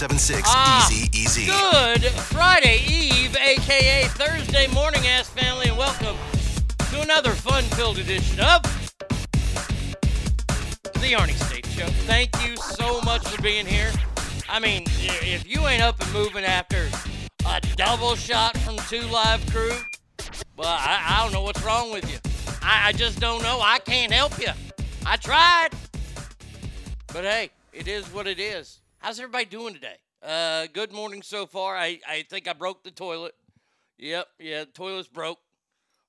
775-376 Doing today? Uh, good morning so far. I, I think I broke the toilet. Yep, yeah, the toilet's broke.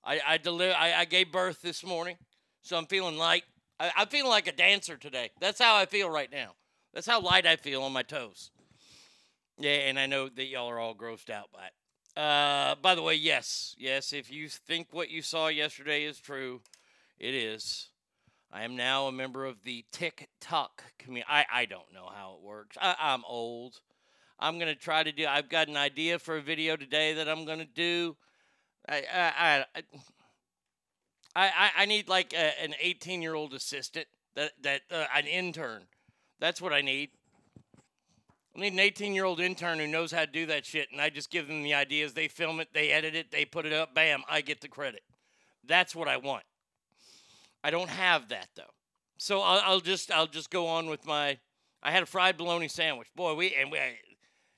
I I, deli- I I gave birth this morning, so I'm feeling light. I, I'm feeling like a dancer today. That's how I feel right now. That's how light I feel on my toes. Yeah, and I know that y'all are all grossed out by it. Uh, by the way, yes, yes, if you think what you saw yesterday is true, it is. I am now a member of the TikTok community. I, I don't know how it works. I, I'm old. I'm gonna try to do. I've got an idea for a video today that I'm gonna do. I I I, I, I, need like a, an 18 year old assistant that that uh, an intern. That's what I need. I need an 18 year old intern who knows how to do that shit, and I just give them the ideas. They film it, they edit it, they put it up. Bam! I get the credit. That's what I want. I don't have that though. So I'll, I'll just I'll just go on with my. I had a fried bologna sandwich. Boy, we and we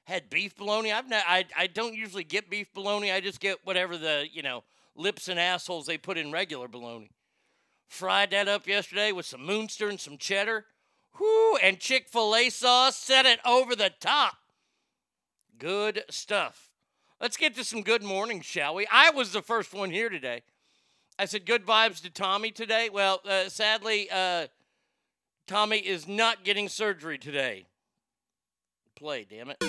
had beef bologna. I've not, I I don't usually get beef bologna. I just get whatever the you know lips and assholes they put in regular bologna. Fried that up yesterday with some Muenster and some cheddar. Whoo, and Chick fil A sauce. Set it over the top. Good stuff. Let's get to some good morning, shall we? I was the first one here today. I said good vibes to Tommy today. Well, uh, sadly, uh, Tommy is not getting surgery today. Play, damn it.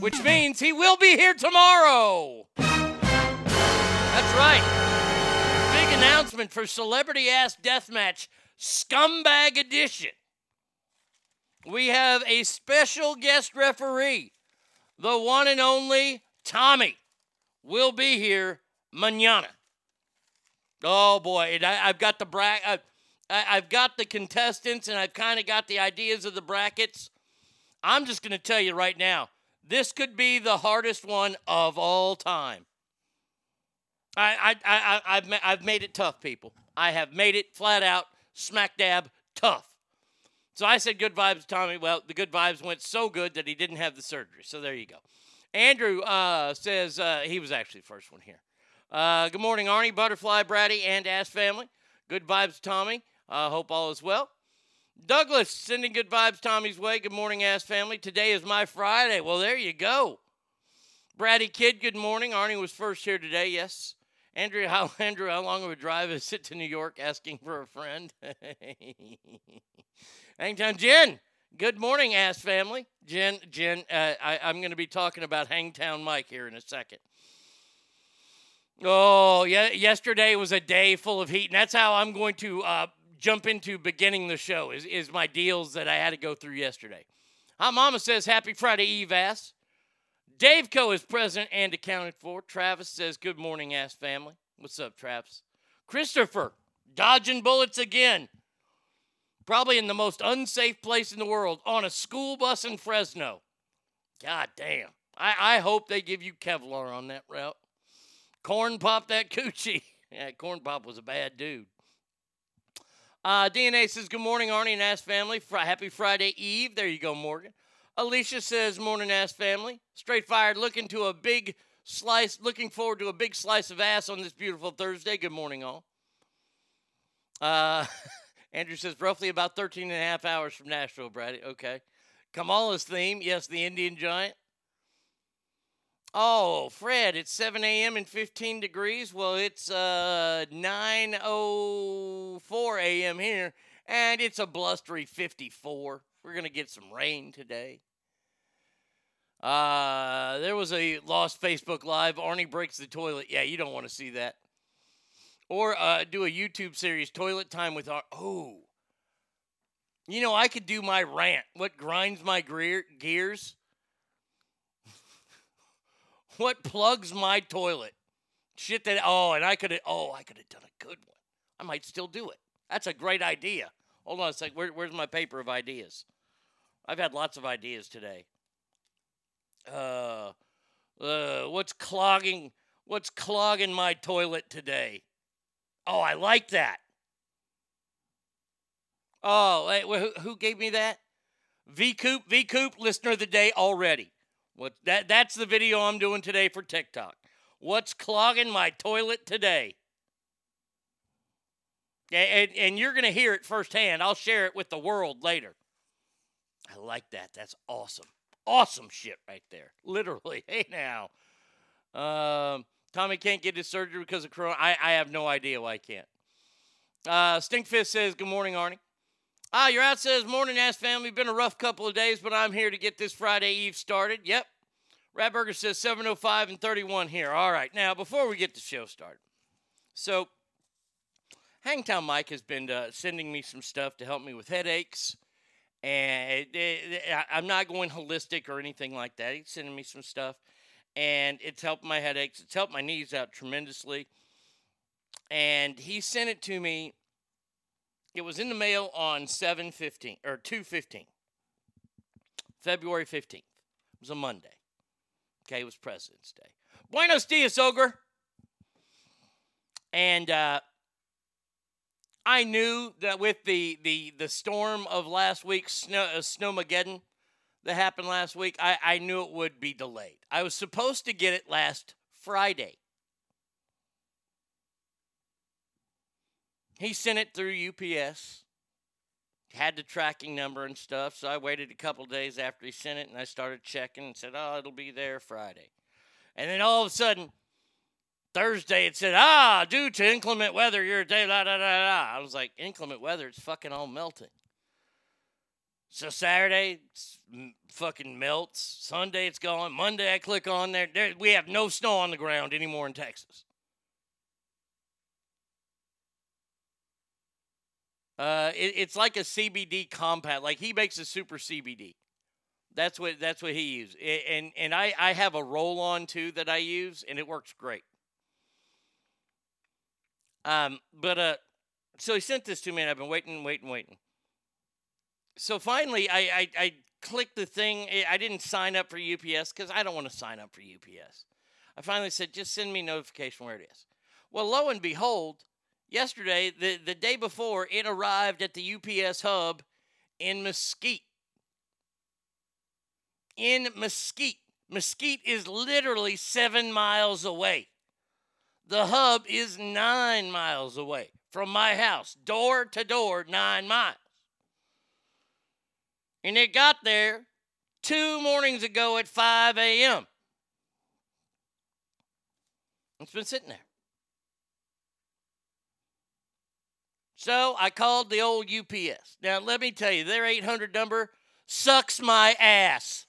Which means he will be here tomorrow. That's right. Big announcement for Celebrity Ass Deathmatch Scumbag Edition. We have a special guest referee, the one and only Tommy, will be here manana. Oh boy, and I, I've got the bra- I, I, I've got the contestants, and I've kind of got the ideas of the brackets. I'm just going to tell you right now, this could be the hardest one of all time. I, I, I, I've, I've made it tough, people. I have made it flat out, smack dab, tough. So I said good vibes, Tommy. Well, the good vibes went so good that he didn't have the surgery. So there you go. Andrew uh, says uh, he was actually the first one here. Uh, good morning, Arnie, Butterfly, Bratty, and Ass Family. Good vibes, Tommy. Uh, hope all is well. Douglas sending good vibes Tommy's way. Good morning, Ass Family. Today is my Friday. Well, there you go. Bratty Kid, good morning. Arnie was first here today, yes. Andrew, how, Andrew, how long of a drive is it to New York asking for a friend? Hangtown Jen, good morning, Ass Family. Jen, Jen, uh, I, I'm going to be talking about Hangtown Mike here in a second. Oh, yeah. Yesterday was a day full of heat, and that's how I'm going to uh, jump into beginning the show. Is is my deals that I had to go through yesterday. Hi, Mama says Happy Friday Eve, ass. Dave Co is present and accounted for. Travis says Good morning, ass family. What's up, Travis? Christopher dodging bullets again. Probably in the most unsafe place in the world on a school bus in Fresno. God damn. I, I hope they give you Kevlar on that route. Corn Pop that coochie. Yeah, Corn Pop was a bad dude. Uh, DNA says, Good morning, Arnie and Ass family. Fri happy Friday Eve. There you go, Morgan. Alicia says, Morning, Ass family. Straight fired, looking to a big slice, looking forward to a big slice of ass on this beautiful Thursday. Good morning, all. Uh, Andrew says, roughly about 13 and a half hours from Nashville, Brady. Okay. Kamala's theme, yes, the Indian giant. Oh, Fred, it's 7 a.m. and 15 degrees. Well, it's uh 9:04 a.m. here, and it's a blustery 54. We're gonna get some rain today. Uh, there was a lost Facebook Live. Arnie breaks the toilet. Yeah, you don't want to see that. Or uh, do a YouTube series, Toilet Time with Ar. Oh, you know, I could do my rant. What grinds my gears? What plugs my toilet? Shit that oh, and I could have oh, I could have done a good one. I might still do it. That's a great idea. Hold on a sec. Where, where's my paper of ideas? I've had lots of ideas today. Uh, uh, what's clogging? What's clogging my toilet today? Oh, I like that. Oh, wait, who, who gave me that? V Coop, V Coop, listener of the day already. What that that's the video I'm doing today for TikTok. What's clogging my toilet today? And, and you're going to hear it firsthand. I'll share it with the world later. I like that. That's awesome. Awesome shit right there. Literally. Hey, now. Um, Tommy can't get his surgery because of Corona. I, I have no idea why he can't. Uh, Stinkfist says, Good morning, Arnie. Ah, you're out says, Morning, ass family. Been a rough couple of days, but I'm here to get this Friday Eve started. Yep. Ratburger says 705 and 31 here. All right. Now, before we get the show started, so Hangtown Mike has been uh, sending me some stuff to help me with headaches. And it- it- I- I'm not going holistic or anything like that. He's sending me some stuff, and it's helped my headaches. It's helped my knees out tremendously. And he sent it to me. It was in the mail on 7:15 or 2:15, February 15th. It was a Monday. Okay, it was President's Day. Buenos dias, Ogre. And uh, I knew that with the the the storm of last week's snow uh, snowmageddon that happened last week, I, I knew it would be delayed. I was supposed to get it last Friday. He sent it through UPS. Had the tracking number and stuff, so I waited a couple days after he sent it, and I started checking and said, "Oh, it'll be there Friday." And then all of a sudden, Thursday it said, ah, due to inclement weather, your day, la da da da. I was like, inclement weather, it's fucking all melting. So Saturday, fucking melts. Sunday, it's gone. Monday, I click on there. there. We have no snow on the ground anymore in Texas. Uh, it, it's like a CBD compound. Like he makes a super CBD. That's what that's what he uses. And and I I have a roll on too that I use, and it works great. Um, but uh, so he sent this to me, and I've been waiting, waiting, waiting. So finally, I I, I clicked the thing. I didn't sign up for UPS because I don't want to sign up for UPS. I finally said, just send me notification where it is. Well, lo and behold, yesterday, the the day before, it arrived at the UPS hub in Mesquite. In Mesquite. Mesquite is literally seven miles away. The hub is nine miles away from my house, door to door, nine miles. And it got there two mornings ago at 5 a.m. It's been sitting there. So I called the old UPS. Now, let me tell you, their 800 number sucks my ass.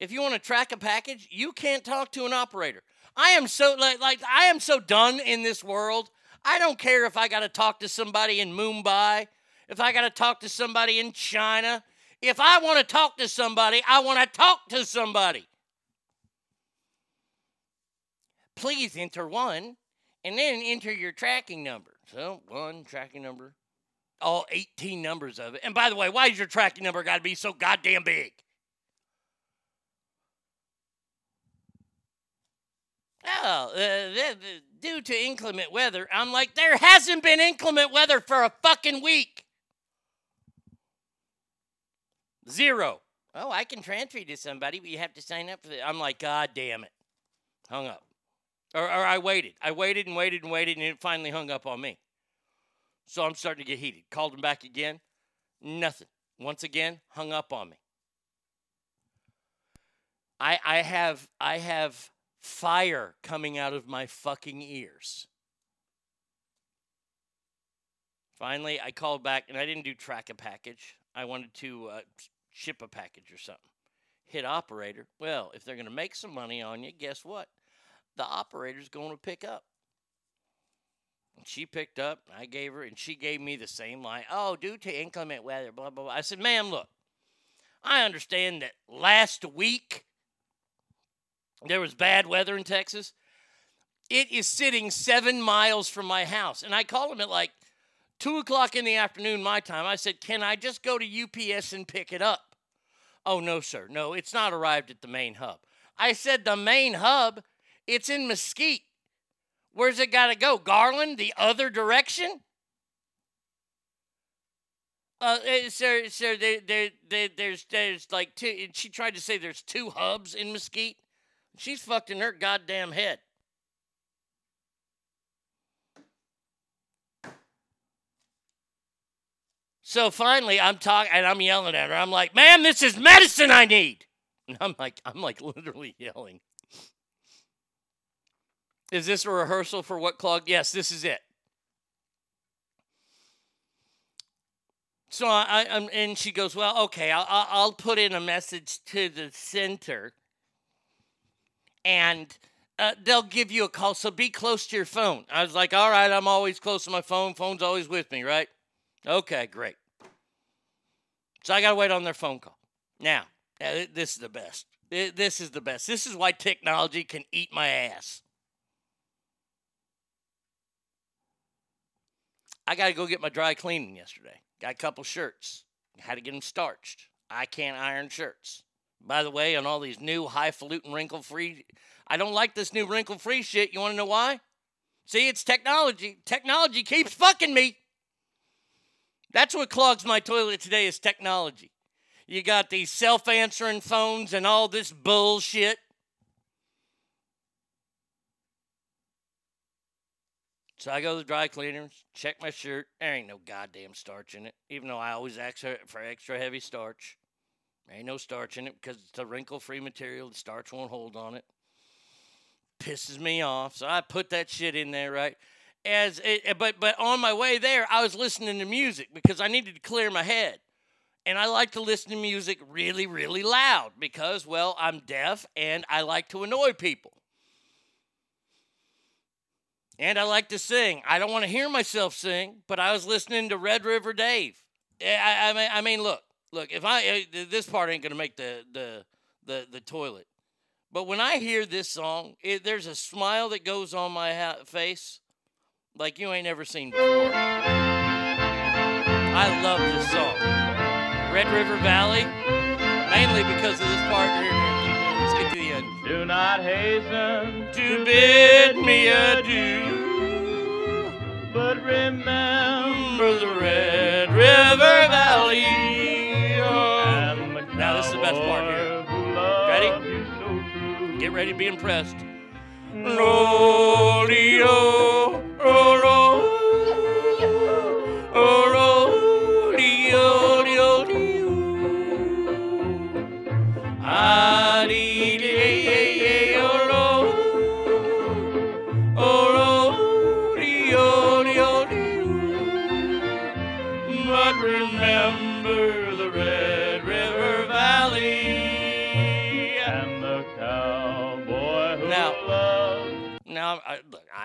If you want to track a package, you can't talk to an operator. I am so like, like I am so done in this world. I don't care if I got to talk to somebody in Mumbai, if I got to talk to somebody in China. If I want to talk to somebody, I want to talk to somebody. Please enter one and then enter your tracking number. So, one tracking number, all 18 numbers of it. And by the way, why is your tracking number got to be so goddamn big? Oh, uh, th- th- due to inclement weather. I'm like, there hasn't been inclement weather for a fucking week. Zero. Oh, I can transfer you to somebody, but you have to sign up for that. I'm like, God damn it. Hung up. Or, or I waited. I waited and waited and waited, and it finally hung up on me. So I'm starting to get heated. Called him back again. Nothing. Once again, hung up on me. I I have I have fire coming out of my fucking ears. Finally, I called back and I didn't do track a package. I wanted to uh, ship a package or something. Hit operator. Well, if they're going to make some money on you, guess what? The operator's going to pick up. And she picked up. I gave her, and she gave me the same line. Oh, due to inclement weather, blah, blah, blah. I said, ma'am, look, I understand that last week there was bad weather in Texas. It is sitting seven miles from my house. And I called him at like two o'clock in the afternoon, my time. I said, Can I just go to UPS and pick it up? Oh, no, sir. No, it's not arrived at the main hub. I said, The main hub? It's in Mesquite. Where's it got to go? Garland, the other direction? Uh, eh, sir, sir, there, there, there, there's, there's like two. and She tried to say there's two hubs in Mesquite. She's fucked in her goddamn head. So finally, I'm talking and I'm yelling at her. I'm like, "Ma'am, this is medicine I need." And I'm like, I'm like literally yelling. Is this a rehearsal for what clogged? Yes, this is it. So I, I I'm, and she goes, well, okay, I'll, I'll put in a message to the center, and uh, they'll give you a call. So be close to your phone. I was like, all right, I'm always close to my phone. Phone's always with me, right? Okay, great. So I got to wait on their phone call. Now, now, this is the best. This is the best. This is why technology can eat my ass. I got to go get my dry cleaning yesterday. Got a couple shirts. Had to get them starched. I can't iron shirts. By the way, on all these new highfalutin wrinkle free, I don't like this new wrinkle free shit. You want to know why? See, it's technology. Technology keeps fucking me. That's what clogs my toilet today is technology. You got these self answering phones and all this bullshit. So I go to the dry cleaners, check my shirt. There ain't no goddamn starch in it, even though I always ask for extra heavy starch. There ain't no starch in it because it's a wrinkle free material. The starch won't hold on it. Pisses me off. So I put that shit in there, right? As it, but but on my way there, I was listening to music because I needed to clear my head. And I like to listen to music really, really loud because, well, I'm deaf and I like to annoy people. And I like to sing. I don't want to hear myself sing, but I was listening to Red River Dave. Eh, I, I, mean, I mean, look, look. If I eh, this part ain't gonna make the the the, the toilet, but when I hear this song, it, there's a smile that goes on my ha- face, like you ain't never seen before. I love this song, Red River Valley, mainly because of this part here. Do not hasten To bid me adieu. but remember the Red River Valley. the Now, this is the best part here. cowboy who loved Ready? Get ready to be impressed. Rodeo, rodeo,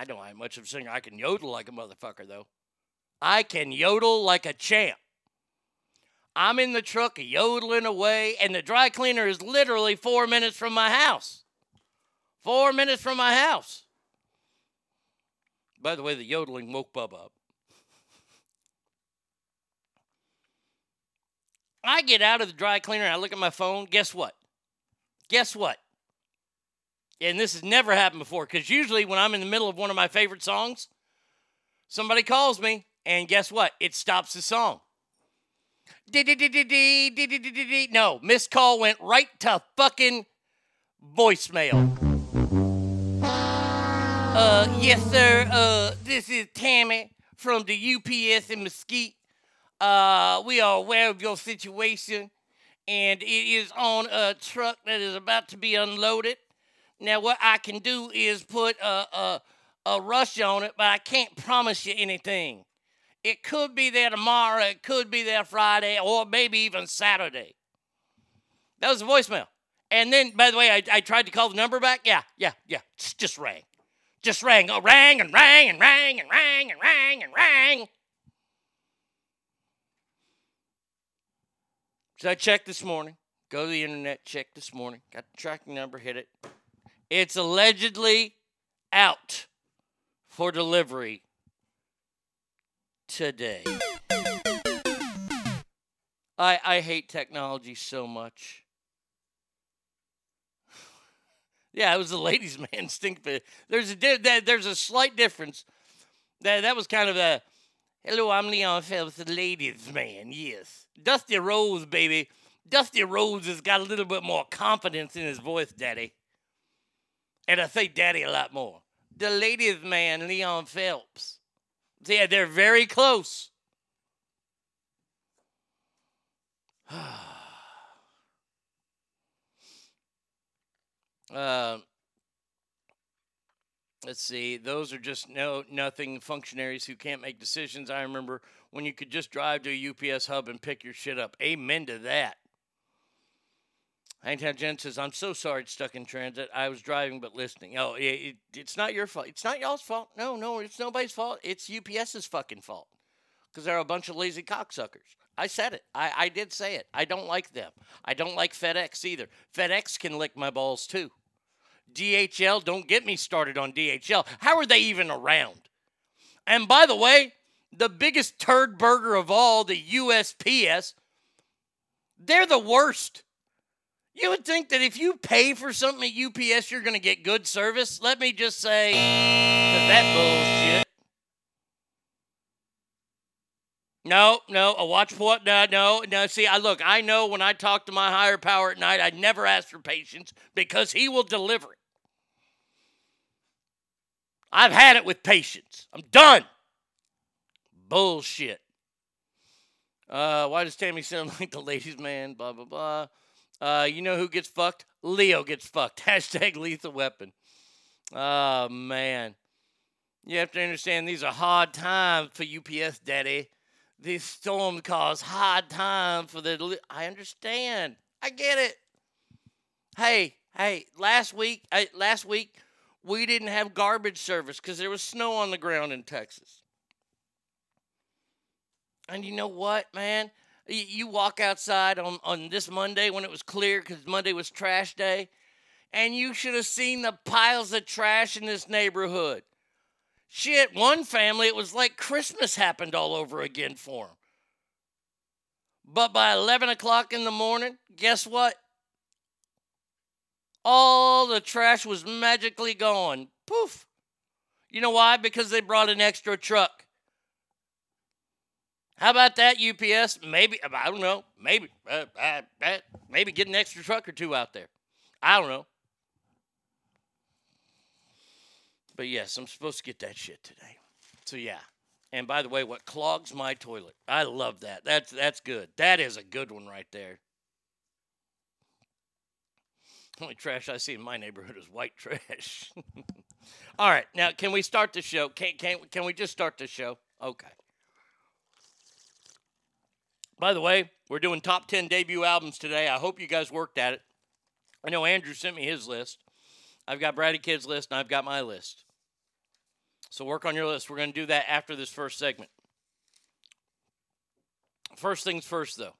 I, don't have much of a singer. I can yodel like a motherfucker, though. I can yodel like a champ. I'm in the truck yodeling away, and the dry cleaner is literally four minutes from my house. Four minutes from my house. By the way, the yodeling woke Bub up. I get out of the dry cleaner I look at my phone. Guess what? Guess what? And this has never happened before because usually when I'm in the middle of one of my favorite songs, somebody calls me, and guess what? It stops the song. No, missed call went right to fucking voicemail. Uh, yes, sir. Uh, this is Tammy from the UPS in Mesquite. Uh, we are aware of your situation, and it is on a truck that is about to be unloaded. Now, what I can do is put a, a, a rush on it, but I can't promise you anything. It could be there tomorrow, it could be there Friday, or maybe even Saturday. That was a voicemail. And then, by the way, I, I tried to call the number back. Yeah, yeah, yeah. Just, just rang. Just rang. Oh, rang and rang and rang and rang and rang and rang. So I checked this morning. Go to the internet, check this morning. Got the tracking number, hit it. It's allegedly out for delivery today. I I hate technology so much. Yeah, it was the ladies' man stink. There's a di- there- there's a slight difference. That that was kind of a hello. I'm Leon Phelps, the ladies' man. Yes, Dusty Rose, baby. Dusty Rose has got a little bit more confidence in his voice, Daddy. And I say Daddy a lot more. The ladies' man, Leon Phelps. Yeah, they're very close. Um, let's see. Those are just no nothing functionaries who can't make decisions. I remember when you could just drive to a UPS hub and pick your shit up. Amen to that. Hangtown Jen says, "I'm so sorry it's stuck in transit. I was driving but listening. Oh, it, it, it's not your fault. It's not y'all's fault. No, no, it's nobody's fault. It's UPS's fucking fault because they're a bunch of lazy cocksuckers. I said it. I, I did say it. I don't like them. I don't like FedEx either. FedEx can lick my balls too. DHL, don't get me started on DHL. How are they even around? And by the way, the biggest turd burger of all, the USPS, they're the worst. You would think that if you pay for something at UPS, you're going to get good service. Let me just say that, that bullshit. No, no, a watch what? No, no, no. See, I look. I know when I talk to my higher power at night, I never ask for patience because he will deliver it. I've had it with patience. I'm done. Bullshit. Uh, why does Tammy sound like the ladies' man? Blah blah blah. Uh, you know who gets fucked? Leo gets fucked. Hashtag lethal weapon. Oh man. You have to understand these are hard times for UPS, Daddy. This storm caused hard times for the. I understand. I get it. Hey, hey. Last week, I, last week, we didn't have garbage service because there was snow on the ground in Texas. And you know what, man? You walk outside on, on this Monday when it was clear because Monday was trash day, and you should have seen the piles of trash in this neighborhood. Shit, one family, it was like Christmas happened all over again for them. But by 11 o'clock in the morning, guess what? All the trash was magically gone. Poof. You know why? Because they brought an extra truck. How about that, UPS? Maybe, I don't know. Maybe, uh, uh, uh, maybe get an extra truck or two out there. I don't know. But yes, I'm supposed to get that shit today. So yeah. And by the way, what clogs my toilet? I love that. That's that's good. That is a good one right there. Only trash I see in my neighborhood is white trash. All right, now can we start the show? Can can can we just start the show? Okay. By the way, we're doing top 10 debut albums today. I hope you guys worked at it. I know Andrew sent me his list. I've got Brady Kid's list and I've got my list. So work on your list. We're going to do that after this first segment. First things first, though.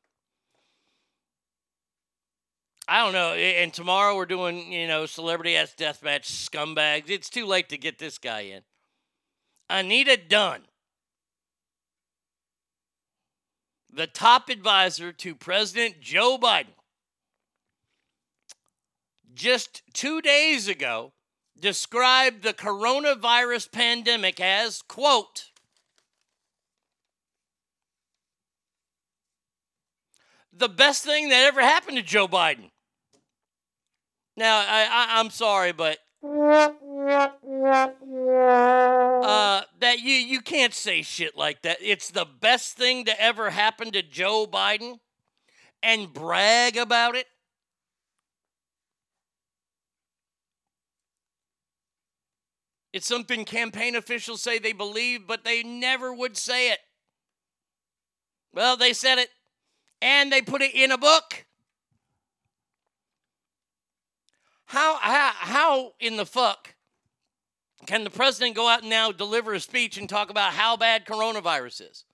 I don't know. And tomorrow we're doing, you know, Celebrity Ass Deathmatch Scumbags. It's too late to get this guy in. Anita Dunn, the top advisor to President Joe Biden, just two days ago described the coronavirus pandemic as, quote, the best thing that ever happened to Joe Biden. Now, I, I, I'm sorry, but uh, that you you can't say shit like that. It's the best thing to ever happen to Joe Biden, and brag about it. It's something campaign officials say they believe, but they never would say it. Well, they said it, and they put it in a book. How, how, how in the fuck can the president go out and now deliver a speech and talk about how bad coronavirus is?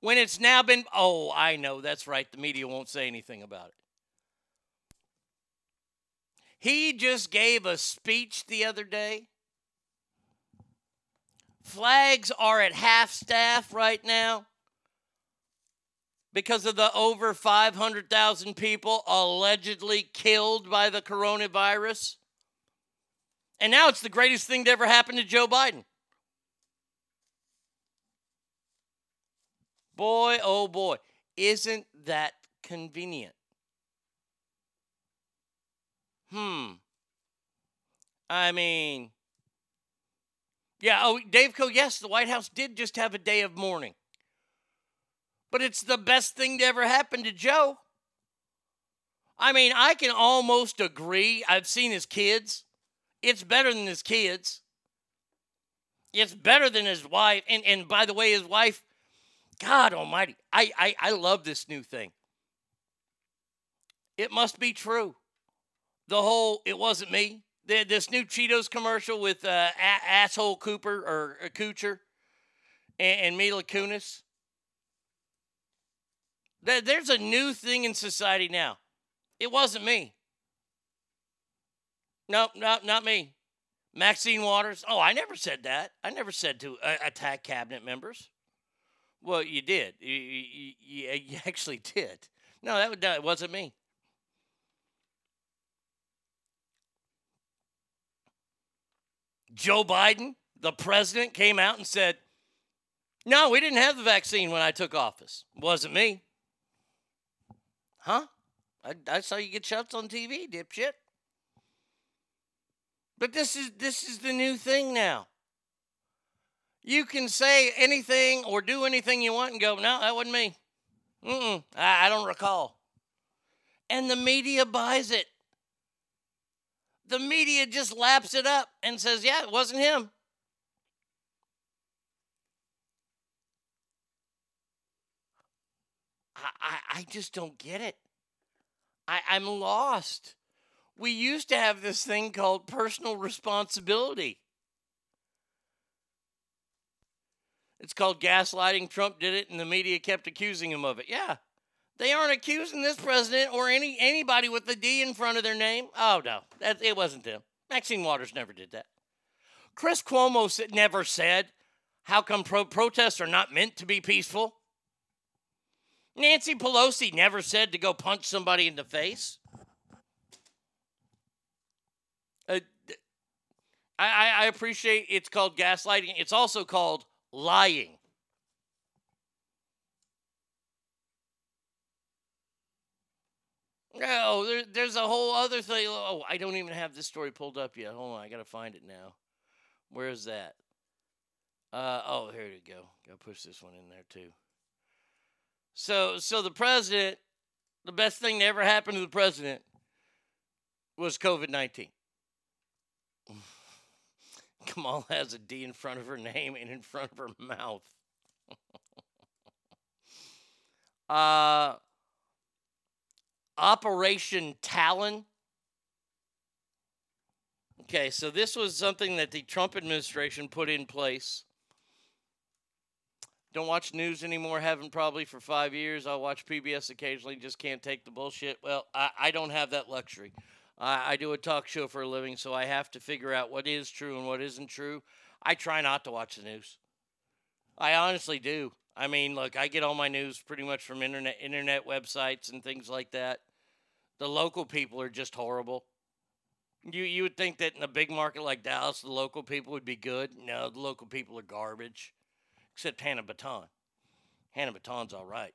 When it's now been, oh, I know, that's right, the media won't say anything about it. He just gave a speech the other day. Flags are at half staff right now because of the over 500,000 people allegedly killed by the coronavirus. And now it's the greatest thing to ever happen to Joe Biden. Boy, oh boy, isn't that convenient? Hmm. I mean, yeah, oh, Dave Co, yes, the White House did just have a day of mourning. But it's the best thing to ever happen to Joe. I mean, I can almost agree. I've seen his kids. It's better than his kids. It's better than his wife. And and by the way, his wife, God almighty, I I, I love this new thing. It must be true. The whole it wasn't me. The, this new Cheetos commercial with uh, a- asshole Cooper or uh, Coocher and, and Mila Kunis. There- There's a new thing in society now. It wasn't me. Nope, nope, not me. Maxine Waters. Oh, I never said that. I never said to uh, attack cabinet members. Well, you did. You, you, you, you actually did. No, that, that wasn't me. Joe Biden, the president, came out and said, No, we didn't have the vaccine when I took office. Wasn't me. Huh? I, I saw you get shots on TV, dipshit. But this is this is the new thing now. You can say anything or do anything you want and go, no, that wasn't me. Mm-mm, I, I don't recall. And the media buys it. The media just laps it up and says, yeah, it wasn't him. I, I, just don't get it. I, I'm lost. We used to have this thing called personal responsibility. It's called gaslighting. Trump did it, and the media kept accusing him of it. Yeah, they aren't accusing this president or any anybody with the D in front of their name. Oh no, that it wasn't them. Maxine Waters never did that. Chris Cuomo never said, "How come pro- protests are not meant to be peaceful?" Nancy Pelosi never said to go punch somebody in the face. Uh, I, I appreciate it's called gaslighting. It's also called lying. No, there, there's a whole other thing. Oh, I don't even have this story pulled up yet. Hold on, I gotta find it now. Where is that? Uh, oh, here we go. Gotta push this one in there too. So, so the president, the best thing that ever happened to the president was COVID nineteen. Kamala has a D in front of her name and in front of her mouth. uh, Operation Talon. Okay, so this was something that the Trump administration put in place. Don't watch news anymore, haven't probably for five years. I'll watch PBS occasionally, just can't take the bullshit. Well, I, I don't have that luxury. I, I do a talk show for a living, so I have to figure out what is true and what isn't true. I try not to watch the news. I honestly do. I mean, look, I get all my news pretty much from internet internet websites and things like that. The local people are just horrible. You you would think that in a big market like Dallas, the local people would be good. No, the local people are garbage. Except Hannah Baton. Hannah Baton's all right.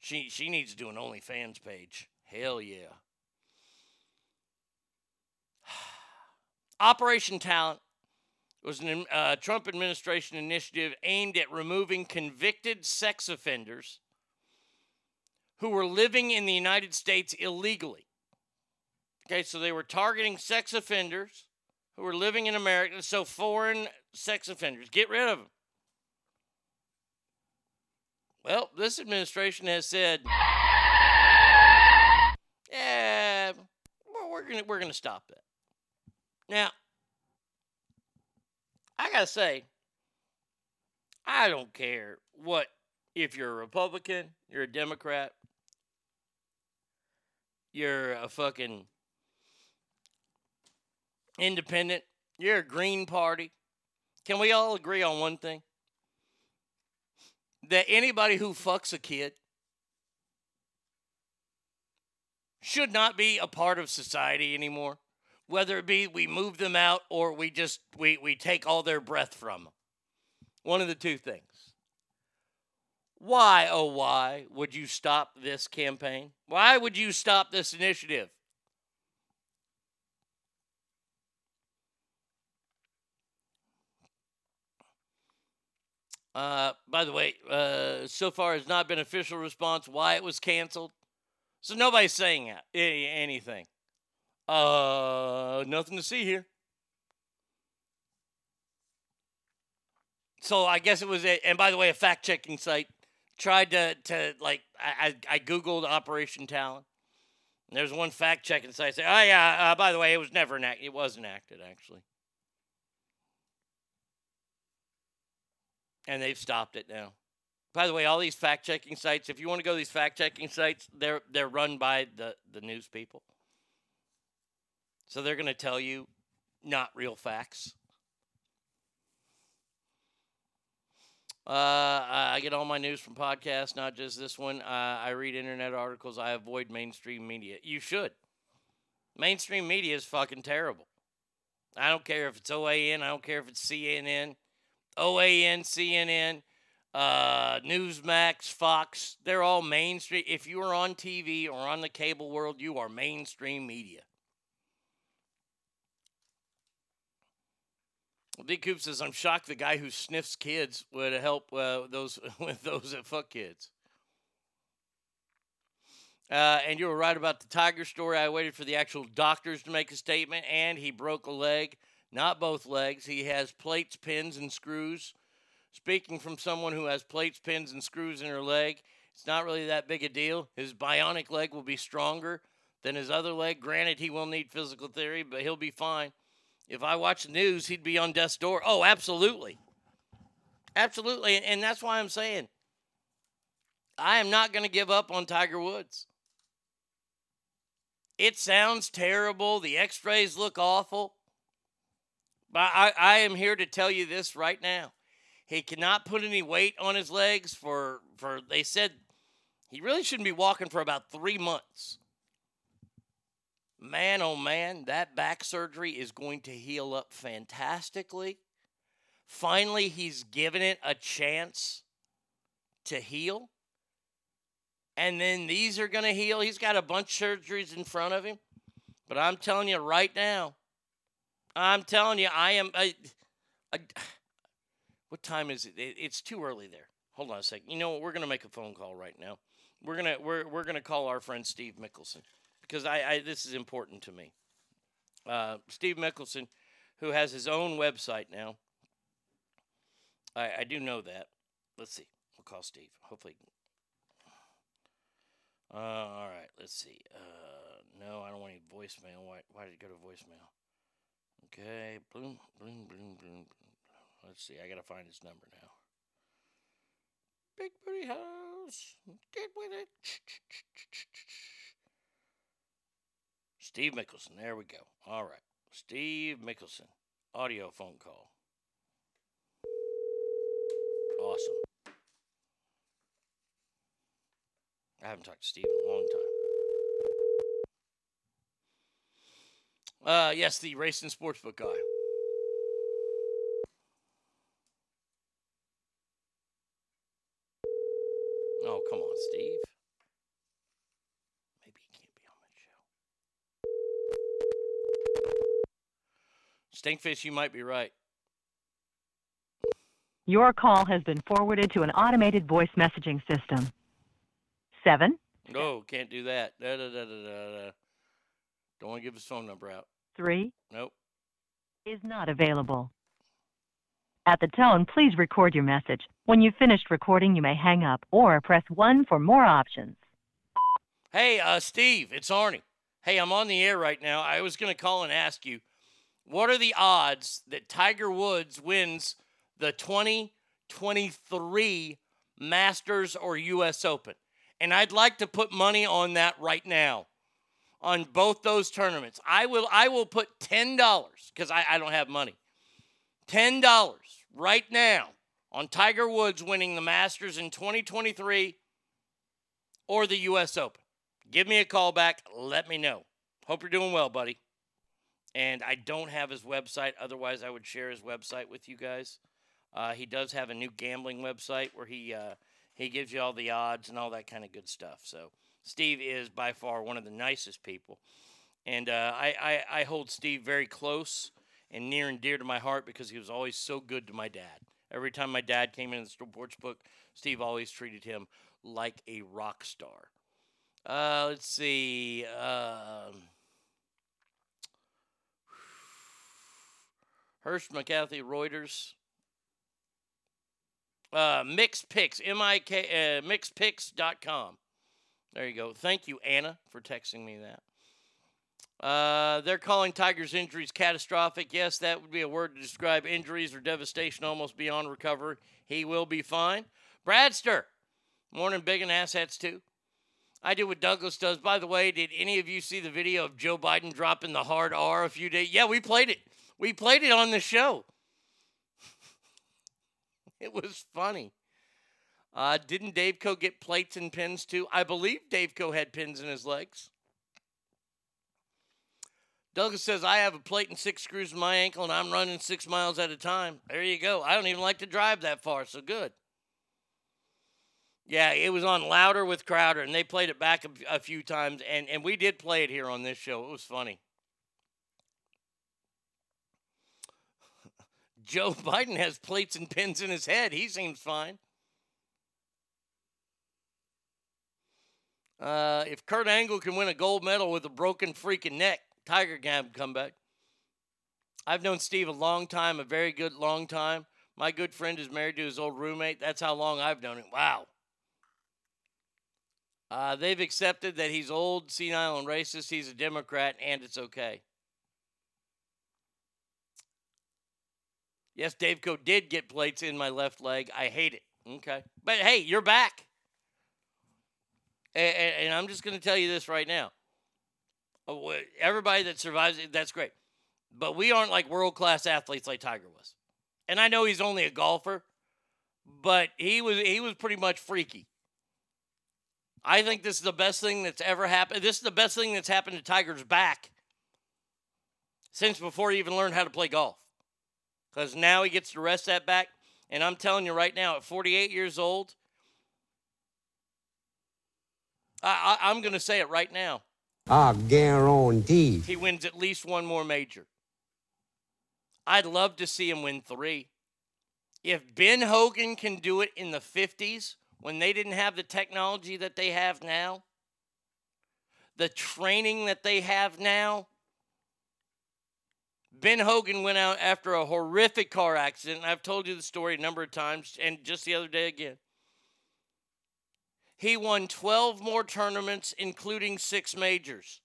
She she needs to do an OnlyFans page. Hell yeah. Operation Talon was a uh, Trump administration initiative aimed at removing convicted sex offenders who were living in the United States illegally. Okay, so they were targeting sex offenders who were living in America, so foreign sex offenders. Get rid of them. Well, this administration has said, yeah, well, we're gonna we're gonna stop that. Now, I gotta say, I don't care what if you're a Republican, you're a Democrat, you're a fucking independent, you're a Green Party. Can we all agree on one thing? That anybody who fucks a kid should not be a part of society anymore. Whether it be we move them out or we just we, we take all their breath from them. One of the two things. Why, oh, why would you stop this campaign? Why would you stop this initiative? Uh, by the way, uh, so far has not been official response why it was canceled. So nobody's saying anything. Uh, nothing to see here. So I guess it was a, and by the way, a fact checking site tried to, to like, I, I, Googled Operation Talon. There's one fact checking site say, oh yeah, uh, by the way, it was never enacted. It was enacted, actually. And they've stopped it now. By the way, all these fact checking sites, if you want to go to these fact checking sites, they're they're run by the, the news people. So they're gonna tell you not real facts. Uh, I I get all my news from podcasts, not just this one. Uh, I read internet articles. I avoid mainstream media. You should. Mainstream media is fucking terrible. I don't care if it's OAN. I don't care if it's CNN, OAN, CNN, uh, Newsmax, Fox. They're all mainstream. If you are on TV or on the cable world, you are mainstream media. D Coop says, "I'm shocked the guy who sniffs kids would help uh, those with those that fuck kids." Uh, and you were right about the tiger story. I waited for the actual doctors to make a statement, and he broke a leg, not both legs. He has plates, pins, and screws. Speaking from someone who has plates, pins, and screws in her leg, it's not really that big a deal. His bionic leg will be stronger than his other leg. Granted, he will need physical therapy, but he'll be fine. If I watch the news, he'd be on death's door. Oh, absolutely. Absolutely. And, that's why I'm saying I am not going to give up on Tiger Woods. It sounds terrible. The x rays look awful. But I, I am here to tell you this right now. He cannot put any weight on his legs for, for they said he really shouldn't be walking for about three months. Man, oh man, that back surgery is going to heal up fantastically. Finally, he's given it a chance to heal. And then these are going to heal. He's got a bunch of surgeries in front of him. But I'm telling you right now, I'm telling you, I am. I, I, what time is it? it? It's too early there. Hold on a second. You know what? We're to make a phone call right now. We're gonna we're we're gonna call our friend Steve Mickelson because I, I this is important to me. Uh, Steve Mickelson, who has his own website now. I, I do know that. Let's see. We'll call Steve. Hopefully. Uh, all right. Let's see. Uh, no, I don't want any voicemail. Why? Why did it go to voicemail? Okay. Bloom, bloom, bloom, bloom. Let's see. I gotta find his number now. Big booty house. Get with it. Steve Mickelson. There we go. All right. Steve Mickelson. Audio phone call. Awesome. I haven't talked to Steve in a long time. Uh, yes, the racing sportsbook guy. Oh, come on, Steve. Maybe he can't be on that show. Stinkfish, you might be right. Your call has been forwarded to an automated voice messaging system. Seven, No, can't do that. Da, da, da, da, da, da. Don't want to give his phone number out. three Nope. is not available. At the tone, please record your message. When you've finished recording, you may hang up or press 1 for more options. Hey, uh, Steve, it's Arnie. Hey, I'm on the air right now. I was going to call and ask you, what are the odds that Tiger Woods wins the 2023 Masters or U.S. Open? And I'd like to put money on that right now. On both those tournaments. I will I will put ten dollars because I, I don't have money. Ten dollars right now on Tiger Woods winning the Masters in 2023 or the US Open. Give me a call back. Let me know. Hope you're doing well, buddy. And I don't have his website. Otherwise, I would share his website with you guys. Uh, he does have a new gambling website where he uh, he gives you all the odds and all that kind of good stuff. So Steve is by far one of the nicest people, and uh, I, I I hold Steve very close and near and dear to my heart because he was always so good to my dad. Every time my dad came into the sports book, Steve always treated him like a rock star. Uh, let's see. Um, Hirsch McCarthy Reuters. Uh, Mixed Picks, M-I-K, uh, mixedpicks.com. There you go. Thank you, Anna, for texting me that. Uh, they're calling Tiger's injuries catastrophic. Yes, that would be a word to describe injuries or devastation almost beyond recovery. He will be fine. Bradster, morning big and asshats too. I do what Douglas does. By the way, did any of you see the video of Joe Biden dropping the hard R a few days? Yeah, we played it. We played it on the show. it was funny. Uh, didn't Dave Co get plates and pins too? I believe Dave Co had pins in his legs. Douglas says, I have a plate and six screws in my ankle and I'm running six miles at a time. There you go. I don't even like to drive that far, so good. Yeah, it was on Louder with Crowder, and they played it back a, a few times, and, and we did play it here on this show. It was funny. Joe Biden has plates and pins in his head. He seems fine. Uh, if Kurt Angle can win a gold medal with a broken freaking neck, Tiger can come back. I've known Steve a long time, a very good long time. My good friend is married to his old roommate. That's how long I've known him. Wow. Uh, they've accepted that he's old, senile, and racist. He's a Democrat, and it's okay. Yes, Dave Co did get plates in my left leg. I hate it. Okay. But hey, you're back. And, and I'm just going to tell you this right now. Uh, everybody that survives that's great. But we aren't like world class athletes like Tiger was. And I know he's only a golfer, but he was he was pretty much freaky. I think this is the best thing that's ever happened. This is the best thing that's happened to Tiger's back since before he even learned how to play golf. Because now he gets to rest that back. And I'm telling you right now, at 48 years old, I, I, I'm going to say it right now. I guarantee. He wins at least one more major. I'd love to see him win three. If Ben Hogan can do it in the 50s when they didn't have the technology that they have now, the training that they have now, Ben Hogan went out after a horrific car accident. I've told you the story a number of times, and just the other day again. He won 12 more tournaments, including six majors.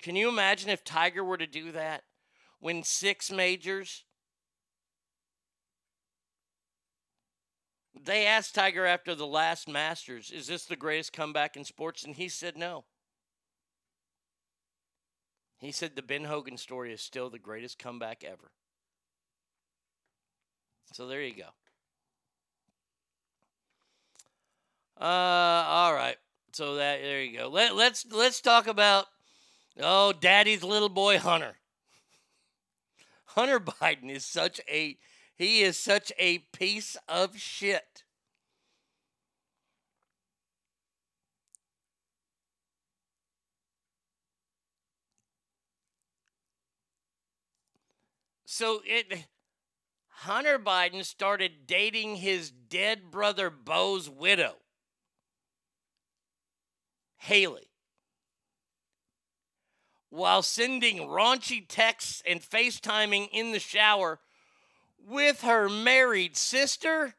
Can you imagine if Tiger were to do that? Win six majors? They asked Tiger after the last Masters, is this the greatest comeback in sports? And he said no. He said the Ben Hogan story is still the greatest comeback ever. So there you go. Uh, all right. So that there you go. Let, let's let's talk about oh, Daddy's little boy Hunter. Hunter Biden is such a he is such a piece of shit. So it Hunter Biden started dating his dead brother Beau's widow, Haley, while sending raunchy texts and FaceTiming in the shower with her married sister.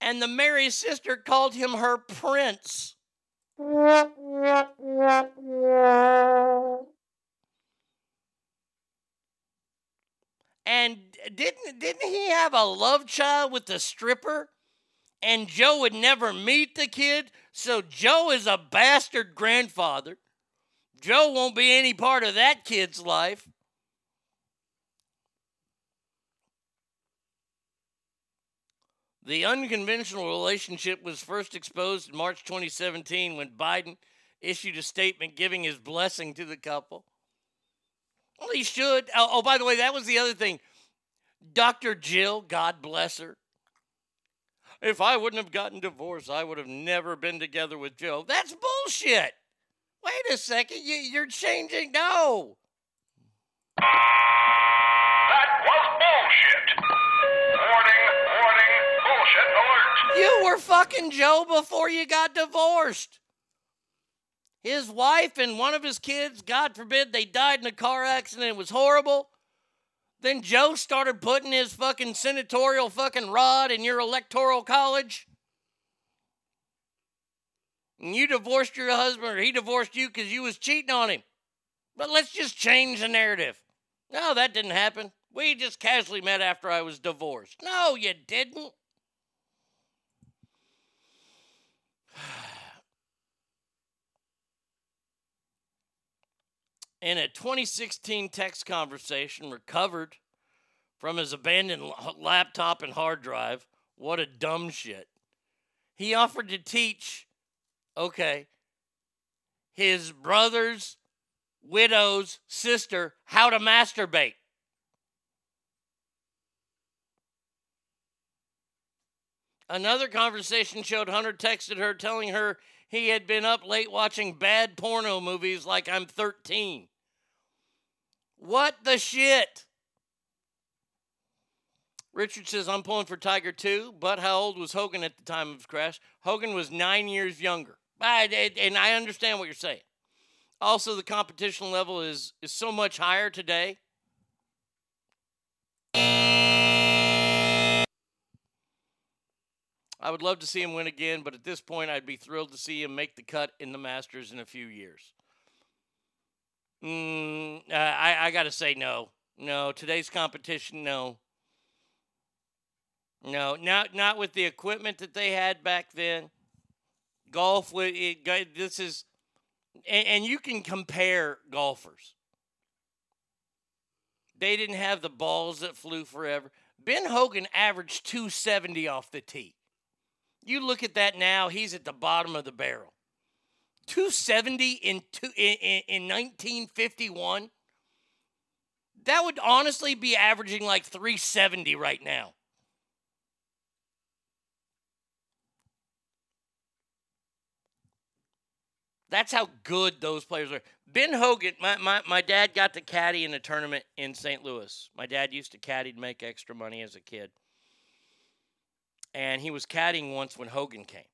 And the married sister called him her prince. And didn't didn't he have a love child with the stripper? And Joe would never meet the kid. So Joe is a bastard grandfather. Joe won't be any part of that kid's life. The unconventional relationship was first exposed in March 2017 when Biden issued a statement giving his blessing to the couple. Well, he should. Oh, oh, by the way, that was the other thing. Dr. Jill, God bless her. If I wouldn't have gotten divorced, I would have never been together with Joe. That's bullshit. Wait a second. You, you're changing. No. That was bullshit. Warning, warning, bullshit alert. You were fucking Joe before you got divorced. His wife and one of his kids, God forbid, they died in a car accident. It was horrible. Then Joe started putting his fucking senatorial fucking rod in your electoral college. And you divorced your husband or he divorced you because you was cheating on him. But let's just change the narrative. No, that didn't happen. We just casually met after I was divorced. No, you didn't. In a 2016 text conversation recovered from his abandoned laptop and hard drive, what a dumb shit. He offered to teach, okay, his brother's widow's sister how to masturbate. Another conversation showed Hunter texted her telling her he had been up late watching bad porno movies like I'm 13. What the shit? Richard says, I'm pulling for Tiger too, but how old was Hogan at the time of his crash? Hogan was nine years younger. And I understand what you're saying. Also, the competition level is, is so much higher today. I would love to see him win again, but at this point, I'd be thrilled to see him make the cut in the Masters in a few years. Mm, uh, I, I got to say no. No, today's competition, no. No, not not with the equipment that they had back then. Golf, wa- it, this is, and, and you can compare golfers. They didn't have the balls that flew forever. Ben Hogan averaged 270 off the tee. You look at that now, he's at the bottom of the barrel. 270 in, two, in, in, in 1951? That would honestly be averaging like 370 right now. That's how good those players are. Ben Hogan, my, my, my dad got to caddy in a tournament in St. Louis. My dad used to caddy to make extra money as a kid. And he was caddying once when Hogan came.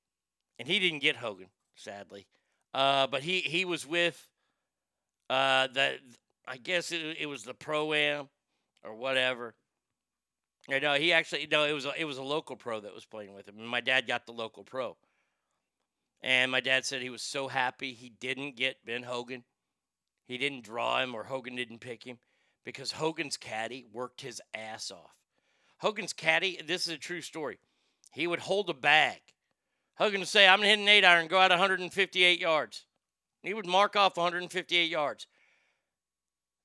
And he didn't get Hogan, sadly. Uh, but he, he was with uh, the, I guess it, it was the Pro Am or whatever. I know he actually no, it was a, it was a local pro that was playing with him. And my dad got the local pro. And my dad said he was so happy he didn't get Ben Hogan. He didn't draw him or Hogan didn't pick him because Hogan's caddy worked his ass off. Hogan's caddy, this is a true story. He would hold a bag. Hogan would say, I'm going to hit an eight iron, go out 158 yards. He would mark off 158 yards.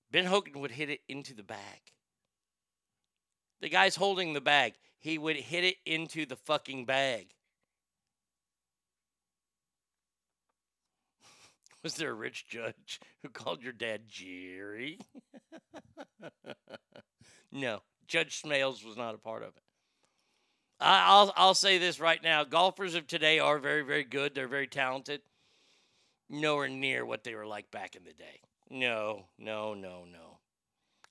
Ben Hogan would hit it into the bag. The guy's holding the bag. He would hit it into the fucking bag. Was there a rich judge who called your dad Jerry? no, Judge Smails was not a part of it. I'll I'll say this right now: golfers of today are very very good. They're very talented. Nowhere near what they were like back in the day. No, no, no, no.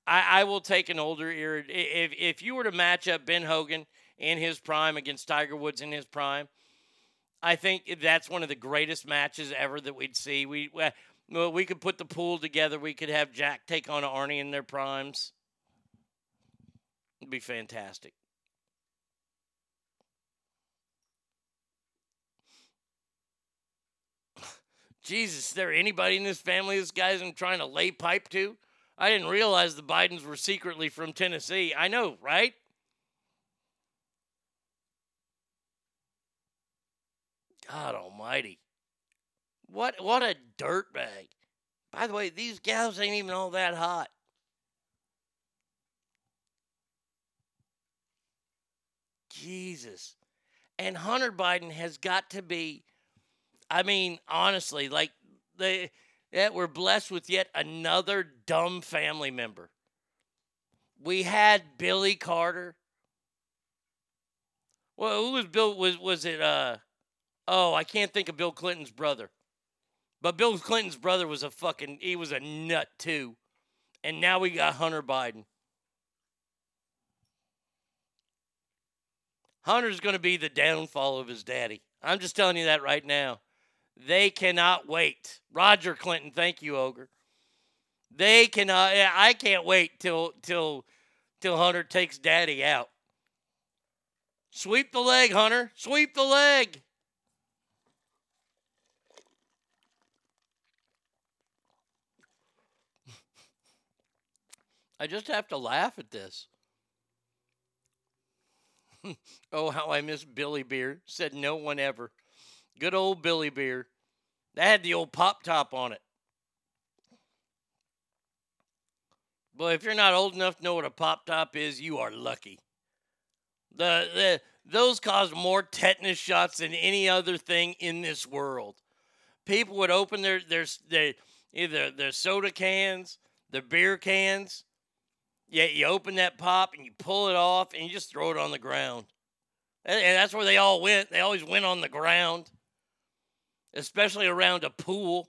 I, I will take an older era. If if you were to match up Ben Hogan in his prime against Tiger Woods in his prime, I think that's one of the greatest matches ever that we'd see. We well, we could put the pool together. We could have Jack take on Arnie in their primes. It'd be fantastic. Jesus, is there anybody in this family this guy's I'm trying to lay pipe to? I didn't realize the Bidens were secretly from Tennessee. I know, right? God Almighty. What what a dirtbag. By the way, these gals ain't even all that hot. Jesus. And Hunter Biden has got to be I mean, honestly, like they that we're blessed with yet another dumb family member. We had Billy Carter. Well, who was Bill was was it uh oh, I can't think of Bill Clinton's brother. But Bill Clinton's brother was a fucking he was a nut too. And now we got Hunter Biden. Hunter's going to be the downfall of his daddy. I'm just telling you that right now. They cannot wait. Roger Clinton, thank you, Ogre. They cannot. I can't wait till till till Hunter takes Daddy out. Sweep the leg, Hunter. Sweep the leg. I just have to laugh at this. oh, how I miss Billy Beer. Said no one ever. Good old Billy Beer. That had the old pop top on it. But if you're not old enough to know what a pop top is, you are lucky. The, the those caused more tetanus shots than any other thing in this world. People would open their their, their either their soda cans, their beer cans. Yeah, you open that pop and you pull it off and you just throw it on the ground. And, and that's where they all went. They always went on the ground, especially around a pool.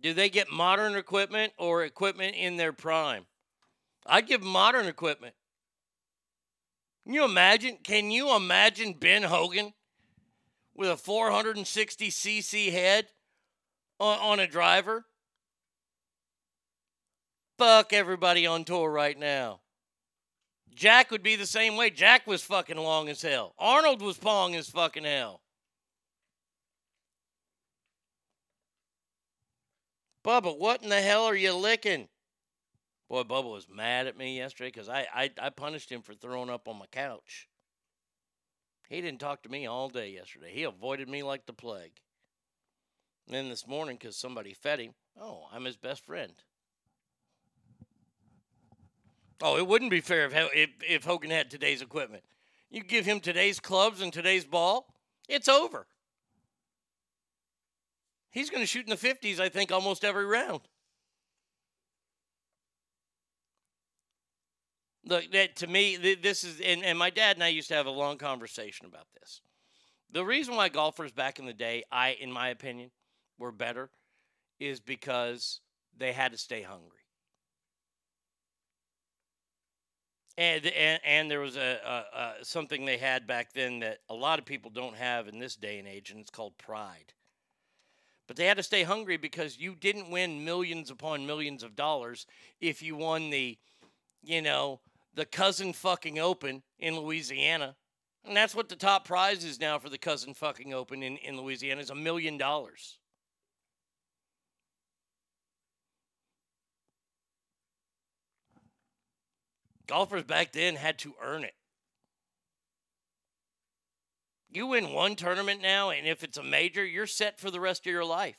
Do they get modern equipment or equipment in their prime? I'd give modern equipment. Can you imagine? Can you imagine Ben Hogan with a 460cc head on, on a driver? Fuck everybody on tour right now. Jack would be the same way. Jack was fucking long as hell. Arnold was pong as fucking hell. Bubba, what in the hell are you licking? Boy, Bubba was mad at me yesterday because I, I, I punished him for throwing up on my couch. He didn't talk to me all day yesterday. He avoided me like the plague. And then this morning, because somebody fed him, oh, I'm his best friend. Oh, it wouldn't be fair if, if, if Hogan had today's equipment. You give him today's clubs and today's ball, it's over. He's going to shoot in the 50s, I think, almost every round. Look, that to me, this is, and, and my dad and I used to have a long conversation about this. The reason why golfers back in the day, I, in my opinion, were better is because they had to stay hungry. And, and, and there was a, a, a something they had back then that a lot of people don't have in this day and age, and it's called pride. But they had to stay hungry because you didn't win millions upon millions of dollars if you won the, you know, the cousin fucking open in Louisiana. And that's what the top prize is now for the cousin fucking open in, in Louisiana is a million dollars. Golfers back then had to earn it. You win one tournament now, and if it's a major, you're set for the rest of your life.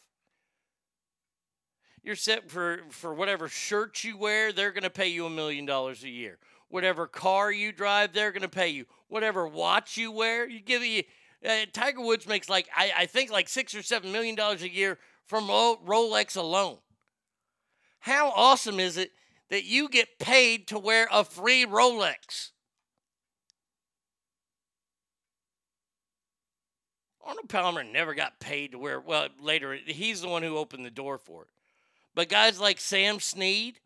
You're set for, for whatever shirt you wear, they're going to pay you a million dollars a year. Whatever car you drive, they're going to pay you. Whatever watch you wear, you give you. Uh, Tiger Woods makes like I, I think like six or seven million dollars a year from Rolex alone. How awesome is it that you get paid to wear a free Rolex? Arnold Palmer never got paid to wear. Well, later he's the one who opened the door for it. But guys like Sam Snead,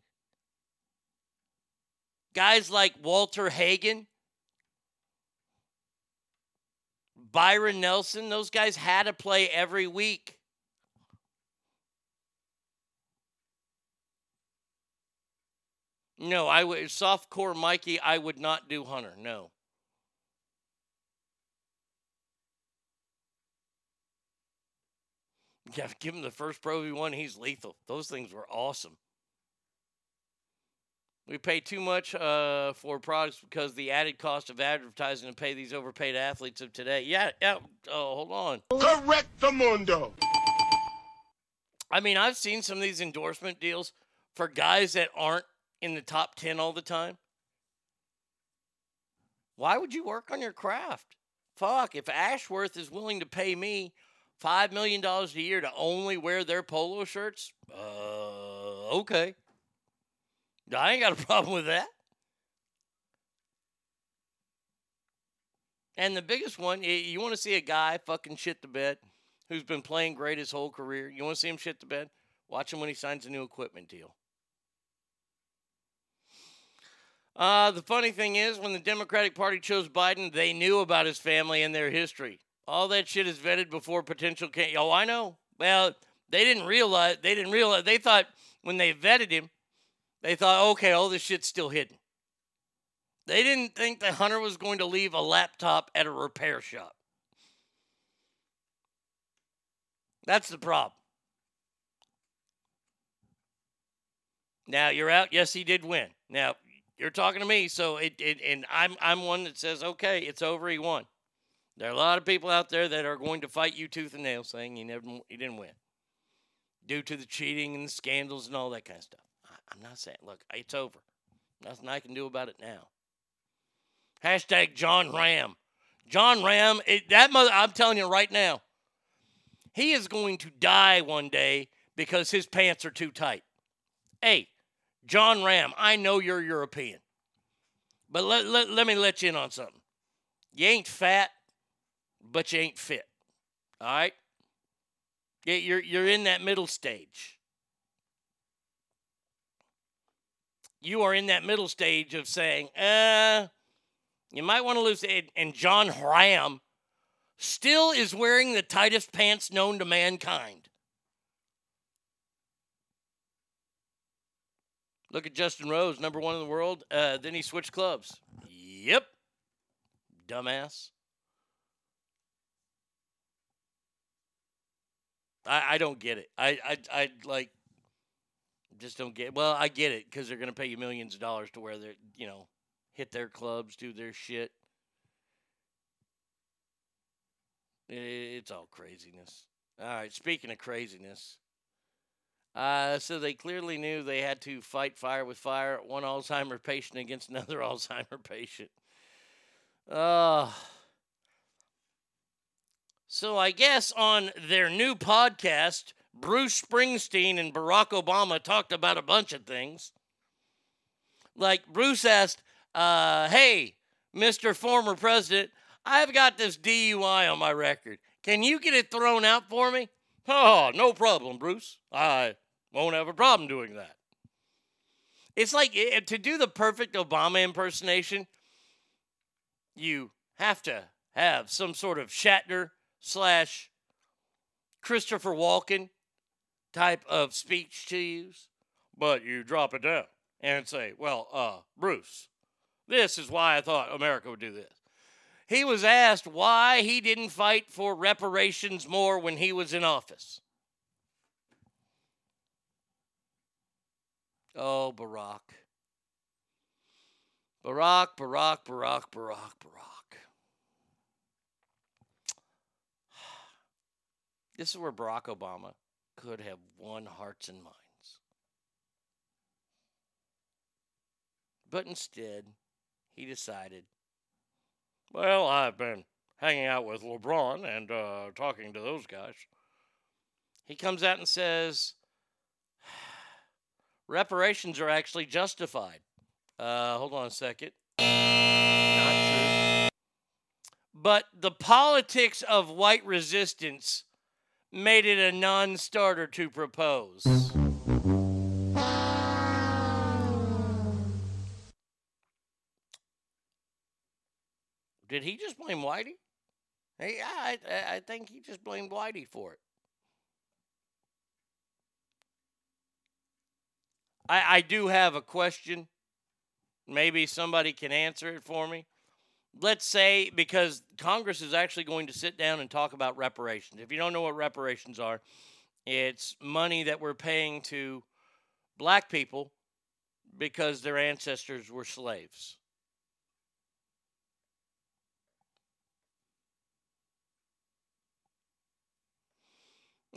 guys like Walter Hagen, Byron Nelson, those guys had to play every week. No, I would soft core Mikey. I would not do Hunter. No. Yeah, give him the first Pro V1. He's lethal. Those things were awesome. We pay too much uh, for products because the added cost of advertising to pay these overpaid athletes of today. Yeah, yeah. Oh, hold on. Correct the mundo. I mean, I've seen some of these endorsement deals for guys that aren't in the top 10 all the time. Why would you work on your craft? Fuck, if Ashworth is willing to pay me $5 million a year to only wear their polo shirts, uh, okay. I ain't got a problem with that. And the biggest one, you want to see a guy fucking shit the bed who's been playing great his whole career. You want to see him shit the bed? Watch him when he signs a new equipment deal. Uh, the funny thing is, when the Democratic Party chose Biden, they knew about his family and their history. All that shit is vetted before potential can. Oh, I know. Well, they didn't realize. They didn't realize. They thought when they vetted him, they thought, okay, all this shit's still hidden. They didn't think that Hunter was going to leave a laptop at a repair shop. That's the problem. Now you're out. Yes, he did win. Now you're talking to me, so it, it and I'm I'm one that says, okay, it's over. He won. There are a lot of people out there that are going to fight you tooth and nail, saying he never he didn't win due to the cheating and the scandals and all that kind of stuff. I, I'm not saying. Look, it's over. Nothing I can do about it now. Hashtag Jon Rahm. Jon Rahm. It, that mother. I'm telling you right now. He is going to die one day because his pants are too tight. Hey, Jon Rahm, I know you're European, but let, let, let me let you in on something. You ain't fat, but you ain't fit. All right? You're, you're in that middle stage. You are in that middle stage of saying, uh, you might want to lose. And Jon Rahm still is wearing the tightest pants known to mankind. Look at Justin Rose, number one in the world. Uh, then he switched clubs. Yep. Dumbass. I, I don't get it. I, I, I like, just don't get it. Well, I get it because they're going to pay you millions of dollars to wear their, you know, hit their clubs, do their shit. I- It's all craziness. All right, speaking of craziness. Uh, so they clearly knew they had to fight fire with fire, one Alzheimer patient against another Alzheimer patient. Uh, so I guess on their new podcast, Bruce Springsteen and Barack Obama talked about a bunch of things. Like Bruce asked, uh, "Hey, Mr. Former President, I've got this DUI on my record. Can you get it thrown out for me?" Oh, no problem, Bruce. I won't have a problem doing that. It's like eh, to do the perfect Obama impersonation, you have to have some sort of Shatner slash Christopher Walken type of speech to use. But you drop it down and say, well, uh, Bruce, this is why I thought America would do this. He was asked why he didn't fight for reparations more when he was in office. Oh, Barack. Barack, Barack, Barack, Barack, Barack. This is where Barack Obama could have won hearts and minds. But instead, he decided, well, I've been hanging out with LeBron and uh, talking to those guys. He comes out and says, reparations are actually justified. Uh, hold on a second. Not true. But the politics of white resistance made it a non starter to propose. Did he just blame Whitey? Hey, I, I think he just blamed Whitey for it. I, I do have a question. Maybe somebody can answer it for me. Let's say, because Congress is actually going to sit down and talk about reparations. If you don't know what reparations are, it's money that we're paying to black people because their ancestors were slaves.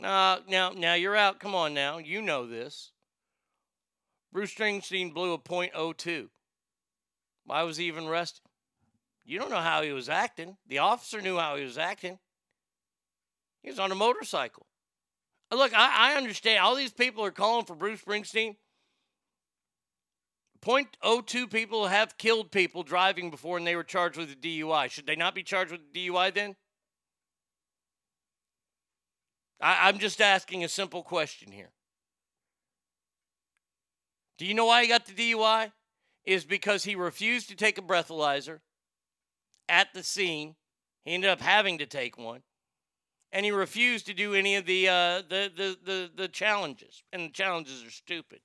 Uh, now, now you're out. Come on now. You know this. Bruce Springsteen blew a .02. Why was he even arrested? You don't know how he was acting. The officer knew how he was acting. He was on a motorcycle. Uh, Look, I, I understand. All these people are calling for Bruce Springsteen. .02 people have killed people driving before and they were charged with a DUI. Should they not be charged with a DUI then? I, I'm just asking a simple question here. Do you know why he got the DUI? Is because he refused to take a breathalyzer at the scene. He ended up having to take one. And he refused to do any of the uh, the, the the the challenges. And the challenges are stupid.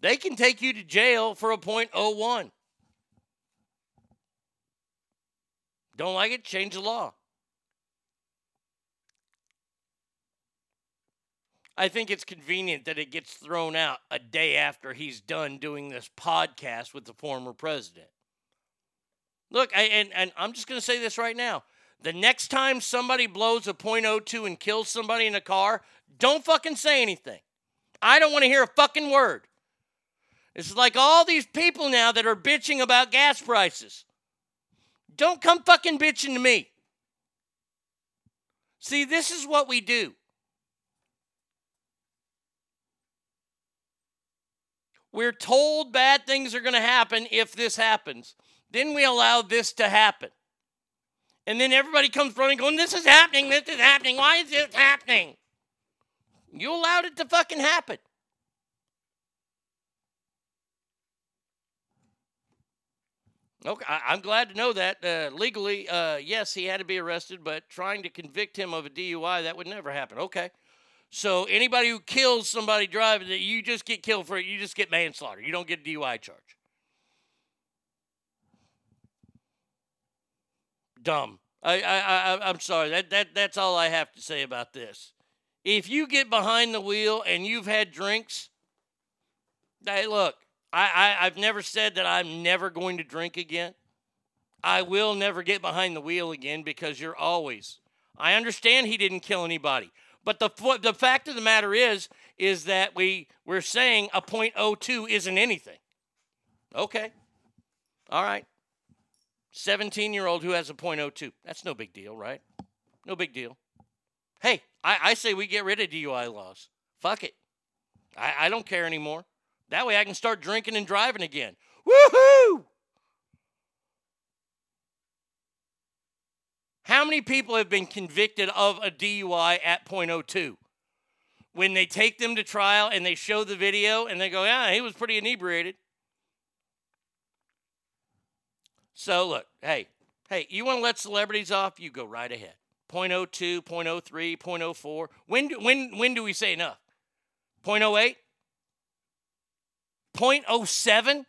They can take you to jail for a .01. Don't like it? Change the law. I think it's convenient that it gets thrown out a day after he's done doing this podcast with the former president. Look, I, and, and I'm just going to say this right now. The next time somebody blows a .02 and kills somebody in a car, don't fucking say anything. I don't want to hear a fucking word. It's like all these people now that are bitching about gas prices. Don't come fucking bitching to me. See, this is what we do. We're told bad things are going to happen if this happens. Then we allow this to happen. And then everybody comes running going, This is happening. This is happening. Why is this happening? You allowed it to fucking happen. Okay, I, I'm glad to know that. Uh, legally, uh, yes, he had to be arrested, but trying to convict him of a DUI, that would never happen. Okay. So anybody who kills somebody driving, that you just get killed for it. You just get manslaughter. You don't get a DUI charge. Dumb. I, I, I, I'm sorry. That, that, that's all I have to say about this. If you get behind the wheel and you've had drinks, hey, look, I, I, I've never said that I'm never going to drink again. I will never get behind the wheel again because you're always. I understand he didn't kill anybody. But the the fact of the matter is is that we we're saying a .02 isn't anything. Okay. All right. 17-year-old who has a .02. That's no big deal, right? No big deal. Hey, I, I say we get rid of DUI laws. Fuck it. I, I don't care anymore. That way I can start drinking and driving again. Woohoo! How many people have been convicted of a DUI at .02? When they take them to trial and they show the video and they go, yeah, he was pretty inebriated. So look, hey, hey, you want to let celebrities off? You go right ahead. 0.02, 0.03, 0.04. When do, when when do we say enough? 0.08? 0.07?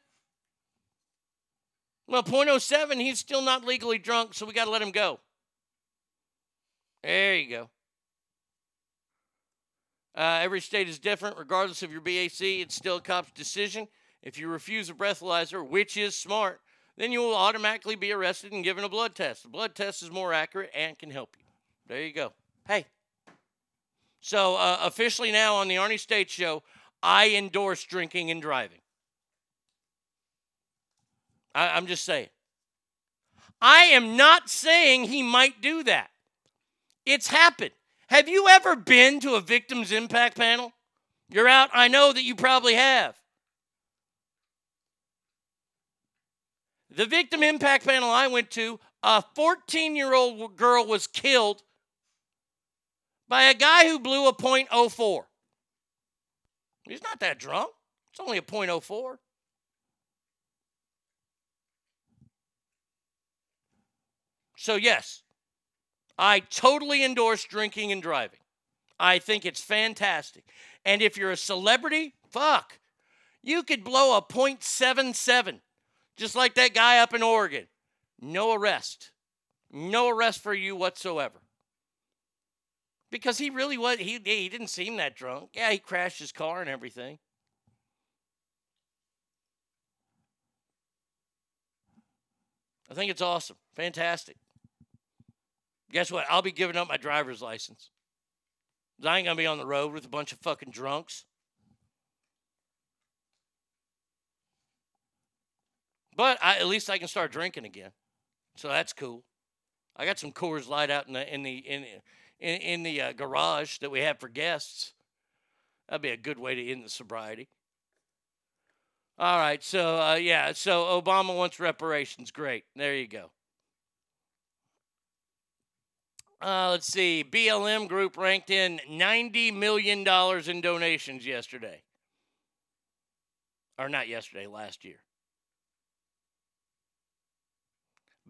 Well, 0.07, he's still not legally drunk, so we got to let him go. There you go. Uh, every state is different. Regardless of your BAC, it's still a cop's decision. If you refuse a breathalyzer, which is smart, then you will automatically be arrested and given a blood test. The blood test is more accurate and can help you. There you go. Hey. So, uh, officially now on the Arnie State Show, I endorse drinking and driving. I, I'm just saying. I am not saying he might do that. It's happened. Have you ever been to a victim's impact panel? You're out. I know that you probably have. The victim impact panel I went to, a 14 year old girl was killed by a guy who blew a .04. He's not that drunk. It's only a .04. So, yes, I totally endorse drinking and driving. I think it's fantastic. And if you're a celebrity, fuck, you could blow a .77, just like that guy up in Oregon. No arrest. No arrest for you whatsoever. Because he really was, he, he didn't seem that drunk. Yeah, he crashed his car and everything. I think it's awesome. Fantastic. Guess what? I'll be giving up my driver's license. I ain't going to be on the road with a bunch of fucking drunks. But I, at least I can start drinking again. So that's cool. I got some Coors Light out in the in the in in, in the uh, garage that we have for guests. That'd be a good way to end the sobriety. All right, so uh, yeah, so Obama wants reparations. Great, there you go. Uh, let's see, BLM Group ranked in ninety million dollars in donations yesterday, or not yesterday, last year.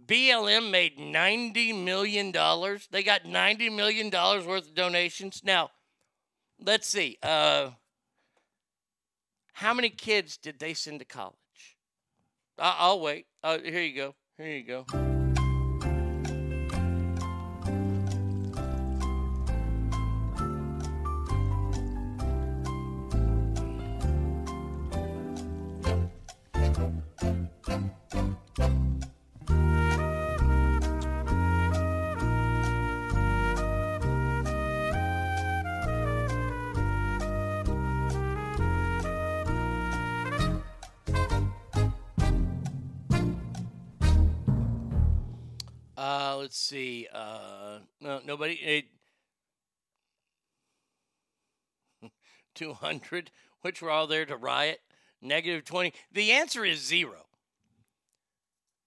BLM made $90 million. They got $90 million worth of donations. Now, let's see. Uh, how many kids did they send to college? I- I'll wait. Uh, here you go. Here you go. See. Uh, no, nobody. It, 200, which were all there to riot. Negative 20. The answer is zero.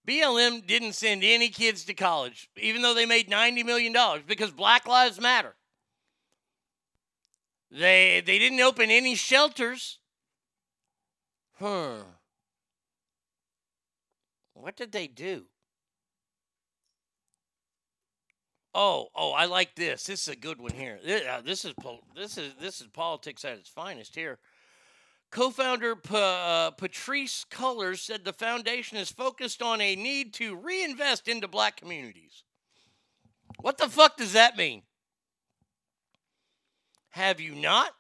BLM didn't send any kids to college, even though they made $90 million, because Black Lives Matter. They, they didn't open any shelters. Huh. What did they do? Oh, oh, I like this. This is a good one here. This, uh, this is pol- this is this is politics at its finest here. Co-founder uh, Patrisse Cullors said the foundation is focused on a need to reinvest into black communities. What the fuck does that mean? Have you not?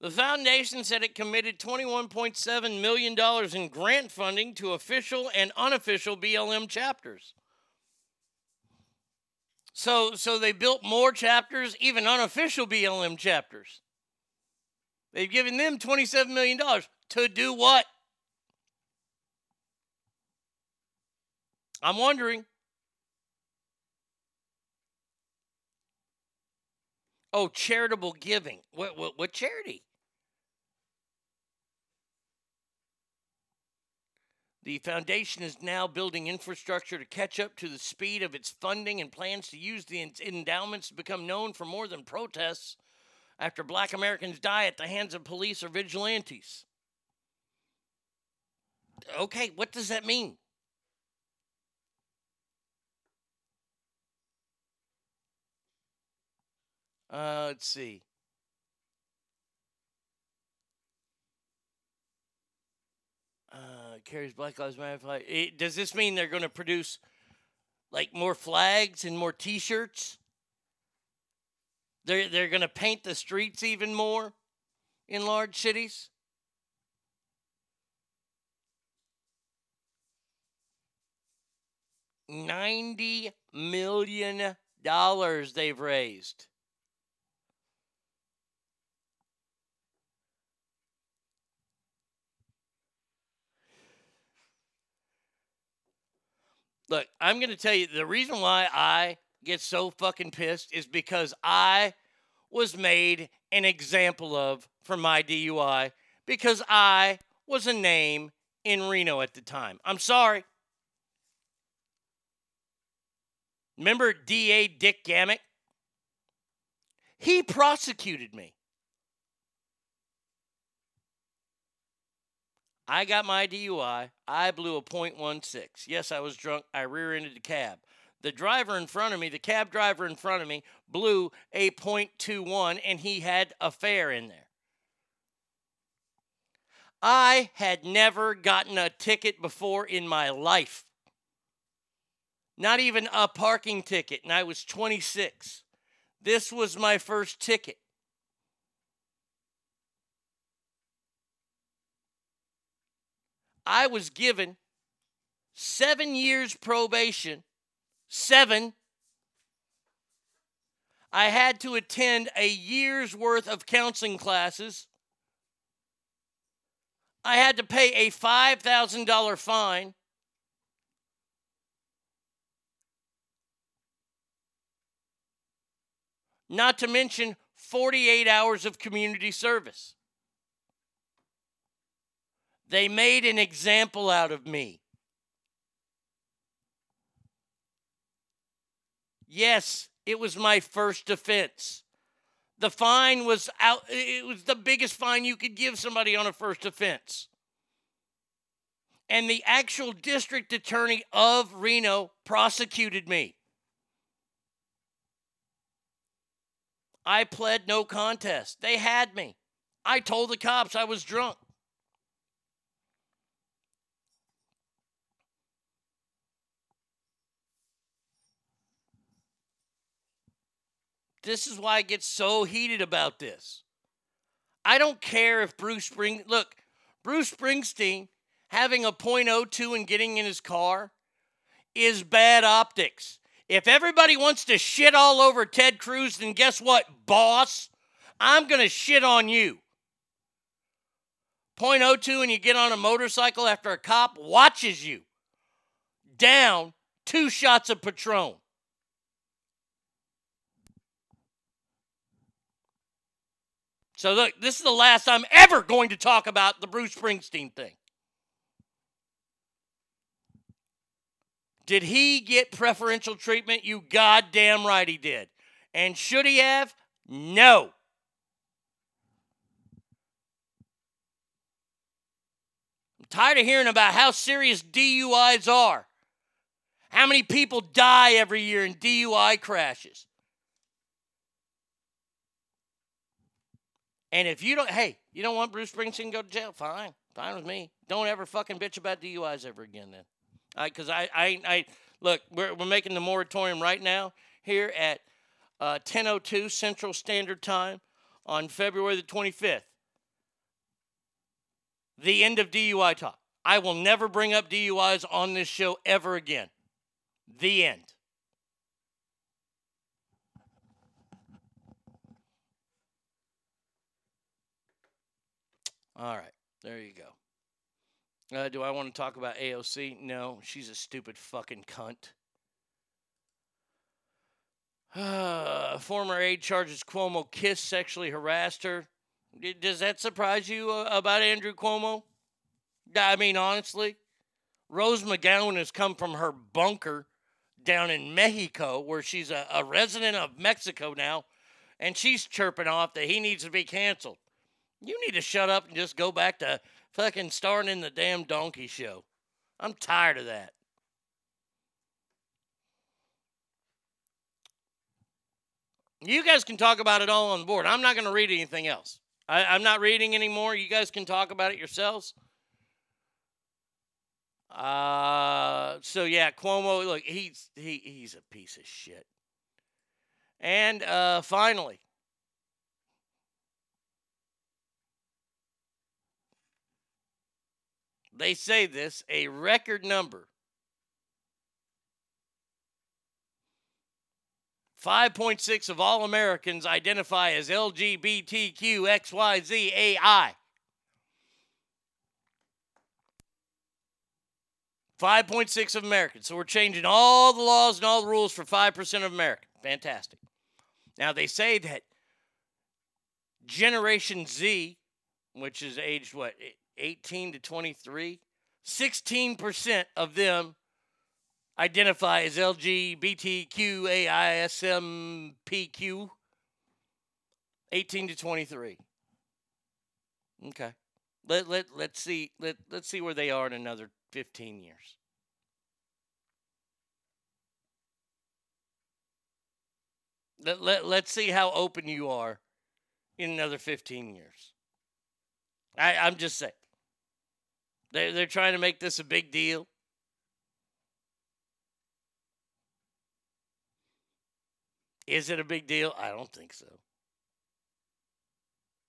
The foundation said it committed $21.7 million in grant funding to official and unofficial BLM chapters. So, so they built more chapters, even unofficial BLM chapters. They've given them $27 million to do what? I'm wondering. Oh, charitable giving. What, what, what charity? The foundation is now building infrastructure to catch up to the speed of its funding and plans to use the endowments to become known for more than protests after black Americans die at the hands of police or vigilantes. Okay, what does that mean? Uh, let's see. Uh, carries Black Lives Matter flag. It, does this mean they're going to produce like more flags and more T-shirts? They're they're going to paint the streets even more in large cities. Ninety million dollars they've raised. Look, I'm going to tell you the reason why I get so fucking pissed is because I was made an example of for my DUI because I was a name in Reno at the time. I'm sorry. Remember DA Dick Gammick? He prosecuted me. I got my DUI. I blew a .16. Yes, I was drunk. I rear-ended the cab. The driver in front of me, the cab driver in front of me, blew a .21 and he had a fare in there. I had never gotten a ticket before in my life. Not even a parking ticket, and I was 26. This was my first ticket. I was given seven years probation, seven. I had to attend a year's worth of counseling classes. I had to pay a $5,000 fine. Not to mention 48 hours of community service. They made an example out of me. Yes, it was my first offense. The fine was out it was the biggest fine you could give somebody on a first offense. And the actual district attorney of Reno prosecuted me. I pled no contest. They had me. I told the cops I was drunk. This is why I get so heated about this. I don't care if Bruce Spring look, Bruce Springsteen having a .02 and getting in his car is bad optics. If everybody wants to shit all over Ted Cruz, then guess what, boss? I'm going to shit on you. .02 and you get on a motorcycle after a cop watches you. Down two shots of Patron. So look, this is the last I'm ever going to talk about the Bruce Springsteen thing. Did he get preferential treatment? You goddamn right he did. And should he have? No. I'm tired of hearing about how serious DUIs are. How many people die every year in DUI crashes? And if you don't, hey, you don't want Bruce Springsteen to go to jail? Fine, fine with me. Don't ever fucking bitch about DUIs ever again, then. Because I, I, I, look, we're, we're making the moratorium right now here at uh, 10:02 Central Standard Time on February the 25th. The end of DUI talk. I will never bring up DUIs on this show ever again. The end. All right, there you go. Uh, do I want to talk about AOC? No, she's a stupid fucking cunt. Uh, former aide charges Cuomo kissed, sexually harassed her. Does that surprise you uh, about Andrew Cuomo? I mean, honestly, Rose McGowan has come from her bunker down in Mexico, where she's a, a resident of Mexico now, and she's chirping off that he needs to be canceled. You need to shut up and just go back to fucking starring in the damn donkey show. I'm tired of that. You guys can talk about it all on the board. I'm not going to read anything else. I, I'm not reading anymore. You guys can talk about it yourselves. Uh, so yeah, Cuomo. Look, he's he he's a piece of shit. And uh, finally, they say this a record number 5.6 of all Americans identify as LGBTQXYZAI. 5.6 of Americans. So we're changing all the laws and all the rules for 5% of Americans. Fantastic. Now they say that Generation Z, which is aged what, 18 to 23, 16% of them identify as LGBTQAISMPQ 18 to 23. Okay. Let, let, let's see let, let's see where they are in another 15 years. Let, let, let's see how open you are in another 15 years. I, I'm just saying. They're, they're trying to make this a big deal. Is it a big deal? I don't think so.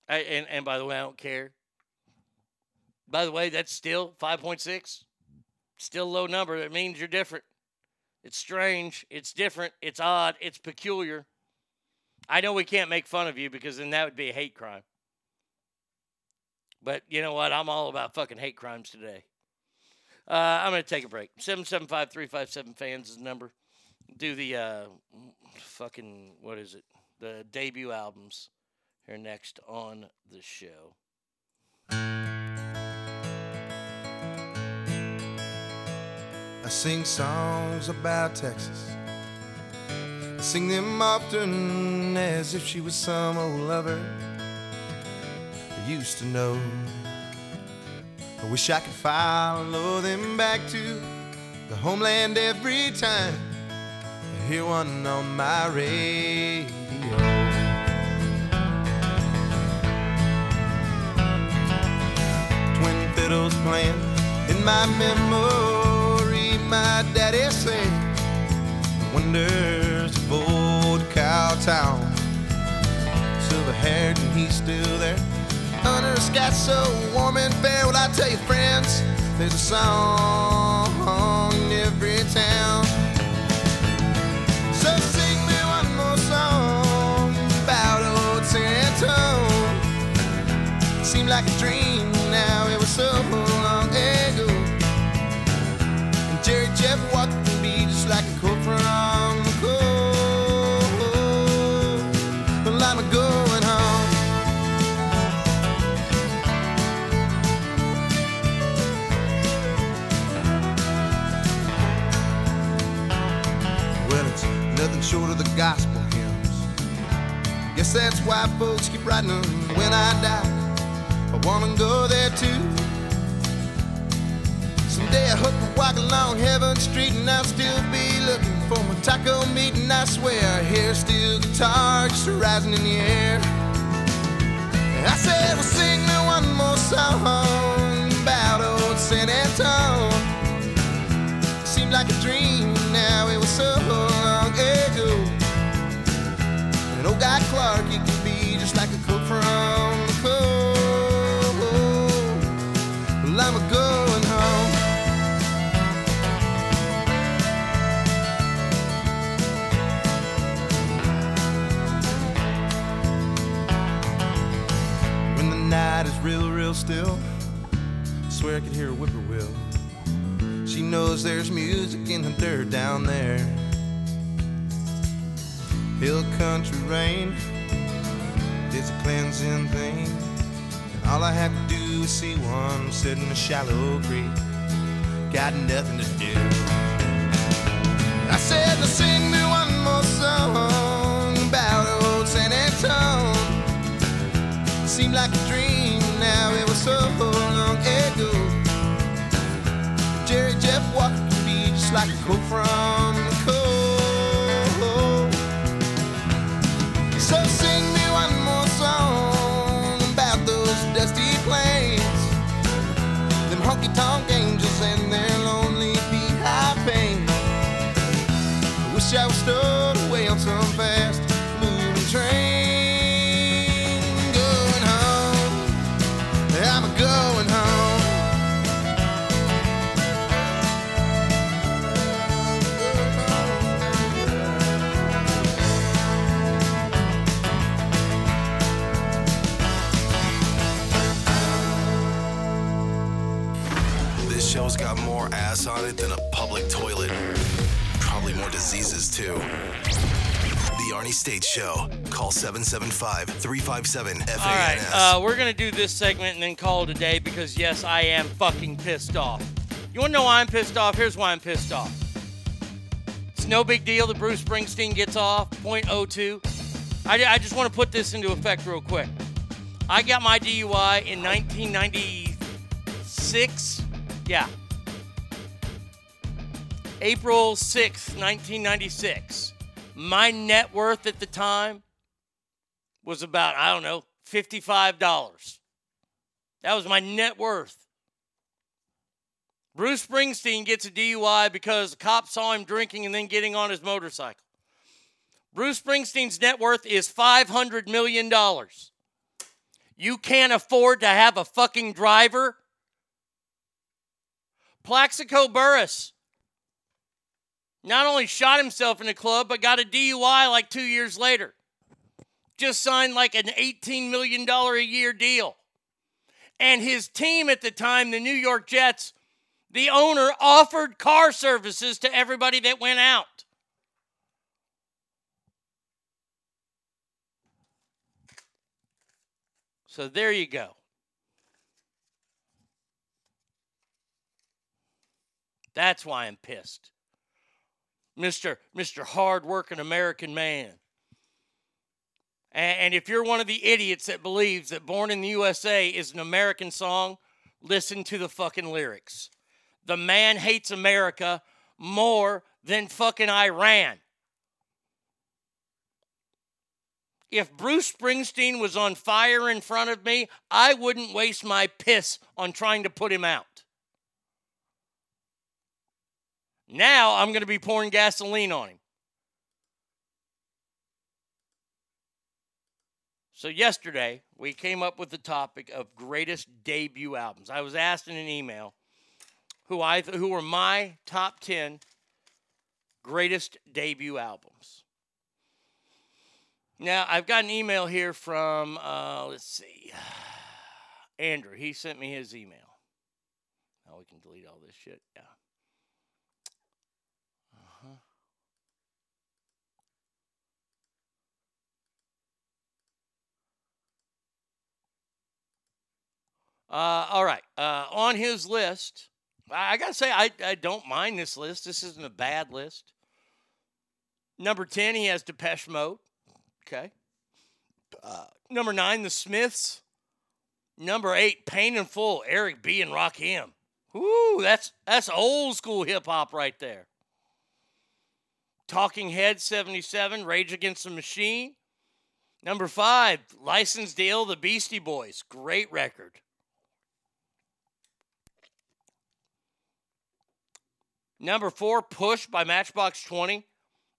I, and, and by the way, I don't care. By the way, that's still 5.6. Still low number. That means you're different. It's strange. It's different. It's odd. It's peculiar. I know we can't make fun of you because then that would be a hate crime. But you know what? I'm all about fucking hate crimes today. Uh, I'm going to take a break. 775 357 fans is the number. Do the uh, fucking, what is it? The debut albums here next on the show. I sing songs about Texas. I sing them often as if she was some old lover used to know. I wish I could follow them back to the homeland every time I hear one on my radio. Twin fiddles playing in my memory. My daddy said, "Wonders of old Cowtown." Silver haired and he's still there. Under a sky so warm and fair. Well, I tell you, friends, there's a song in every town. So sing me one more song about old San Antone. Seemed like a dream now, it was so Guess that's why folks keep writing them when I die. I wanna go there too. Someday I hope to walk along Heaven Street and I'll still be looking for my taco meat. And I swear I hear steel guitar just rising in the air. And I said, well, sing me one more song about old San Antone. Seemed like a dream now, it was so old guy Clark, he could be just like a cook from the cold. Well, I'm a going home. When the night is real, real still, I swear I could hear a whippoorwill. She knows there's music in the dirt down there. Hill country rain is a cleansing thing. And all I have to do is see one sit in a shallow creek. Got nothing to do. I said to sing me one more song about old San Antone. Seemed like a dream now, it was so long ago. Jerry Jeff walked the beach like a quote from too. The Arnie State Show. Call 775 357 All right, FANS. uh, we're gonna do this segment and then call it a day because yes, I am fucking pissed off. You wanna know why I'm pissed off? Here's why I'm pissed off. It's no big deal that Bruce Springsteen gets off .02. I, I just want to put this into effect real quick. I got my DUI in 1996. Yeah. April 6th, 1996. My net worth at the time was about, I don't know, $55. That was my net worth. Bruce Springsteen gets a DUI because the cop saw him drinking and then getting on his motorcycle. Bruce Springsteen's net worth is $500 million. You can't afford to have a fucking driver Plaxico Burress not only shot himself in the club, but got a DUI like two years later. Just signed like an $18 million a year deal. And his team at the time, the New York Jets, the owner offered car services to everybody that went out. So there you go. That's why I'm pissed. Mr. Mr. Hard-working American man. And, and if you're one of the idiots that believes that Born in the USA is an American song, listen to the fucking lyrics. The man hates America more than fucking Iran. If Bruce Springsteen was on fire in front of me, I wouldn't waste my piss on trying to put him out. Now I'm going to be pouring gasoline on him. So yesterday we came up with the topic of greatest debut albums. I was asked in an email who I who were my top 10 greatest debut albums. Now, I've got an email here from uh, let's see. Andrew, he sent me his email. Now we can delete all this shit. Yeah. Uh, all right. Uh, on his list, I, got to say, I, I don't mind this list. This isn't a bad list. Number 10, he has Depeche Mode. Okay. Uh, number nine, The Smiths. Number eight, Paid in Full, Eric B. and Rakim. Woo, that's that's old school hip hop right there. Talking Head 77, Rage Against the Machine. Number five, License Ill, The Beastie Boys. Great record. Number four, Push by Matchbox 20.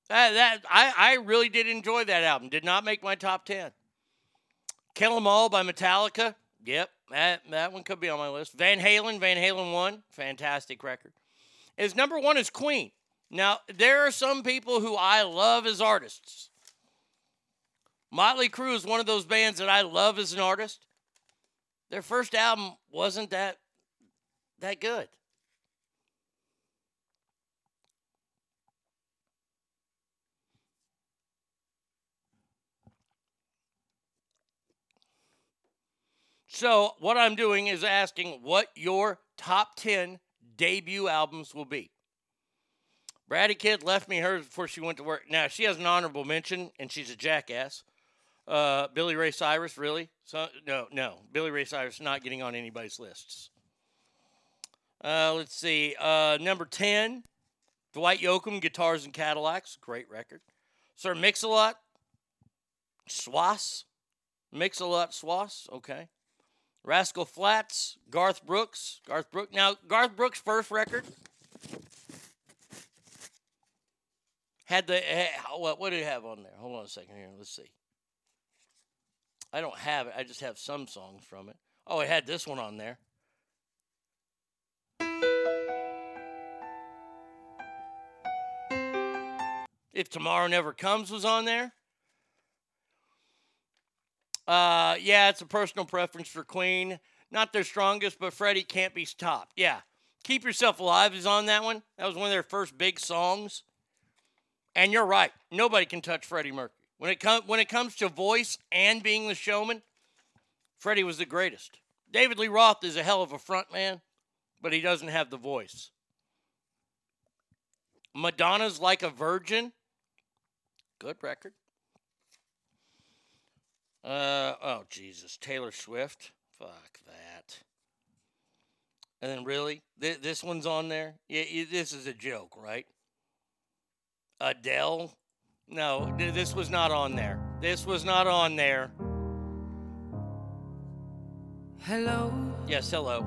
That, that I, I really did enjoy that album. Did not make my top 10. Kill 'Em All by Metallica. Yep, that, that one could be on my list. Van Halen, Van Halen 1. Fantastic record. His number one is Queen. Now, there are some people who I love as artists. Motley Crue is one of those bands that I love as an artist. Their first album wasn't that that good. So, what I'm doing is asking what your top 10 debut albums will be. Bratty Kid left me hers before she went to work. Now, she has an honorable mention, and she's a jackass. Uh, Billy Ray Cyrus, really? So, no, no. Billy Ray Cyrus not getting on anybody's lists. Uh, let's see. Uh, number 10, Dwight Yoakam, Guitars and Cadillacs. Great record. Sir Mix-a-Lot, Swass. Mix-a-Lot, Swass. Okay. Rascal Flatts, Garth Brooks. Garth Brooks. Now, Garth Brooks' first record had the eh, what? What did it have on there? Hold on a second here. Let's see. I don't have it. I just have some songs from it. Oh, it had this one on there. If Tomorrow Never Comes was on there. Uh, yeah, it's a personal preference for Queen. Not their strongest, but Freddie can't be stopped. Yeah. Keep Yourself Alive is on that one. That was one of their first big songs. And you're right. Nobody can touch Freddie Mercury. When it, com- when it comes to voice and being the showman, Freddie was the greatest. David Lee Roth is a hell of a front man, but he doesn't have the voice. Madonna's Like a Virgin. Good record. Uh, oh, Jesus. Taylor Swift. Fuck that. And then, really? Th- this one's on there? Yeah, this is a joke, right? Adele? No, th- this was not on there. This was not on there. Hello, Yes, hello.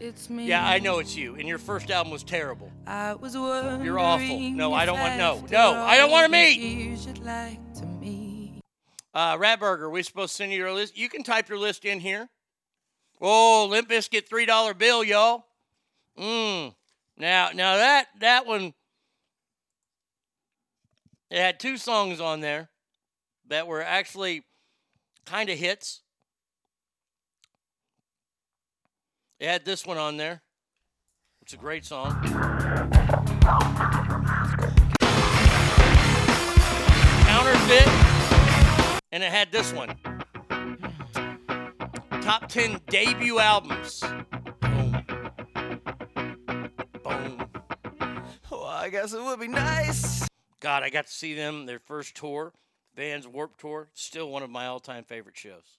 it's me. Yeah, I know it's you. And your first album was terrible. I was You're awful. No, I don't want. No, no, I don't want to meet. you'd like to meet. Uh, Ratburger, we supposed to send you your list? You can type your list in here. Oh, Limp Bizkit $3 bill, y'all. Mm. Now, now that that one, it had two songs on there that were actually kind of hits. It had this one on there. It's a great song. Counterfeit, and it had this one. Top 10 debut albums. Boom. Boom. Well, I guess it would be nice. God, I got to see them their first tour, Vans Warp Tour. Still one of my all-time favorite shows.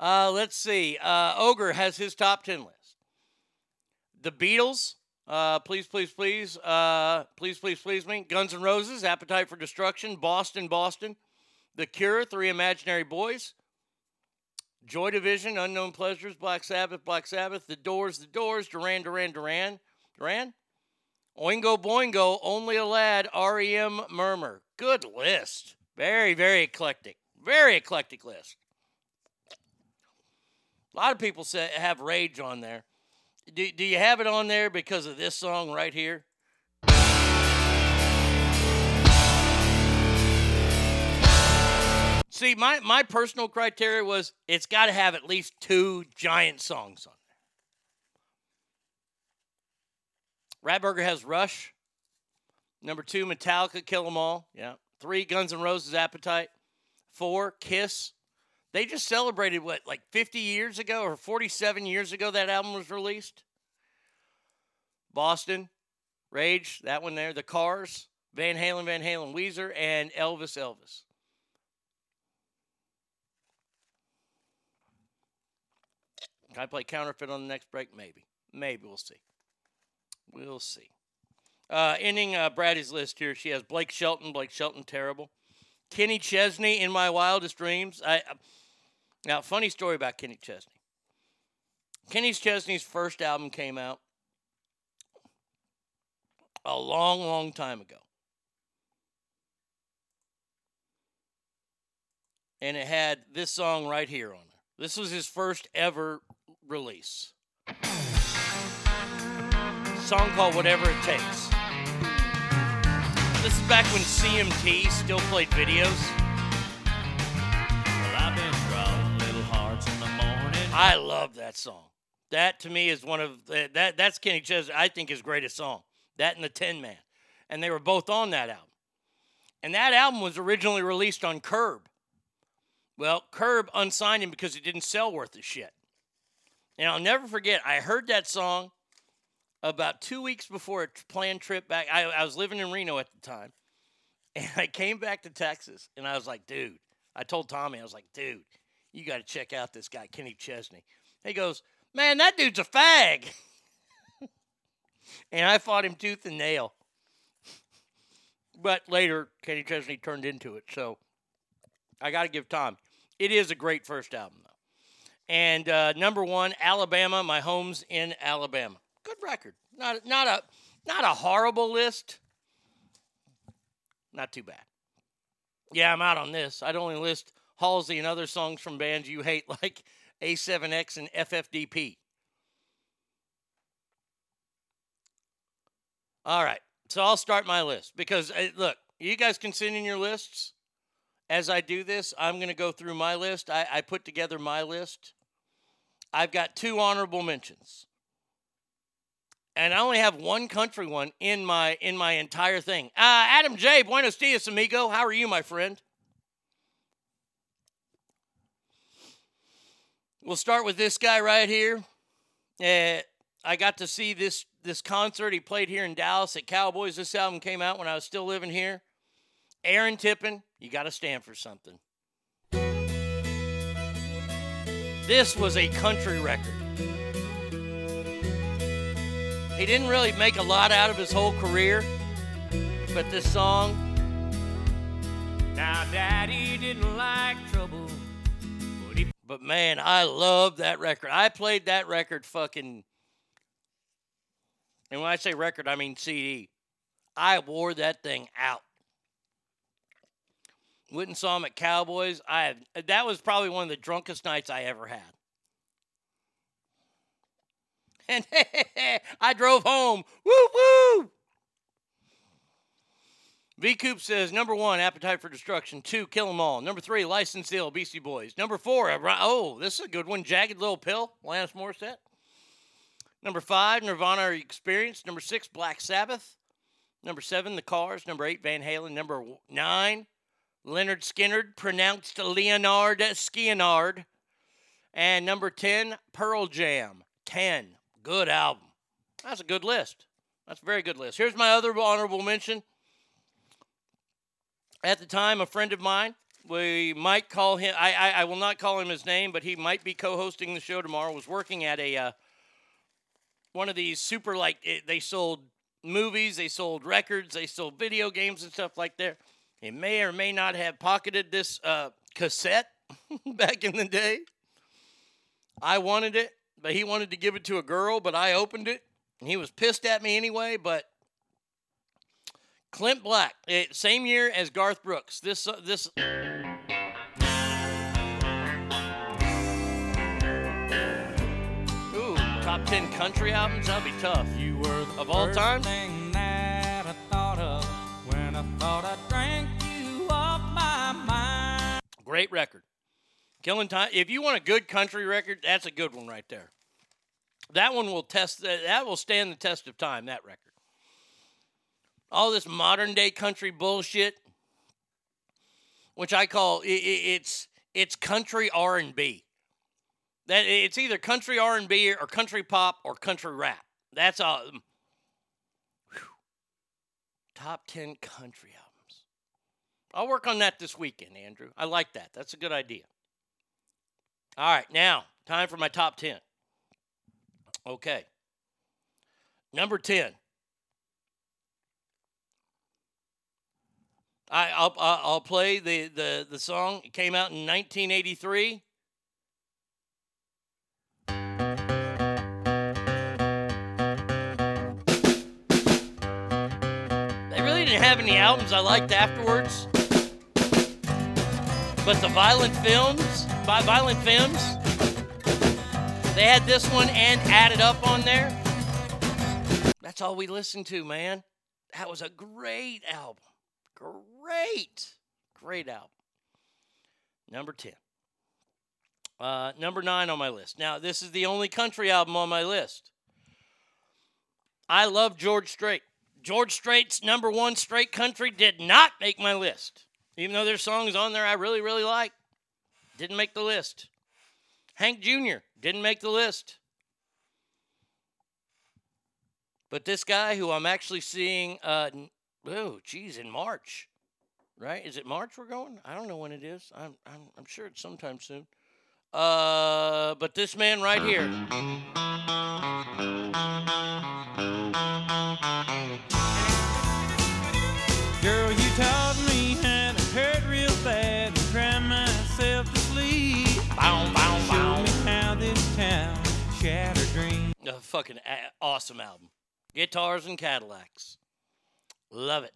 Uh, let's see. Uh, Ogre has his top ten list. The Beatles, uh, please, please, please, uh, please, please, please me. Guns N' Roses, Appetite for Destruction, Boston, Boston. The Cure, Three Imaginary Boys. Joy Division, Unknown Pleasures, Black Sabbath, Black Sabbath. The Doors, The Doors, Duran, Duran, Duran, Duran. Oingo Boingo, Only a Lad, REM Murmur. Good list. Very, very eclectic. Very eclectic list. A lot of people say have Rage on there. Do, do you have it on there because of this song right here? See, my, my personal criteria was it's got to have at least two giant songs on there. Ratburger has Rush. Number two, Metallica, Kill 'Em All. Yeah. Three, Guns N' Roses, Appetite. Four, Kiss. They just celebrated what, like 50 years ago or 47 years ago that album was released? Boston, Rage, that one there. The Cars, Van Halen, Van Halen, Weezer, and Elvis, Elvis. Can I play counterfeit on the next break? Maybe. Maybe. We'll see. We'll see. Uh, ending uh, Brady's list here, she has Blake Shelton. Blake Shelton, terrible. Kenny Chesney, In My Wildest Dreams. I, uh, now, funny story about Kenny Chesney. Kenny Chesney's first album came out a long, long time ago. And it had this song right here on it. This was his first ever release. song called Whatever It Takes. This is back when CMT still played videos. Well, I've been drawing little hearts in the morning. I love that song. That to me is one of the, that that's Kenny Chesney I think his greatest song. That and the Tin Man. And they were both on that album. And that album was originally released on Curb. Well, Curb unsigned him because it didn't sell worth a shit. And I'll never forget, I heard that song about two weeks before a planned trip back. I, I was living in Reno at the time. And I came back to Texas and I was like, dude, I told Tommy, I was like, dude, you got to check out this guy, Kenny Chesney. He goes, man, that dude's a fag. and I fought him tooth and nail. But later, Kenny Chesney turned into it. So I got to give Tom. It is a great first album. And uh, number one, Alabama. My home's in Alabama. Good record. Not not a not a horrible list. Not too bad. Yeah, I'm out on this. I'd only list Halsey and other songs from bands you hate, like A7X and FFDP. All right. So I'll start my list because, uh, look, you guys can send in your lists. As I do this, I'm going to go through my list. I, I put together my list. I've got two honorable mentions. And I only have one country one in my in my entire thing. Uh, Adam J. Buenos dias, amigo. How are you, my friend? We'll start with this guy right here. Uh, I got to see this this concert. He played here in Dallas at Cowboys. This album came out when I was still living here. Aaron Tippin, you got to stand for something. This was a country record. He didn't really make a lot out of his whole career, but this song. Now, Daddy didn't like trouble. But he But man, I love that record. I played that record fucking. And when I say record, I mean CD. I wore that thing out. Went and saw him at Cowboys. I have, that was probably one of the drunkest nights I ever had. And I drove home. Woo woo. V Coop says number one, Appetite for Destruction. Two, Kill 'Em All. Number three, License Ill, Beastie Boys. Number four, oh, this is a good one, Jagged Little Pill, Alanis Morissette. Number five, Nirvana Experience. Number six, Black Sabbath. Number seven, The Cars. Number eight, Van Halen. Number nine, Lynyrd Skynyrd, pronounced Leonard Skinnard. And number 10, Pearl Jam. 10. Good album. That's a good list. That's a very good list. Here's my other honorable mention. At the time, a friend of mine, we might call him, I, I, I will not call him his name, but he might be co hosting the show tomorrow, was working at a, uh, one of these super, like, it, they sold movies, they sold records, they sold video games and stuff like that. He may or may not have pocketed this uh, cassette back in the day. I wanted it, but he wanted to give it to a girl, but I opened it, and he was pissed at me anyway. But Clint Black, eh, same year as Garth Brooks. This uh, this. Ooh, top ten country albums. That'd be tough. You were of all time. Great record. Killing time. If you want a good country record, that's a good one right there. That one will test. That will stand the test of time. That record. All this modern day country bullshit, which I call it's it's country R and B. That it's either country R and B or country pop or country rap. That's all. Whew. Top ten country albums. I'll work on that this weekend, Andrew. I like that. That's a good idea. All right, now time for my top 10. Okay. Number 10. I, I'll, I'll play the, the, the song. It came out in 1983. They really didn't have any albums I liked afterwards. But the Violent Femmes, by Violent Femmes, they had this one and added up on there. That's all we listened to, man. That was a great album. Great. Great album. Number 10. Uh, number 9 on my list. Now, this is the only country album on my list. I love George Strait. George Strait's number one straight country did not make my list. Even though there's songs on there I really, really like, didn't make the list. Hank Jr. didn't make the list. But this guy who I'm actually seeing, uh, oh, geez, in March, right? Is it March we're going? I don't know when it is. I'm, I'm, I'm sure it's sometime soon. Uh, but this man right here. Fucking awesome album. Guitars and Cadillacs. Love it.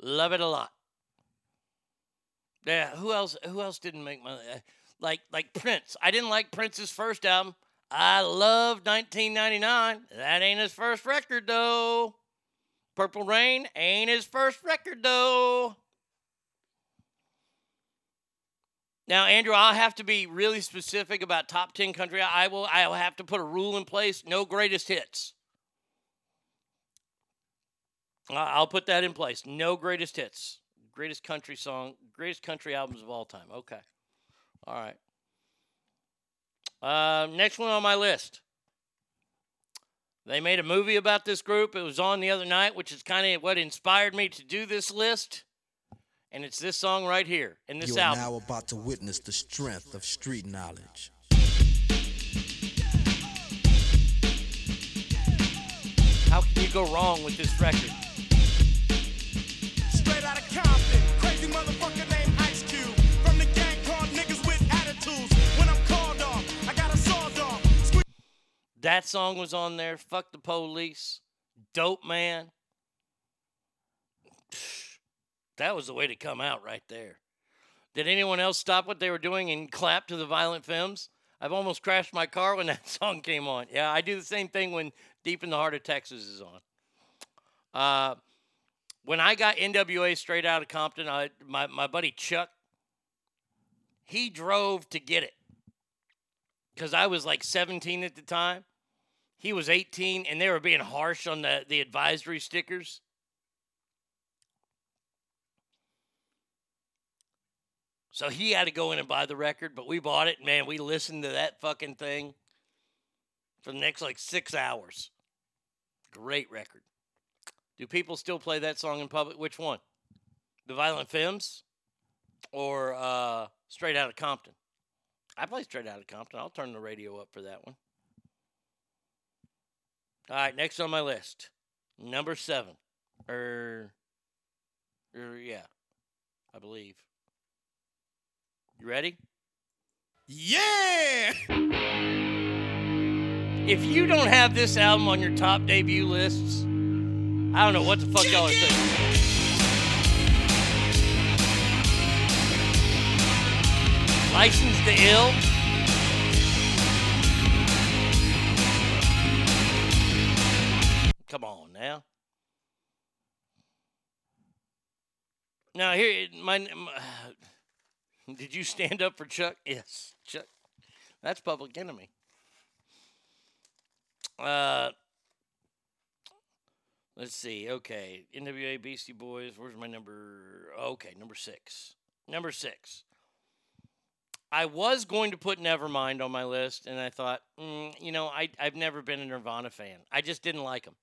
Love it a lot. Yeah, who else who else didn't make my uh, like like Prince. I didn't like Prince's first album. I love 1999. That ain't his first record though. Purple Rain ain't his first record though. Now, Andrew, I'll have to be really specific about top 10 country. I will I will have to put a rule in place, no greatest hits. I'll put that in place. No greatest hits. Greatest country song, greatest country albums of all time. Okay. All right. Uh, next one on my list. They made a movie about this group. It was on the other night, which is kind of what inspired me to do this list. And it's this song right here in this you are album. now about to witness the strength of street knowledge. How can you go wrong with this record? Straight out of Compton, crazy motherfucker named Ice Cube. From the gang called niggas with attitudes. When I'm called off, I got a sawed off. Squeeze That song was on there. Fuck the police. Dope man. That was the way to come out right there. Did anyone else stop what they were doing and clap to the Violent Femmes? I've almost crashed my car when that song came on. Yeah, I do the same thing when Deep in the Heart of Texas is on. Uh, when I got NWA straight out of Compton, I, my, my buddy Chuck, he drove to get it because I was like 17 at the time. He was 18, and they were being harsh on the, the advisory stickers. So he had to go in and buy the record, but we bought it. Man, we listened to that fucking thing for the next like six hours. Great record. Do people still play that song in public? Which one? The Violent Femmes or uh, Straight Out of Compton? I play Straight Out of Compton. I'll turn the radio up for that one. All right, next on my list, number seven, or, er, yeah, I believe. You ready? Yeah! If you don't have this album on your top debut lists, I don't know what the fuck y'all are thinking. License to Ill. Come on now. Now here, my, my did you stand up for Chuck? Yes, Chuck. That's Public Enemy. Uh, let's see. Okay, NWA Beastie Boys. Where's my number? Okay, number six. Number six. I was going to put Nevermind on my list, and I thought, mm, you know, I I've never been a Nirvana fan. I just didn't like them.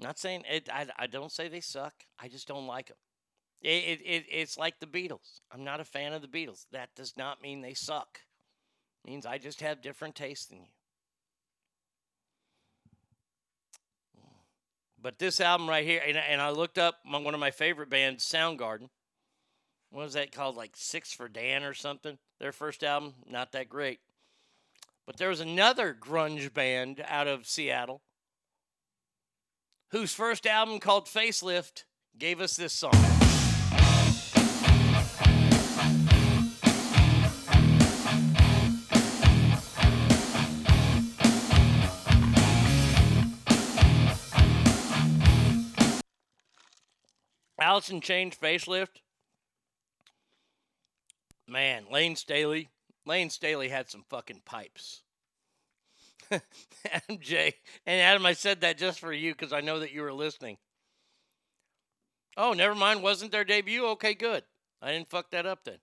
Not saying it. I, I don't say they suck. I just don't like them. It, it, it it's like the Beatles. I'm not a fan of the Beatles. That does not mean they suck. It means I just have different tastes than you. But this album right here, and, and I looked up one of my favorite bands, Soundgarden. What was that called? Like Six for Dan or something? Their first album, not that great. But there was another grunge band out of Seattle whose first album called Facelift gave us this song. Alice in Chains Facelift. Man, Layne Staley. Layne Staley had some fucking pipes. Adam J. And Adam, I said that just for you because I know that you were listening. Oh, never mind. Wasn't their debut? Okay, good. I didn't fuck that up then.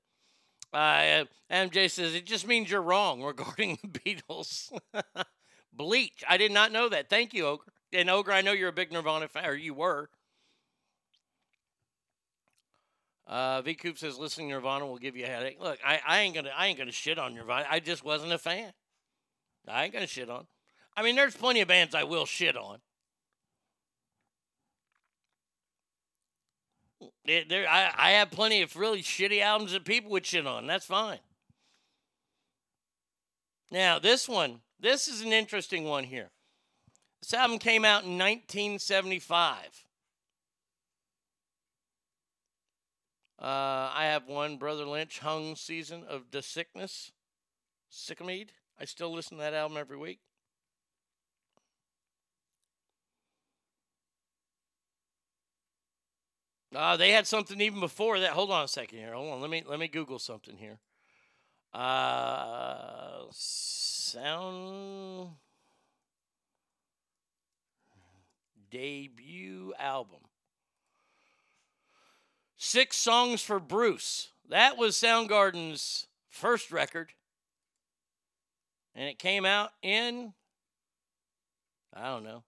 Uh, says it just means you're wrong regarding the Beatles. Bleach. I did not know that. Thank you, Ogre. And Ogre, I know you're a big Nirvana fan, or you were. Uh, V Coop says listening to Nirvana will give you a headache. Look, I, I ain't gonna I ain't gonna shit on Nirvana. I just wasn't a fan. I ain't gonna shit on. I mean, there's plenty of bands I will shit on. There, there- I, I have plenty of really shitty albums that people would shit on. That's fine. Now, this one, this is an interesting one here. This album came out in 1975. Uh, I have one Brother Lynch hung season of The Sickness, Sycamede. I still listen to that album every week. Uh, they had something even before that. Hold on a second here. Hold on. Let me let me Google something here. Uh, sound debut album. Six songs for Bruce. That was Soundgarden's first record, and it came out in I don't know.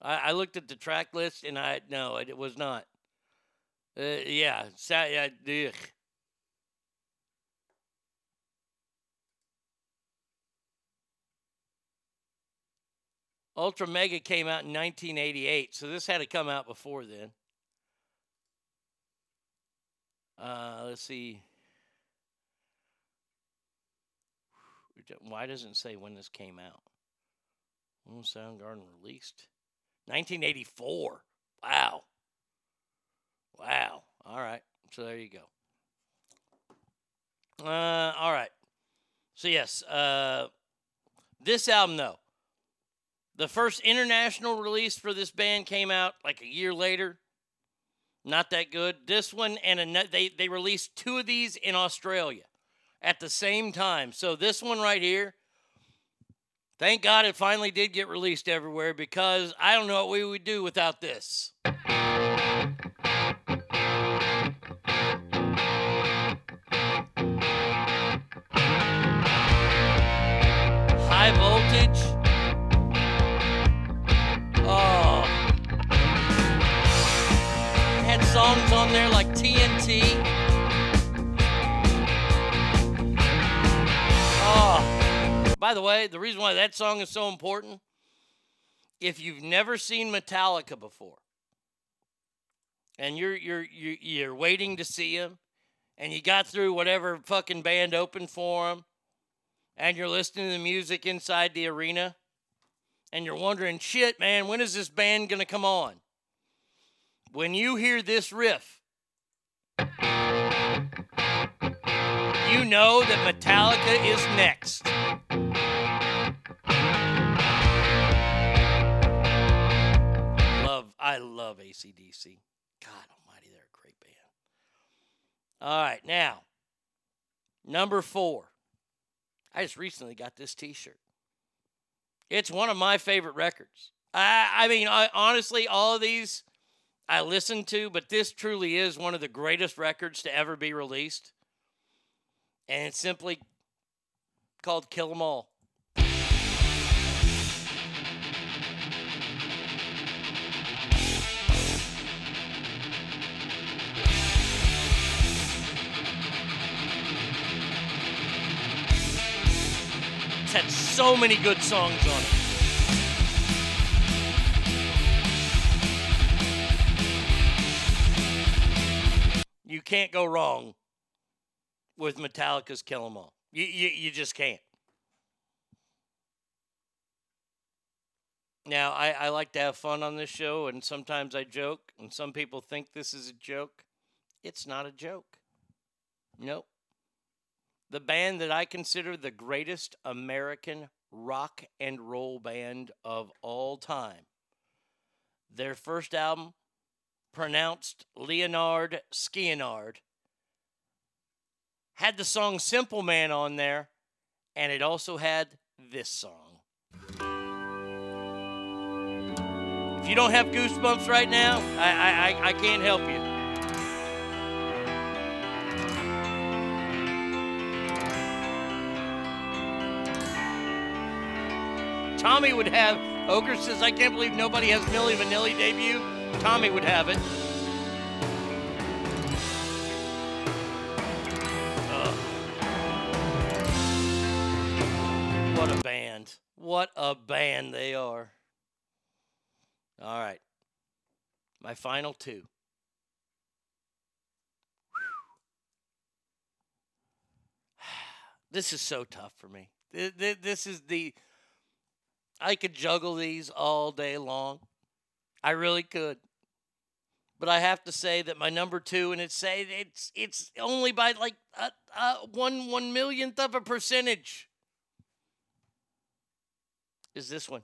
I, I looked at the track list and I no, it, was not. Uh, yeah. Ultramega came out in 1988, so this had to come out before then. Uh, let's see. Why doesn't it say when this came out? When Soundgarden released? 1984. Wow. Wow. All right. So there you go. Uh, all right. So yes, uh, this album though, the first international release for this band came out like a year later. Not that good. This one and ano- they they released two of these in Australia at the same time. So this one right here, thank God it finally did get released everywhere because I don't know what we would do without this. High voltage. Songs on there like TNT. Oh. Ah. By the way, the reason why that song is so important, if you've never seen Metallica before, and you're you're you're, you're waiting to see them, and you got through whatever fucking band opened for them, and you're listening to the music inside the arena, and you're wondering, shit, man, when is this band gonna come on? When you hear this riff, you know that Metallica is next. Love, I love AC/DC. God almighty, they're a great band. All right, now, number four. I just recently got this t shirt. It's one of my favorite records. I, I mean, I, honestly, all of these I listen to, but this truly is one of the greatest records to ever be released. And it's simply called Kill 'Em All. It's had so many good songs on it. You can't go wrong with Metallica's Kill 'Em All. You, you, you just can't. Now, I, I like to have fun on this show, and sometimes I joke, and some people think this is a joke. It's not a joke. Nope. The band that I consider the greatest American rock and roll band of all time. Their first album, pronounced Leonard Skianard, had the song Simple Man on there, and it also had this song. If you don't have goosebumps right now, I, I, I, I can't help you. Tommy would have. Ogre says, I can't believe nobody has Milli Vanilli debut. Tommy would have it. What a band. What a band they are. All right. My final two. This is so tough for me. Th- th- This is the. I could juggle these all day long. I really could. But I have to say that my number two, and it's say it's it's only by like a, a one one millionth of a percentage, is this one.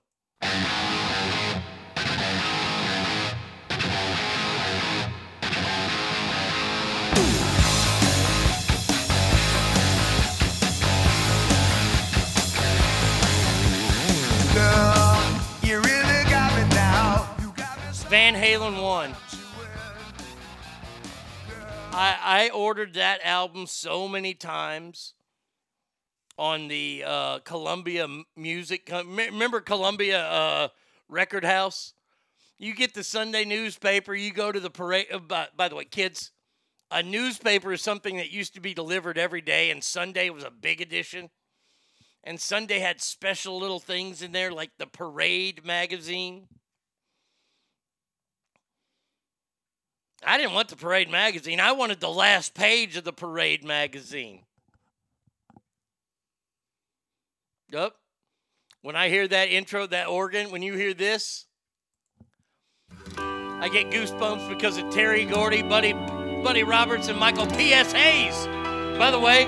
Van Halen 1. I, I ordered that album so many times on the uh, Columbia Music. Remember Columbia uh, Record House? You get the Sunday newspaper, you go to the parade. uh, By, by the way, kids, a newspaper is something that used to be delivered every day, and Sunday was a big edition. And Sunday had special little things in there like the Parade magazine. I didn't want the Parade magazine. I wanted the last page of the Parade magazine. Yup. When I hear that intro, that organ, when you hear this, I get goosebumps because of Terry Gordy, Buddy, Buddy Roberts, and Michael P.S. Hayes. By the way,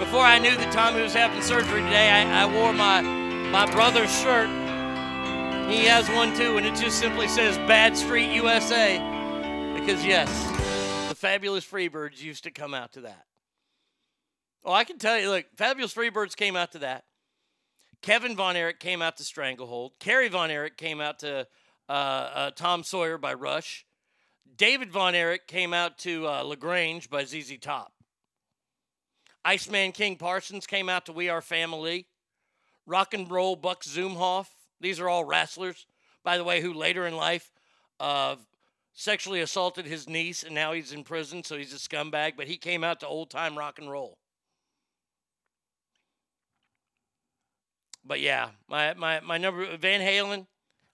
Before I knew that Tommy was having surgery today, I, I wore my my brother's shirt. He has one too, and it just simply says Bad Street USA. Because yes, the fabulous Freebirds used to come out to that. Oh, I can tell you, look, Fabulous Freebirds came out to that. Kevin Von Erich came out to Stranglehold. Kerry Von Erich came out to uh, uh, Tom Sawyer by Rush. David Von Erich came out to uh, LaGrange by ZZ Top. Iceman King Parsons came out to We Are Family. Rock and Roll Buck Zumhoff. These are all wrestlers, by the way, who later in life uh, sexually assaulted his niece and now he's in prison, so he's a scumbag. But he came out to old time rock and roll. But yeah, my, my, my number, Van Halen,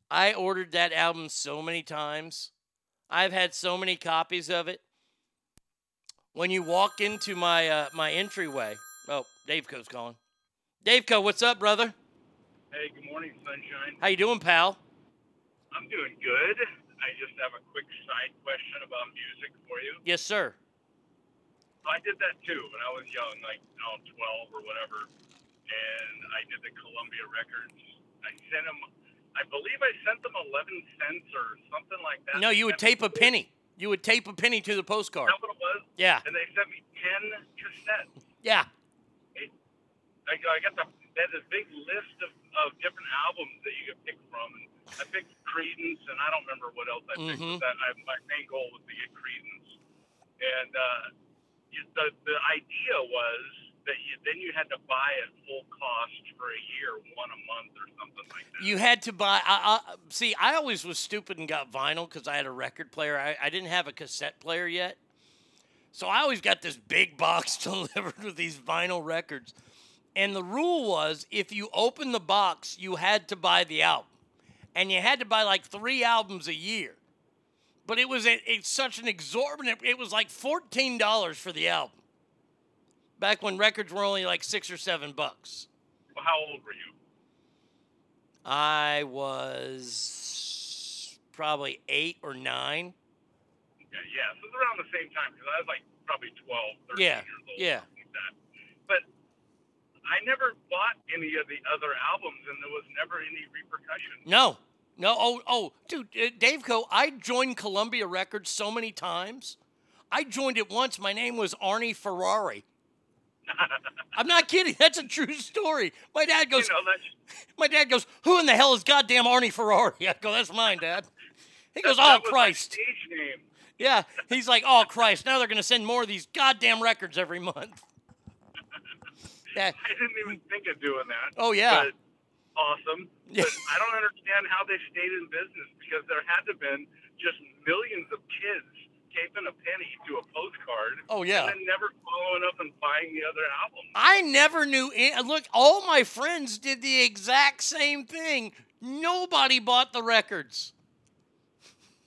I ordered that album so many times. I've had so many copies of it. When you walk into my uh, my entryway, oh, Dave Co's calling. Dave Co, what's up, brother? Hey, good morning, sunshine. How you doing, pal? I'm doing good. I just have a quick side question about music for you. Yes, sir. I did that too when I was young, like you know, 12 or whatever, and I did the Columbia Records. I sent them. I believe I sent them 11 cents or something like that. No, you would tape a penny. You would tape a penny to the postcard. Is that what it was? Yeah. And they sent me 10 cassettes. Yeah. I, I got the they had this big list of, of different albums that you could pick from, and I picked Creedence, and I don't remember what else I picked. Mhm. But that I, my main goal was to get Creedence, and uh, you, the the idea was that you, then you had to buy at full cost for a year, one a month or something like that. You had to buy. I, I, see, I always was stupid and got vinyl because I had a record player. I, I didn't have a cassette player yet. So I always got this big box delivered with these vinyl records. And the rule was if you opened the box, you had to buy the album. And you had to buy like three albums a year. But it was a, it's such an exorbitant, it was like $14 for the album. Back when records were only like six or seven bucks. Well, how old were you? I was probably eight or nine. Yeah, yeah. So it was around the same time because I was like probably 12, 13 Yeah, years old. yeah. Like that. But I never bought any of the other albums, and there was never any repercussion. No, no. Oh, oh, dude, uh, Dave Co. I joined Columbia Records so many times. I joined it once. My name was Arnie Ferrari. I'm not kidding. That's a true story. My dad goes. You know, My dad goes. Who in the hell is goddamn Arnie Ferrari? I go. That's mine, Dad. He goes. that Oh Christ. stage name. Yeah. He's like, oh Christ. Now they're gonna send more of these goddamn records every month. Yeah. I didn't even think of doing that. Oh, yeah. But awesome. Yeah. But I don't understand how they stayed in business because there had to have been just millions of kids taping a penny to a postcard. Oh, yeah. And then never following up and buying the other album. I never knew. an- Look, all my friends did the exact same thing. Nobody bought the records.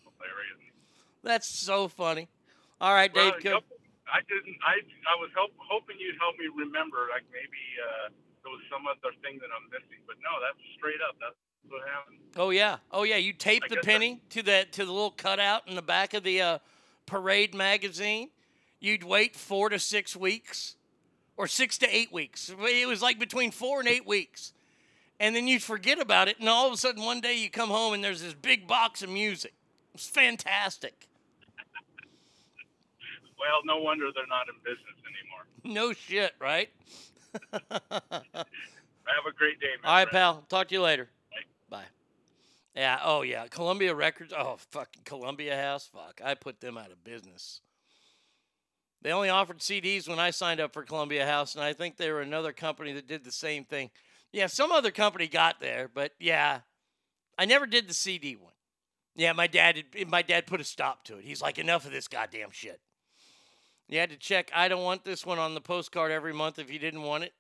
Hilarious. That's so funny. All right, Well, Dave. Cook. I didn't. I I was help, hoping you'd help me remember. Like maybe uh, there was some other thing that I'm missing. But no, that's straight up. That's what happened. Oh yeah, oh yeah. You tape I the penny to the to the little cutout in the back of the uh, Parade magazine. You'd wait four to six weeks, or six to eight weeks. It was like between four and eight weeks, and then you'd forget about it. And all of a sudden, one day you come home and there's this big box of music. It's fantastic. Well, no wonder they're not in business anymore. No shit, right? Have a great day, man. All right, pal. Talk to you later. Bye. Yeah. Oh, yeah. Columbia Records. Oh, fucking Columbia House. Fuck. I put them out of business. They only offered CDs when I signed up for Columbia House, and I think they were another company that did the same thing. Yeah, some other company got there, but yeah, I never did the CD one. Yeah, my dad. Had, my dad put a stop to it. He's like, enough of this goddamn shit. You had to check. I don't want this one on the postcard every month if you didn't want it.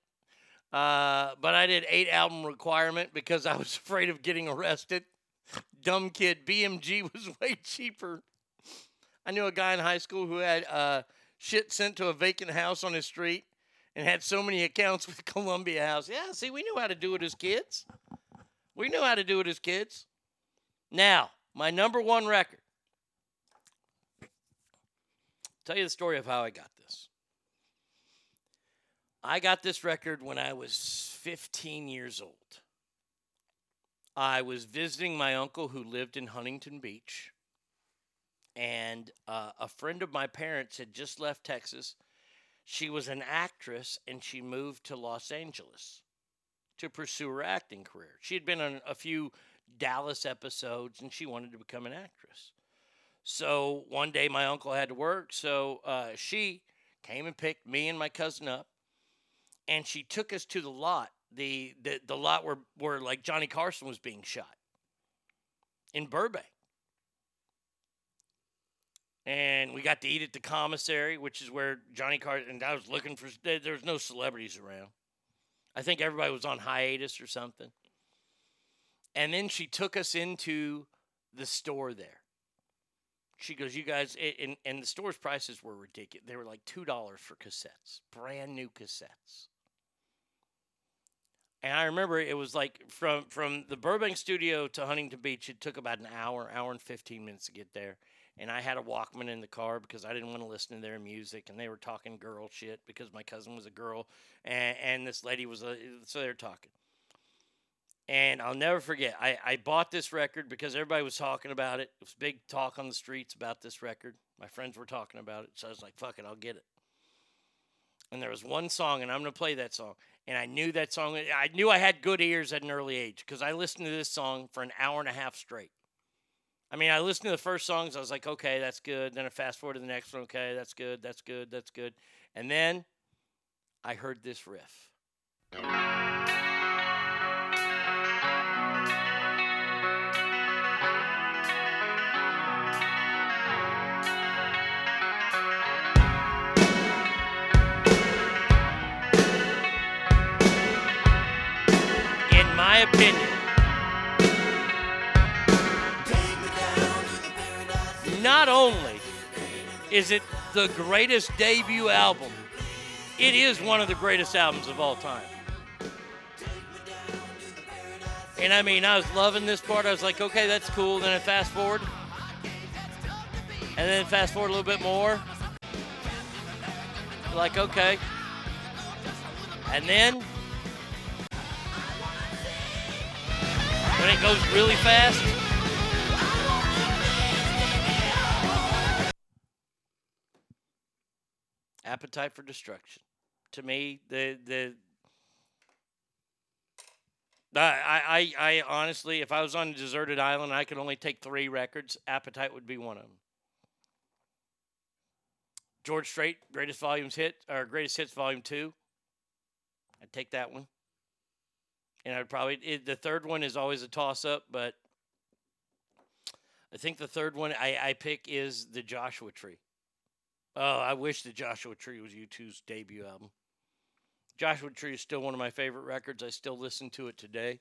Uh, but I did eight album requirement because I was afraid of getting arrested. Dumb kid. BMG was way cheaper. I knew a guy in high school who had uh, shit sent to a vacant house on his street and had so many accounts with Columbia House. Yeah, see, we knew how to do it as kids. We knew how to do it as kids. Now, my number one record. Tell you the story of how I got this. I got this record when I was 15 years old. I was visiting my uncle who lived in Huntington Beach, and uh, a friend of my parents had just left Texas. She was an actress and she moved to Los Angeles to pursue her acting career. She had been on a few Dallas episodes and she wanted to become an actress. So one day my uncle had to work, so uh, she came and picked me and my cousin up, and she took us to the lot, the the, the lot where where like Johnny Carson was being shot in Burbank. And we got to eat at the commissary, which is where Johnny Carson. And I was looking for. There was no celebrities around. I think everybody was on hiatus or something. And then she took us into the store there. She goes, "You guys," and and the store's prices were ridiculous. They were like two dollars for cassettes, brand new cassettes. And I remember it was like from from the Burbank studio to Huntington Beach, it took about an hour, hour and fifteen minutes to get there. And I had a Walkman in the car because I didn't want to listen to their music, and they were talking girl shit because my cousin was a girl, and, and this lady was a so they're talking. And I'll never forget, I, I bought this record because everybody was talking about it. It was big talk on the streets about this record. My friends were talking about it. So I was like, fuck it, I'll get it. And there was one song, and I'm going to play that song. And I knew that song. I knew I had good ears at an early age because I listened to this song for an hour and a half straight. I mean, I listened to the first songs. I was like, okay, that's good. Then I fast forward to the next one. Okay, that's good. That's good. That's good. And then I heard this riff. My opinion, not only is it the greatest debut album, it is one of the greatest albums of all time. And I mean, I was loving this part. I was like, okay, that's cool. Then I fast forward. And then fast forward a little bit more. Like, okay. And then when it goes really fast. Appetite for Destruction. To me, the the I, I, I honestly, if I was on a deserted island, I could only take three records. Appetite would be one of them. George Strait, greatest volumes hit or greatest hits volume two. I'd take that one. And I'd probably it, the third one is always a toss up, but I think the third one I, I pick is the Joshua Tree. Oh, I wish the Joshua Tree was U2's debut album. Joshua Tree is still one of my favorite records. I still listen to it today.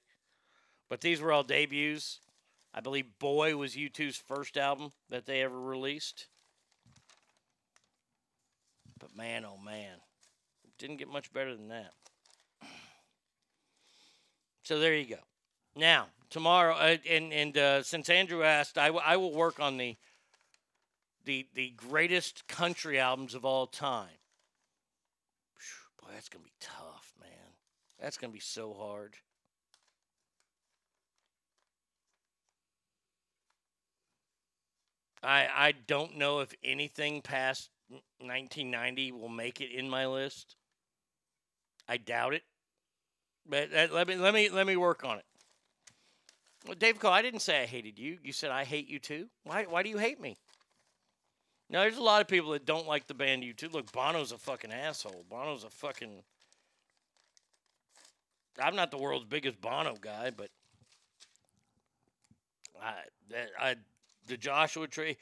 But these were all debuts. I believe Boy was U2's first album that they ever released. But man, oh man, didn't get much better than that. So there you go. Now tomorrow, uh, and and uh, since Andrew asked, I, w- I will work on the the the greatest country albums of all time. Phew, Boy, that's gonna be tough, man. That's gonna be so hard. I I don't know if anything past 1990 will make it in my list. I doubt it. But uh, let me let me let me work on it. Well, Dave Cole, I didn't say I hated you. You said I hate U2. Why why do you hate me? Now there's a lot of people that don't like the band you too. Look, Bono's a fucking asshole. Bono's a fucking I'm not the world's biggest Bono guy, but I, I the Joshua Tree.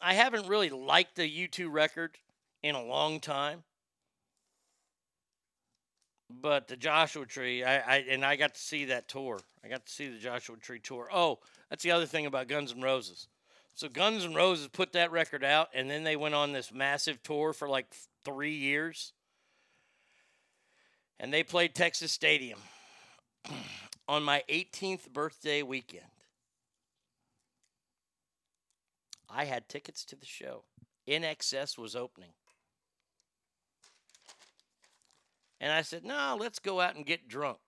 I haven't really liked the U2 record in a long time. But the Joshua Tree, I, I and I got to see that tour. I got to see the Joshua Tree tour. Oh, that's the other thing about Guns N' Roses. So Guns N' Roses put that record out, and then they went on this massive tour for like three years, and they played Texas Stadium on my 18th birthday weekend. I had tickets to the show. INXS was opening. And I said, no, let's go out and get drunk.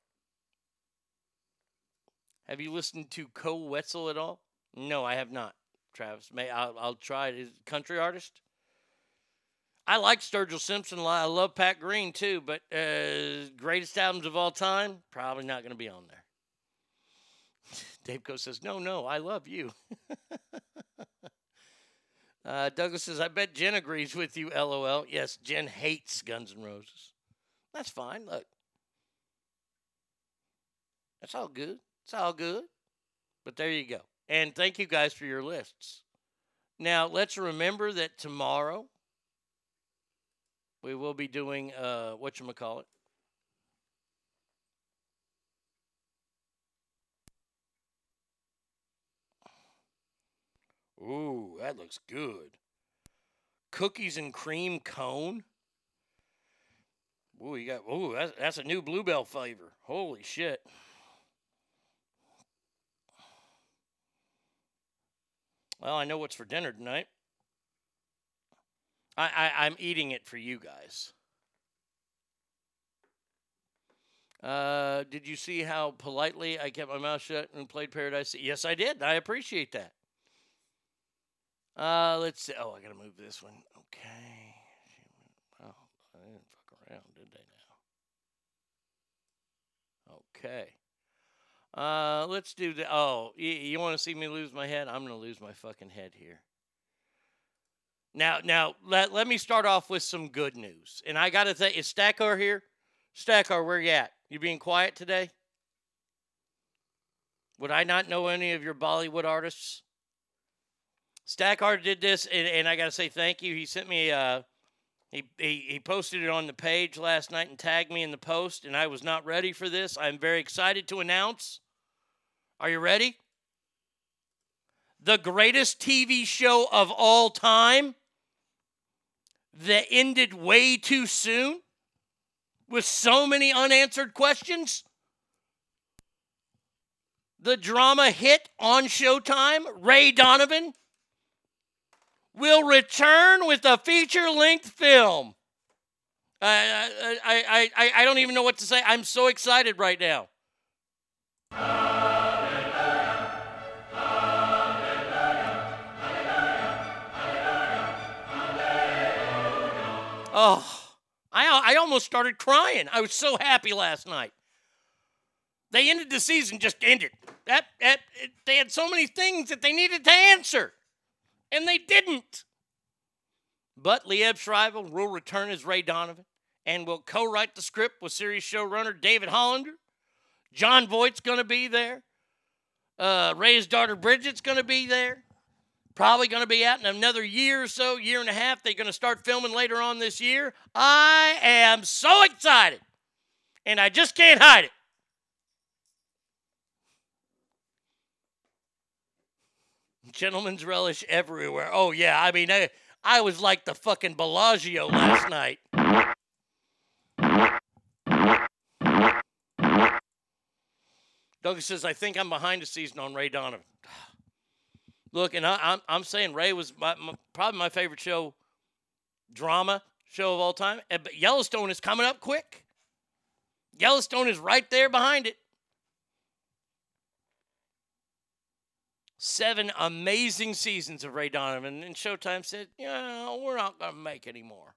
Have you listened to Koe Wetzel at all? No, I have not, Travis. May I'll, I'll try it. Country artist? I like Sturgill Simpson. I love Pat Green too, but uh, greatest albums of all time, probably not going to be on there. Dave Co says, no, no, I love you. uh, Douglas says, I bet Jen agrees with you, lol. Yes, Jen hates Guns N' Roses. That's fine. Look, that's all good. It's all good. But there you go. And thank you guys for your lists. Now, let's remember that tomorrow we will be doing uh whatchamacallit. Ooh, that looks good. Cookies and cream cone. Ooh, you got ooh, that's, that's a new Blue Bell flavor. Holy shit. Well, I know what's for dinner tonight. I, I I'm eating it for you guys. Uh, did you see how politely I kept my mouth shut and played Paradise? Yes, I did. I appreciate that. Uh, let's see. Oh, I gotta move this one. Okay. Oh, I didn't fuck around, did they now? Okay. Uh, let's do the. Oh, you, you want to see me lose my head? I'm gonna lose my fucking head here. Now, now let, let me start off with some good news. And I gotta say, is Stackar here? Stackar, where you at? You being quiet today? Would I not know any of your Bollywood artists? Stackar did this, and, and I gotta say thank you. He sent me uh he, he he posted it on the page last night and tagged me in the post, and I was not ready for this. I'm very excited to announce. Are you ready? The greatest TV show of all time that ended way too soon with so many unanswered questions. The drama hit on Showtime, Ray Donovan, will return with a feature length film. I, I, I, I, don't even know what to say. I'm so excited right now. Oh, I, I almost started crying. I was so happy last night. They ended the season, just ended. That, that, it, they had so many things that they needed to answer, and they didn't. But Liev Schreiber will return as Ray Donovan and will co write the script with series showrunner David Hollander. Jon Voight's going to be there. Uh, Ray's daughter Bridget's going to be there. Probably going to be out in another year or so, year and a half. They're going to start filming later on this year. I am so excited, and I just can't hide it. Gentleman's relish everywhere. Oh, yeah. I mean, I, I was like the fucking Bellagio last night. Douglas says, I think I'm behind the season on Ray Donovan. Look, and I, am I'm, I'm saying Ray was my, my, probably my favorite show, drama show of all time. But Yellowstone is coming up quick. Yellowstone is right there behind it. Seven amazing seasons of Ray Donovan, and Showtime said, "Yeah, we're not going to make any more."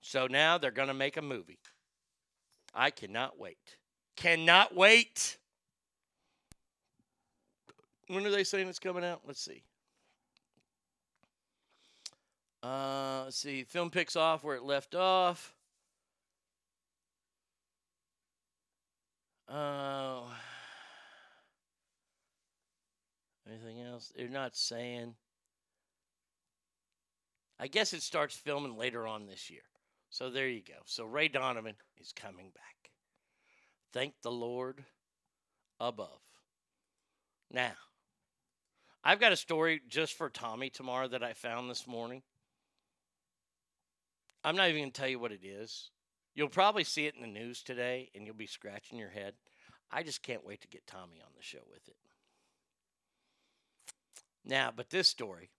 So now they're going to make a movie. I cannot wait. Cannot wait. When are they saying it's coming out? Let's see. Uh, let's see. Film picks off where it left off. Oh. Anything else? They're not saying. I guess it starts filming later on this year. So there you go. So Ray Donovan is coming back. Thank the Lord above. Now, I've got a story just for Tommy tomorrow that I found this morning. I'm not even going to tell you what it is. You'll probably see it in the news today and you'll be scratching your head. I just can't wait to get Tommy on the show with it. Now, but this story,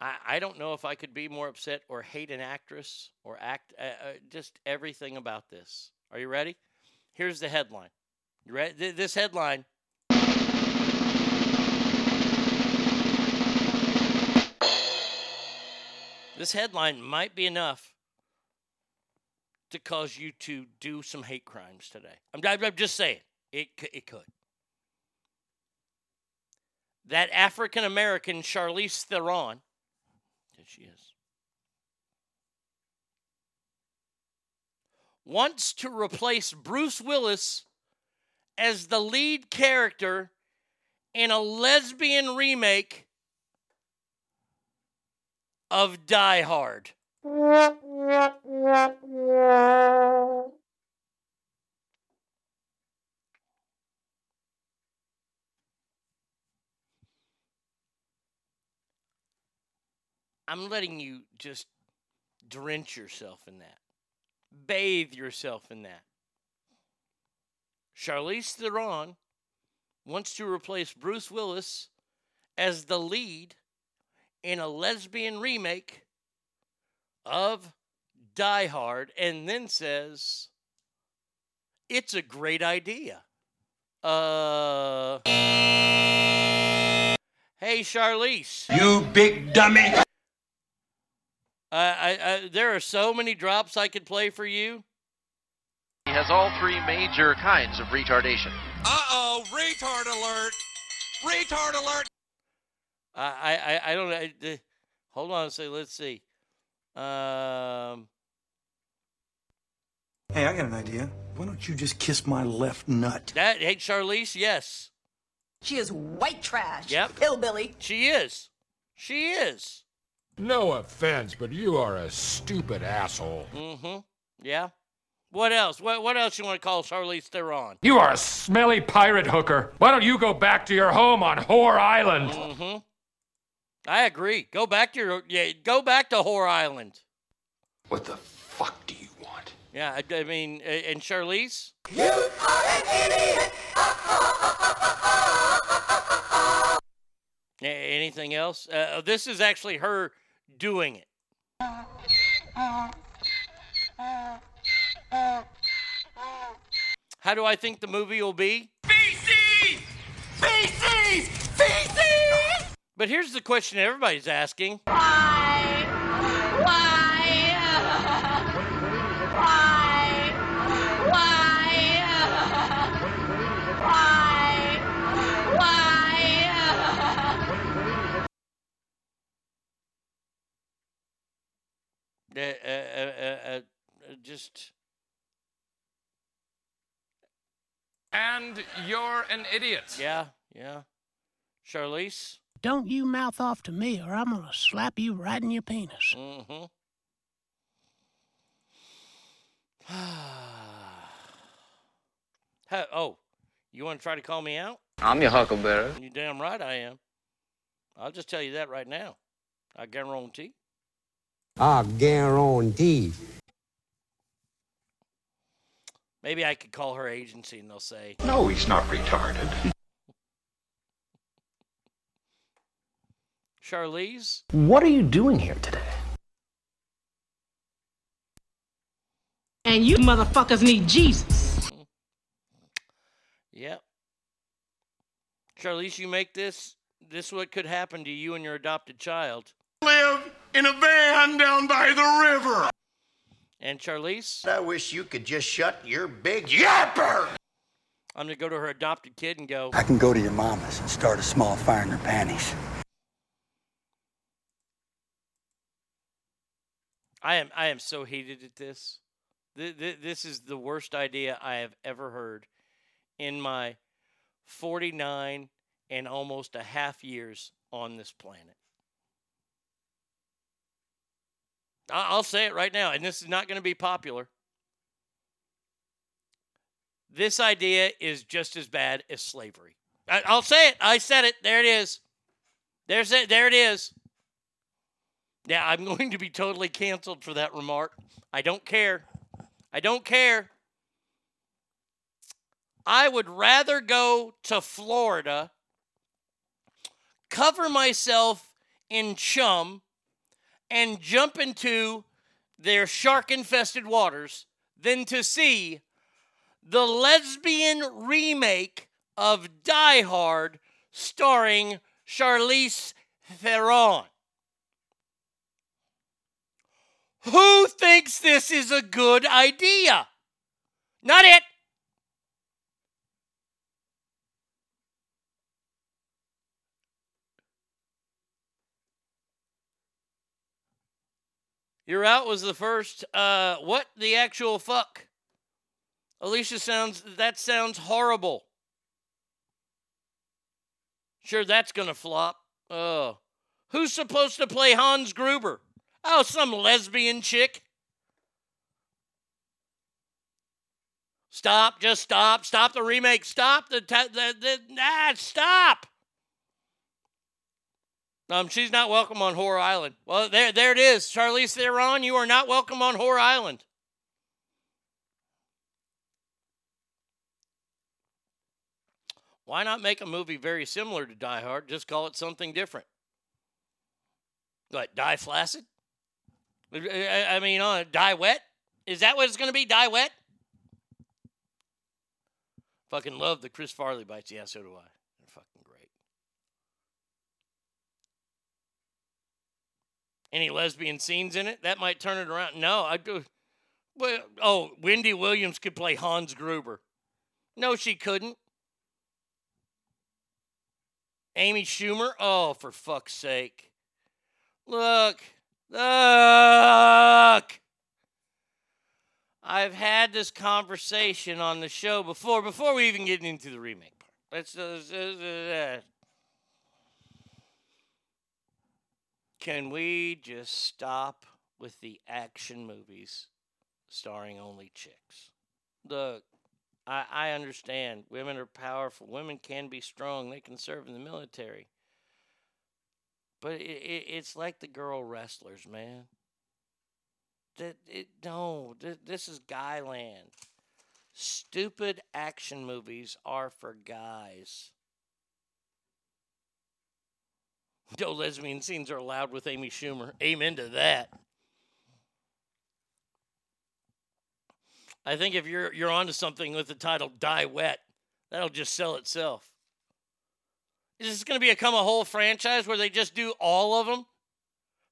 I, I don't know if I could be more upset or hate an actress or act uh, uh, just everything about this. Are you ready? Here's the headline. You ready? Th- This headline. This headline might be enough to cause you to do some hate crimes today. I'm, I'm just saying it it could. That African American Charlize Theron, that she is, wants to replace Bruce Willis as the lead character in a lesbian remake of Die Hard. I'm letting you just drench yourself in that. Bathe yourself in that. Charlize Theron wants to replace Bruce Willis as the lead in a lesbian remake of Die Hard and then says it's a great idea. Uh Hey Charlize. You big dummy. I, I, I there are so many drops I could play for you. He has all three major kinds of retardation. Uh-oh, retard alert. Retard alert. I I, I- I don't know. uh, Hold on a second. Let's see. Um, Hey, I got an idea. Why don't you just kiss my left nut? that hey Charlize, yes. She is white trash. Yep. Hillbilly. She is. She is. No offense, but you are a stupid asshole. Mm-hmm. Yeah. What else? What what else you want to call Charlize Theron? You are a smelly pirate hooker. Why don't you go back to your home on Whore Island? Mm-hmm. I agree. Go back to your yeah. Go back to Whore Island. What the fuck do you want? Yeah. I, I mean, uh, and Charlize. A- idiot. Anything else? Uh, this is actually her doing it. How do I think the movie will be? Feces! Feces! Feces! But here's the question everybody's asking. Uh, uh, uh, uh, uh, just And you're an idiot. yeah, yeah. Charlize. Don't you mouth off to me, or I'm gonna slap you right in your penis. Mm-hmm. Huh, oh, you want to try to call me out? I'm your huckleberry. You damn right I am. I'll just tell you that right now. I guarantee. I guarantee. Maybe I could call her agency and they'll say, No, he's not retarded. Charlize, What are you doing here today? And you motherfuckers need Jesus. Yep. Charlize, you make this. This what could happen to you and your adopted child. Live in a van down by the river. And Charlize, I wish you could just shut your big yapper. I'm gonna go to her adopted kid and go. I can go to your mama's and start a small fire in her panties. I am I am so heated at this. Th- th- This is the worst idea I have ever heard in my 49 and almost a half years on this planet. I- I'll say it right now, and this is not going to be popular. This idea is just as bad as slavery. I'll say it. I said it. There it is. There's it. There it is. Yeah, I'm going to be totally canceled for that remark. I don't care. I don't care. I would rather go to Florida, cover myself in chum, and jump into their shark infested waters than to see the lesbian remake of Die Hard starring Charlize Theron. Who thinks this is a good idea? Not it. You're out was the first. Uh, what the actual fuck? Alicia sounds. That sounds horrible. Sure, that's gonna flop. Oh, who's supposed to play Hans Gruber? Oh, some lesbian chick. Stop! Just stop! Stop the remake! Stop the the the, the ah! Stop! Um, she's not welcome on Horror Island. Well, there, there it is. Charlize Theron, you are not welcome on Horror Island. Why not make a movie very similar to Die Hard? Just call it something different. What, Die Flaccid? I mean, uh, Die Wet? Is that what it's going to be? Die Wet? Fucking love the Chris Farley bites. Yeah, so do I. They're fucking great. Any lesbian scenes in it? That might turn it around. No, I do. Well, oh, Wendy Williams could play Hans Gruber. No, she couldn't. Amy Schumer? Oh, for fuck's sake. Look. Look. I've had this conversation on the show before, before we even get into the remake part. Let's. Can we just stop with the action movies starring only chicks? Look, I, I understand women are powerful. Women can be strong. They can serve in the military. But it, it, it's like the girl wrestlers, man. That it no, th- this is guy land. Stupid action movies are for guys. No lesbian scenes are allowed with Amy Schumer. Amen to that. I think if you're you're onto something with the title "Die Wet," that'll just sell itself. Is this going to become a whole franchise where they just do all of them?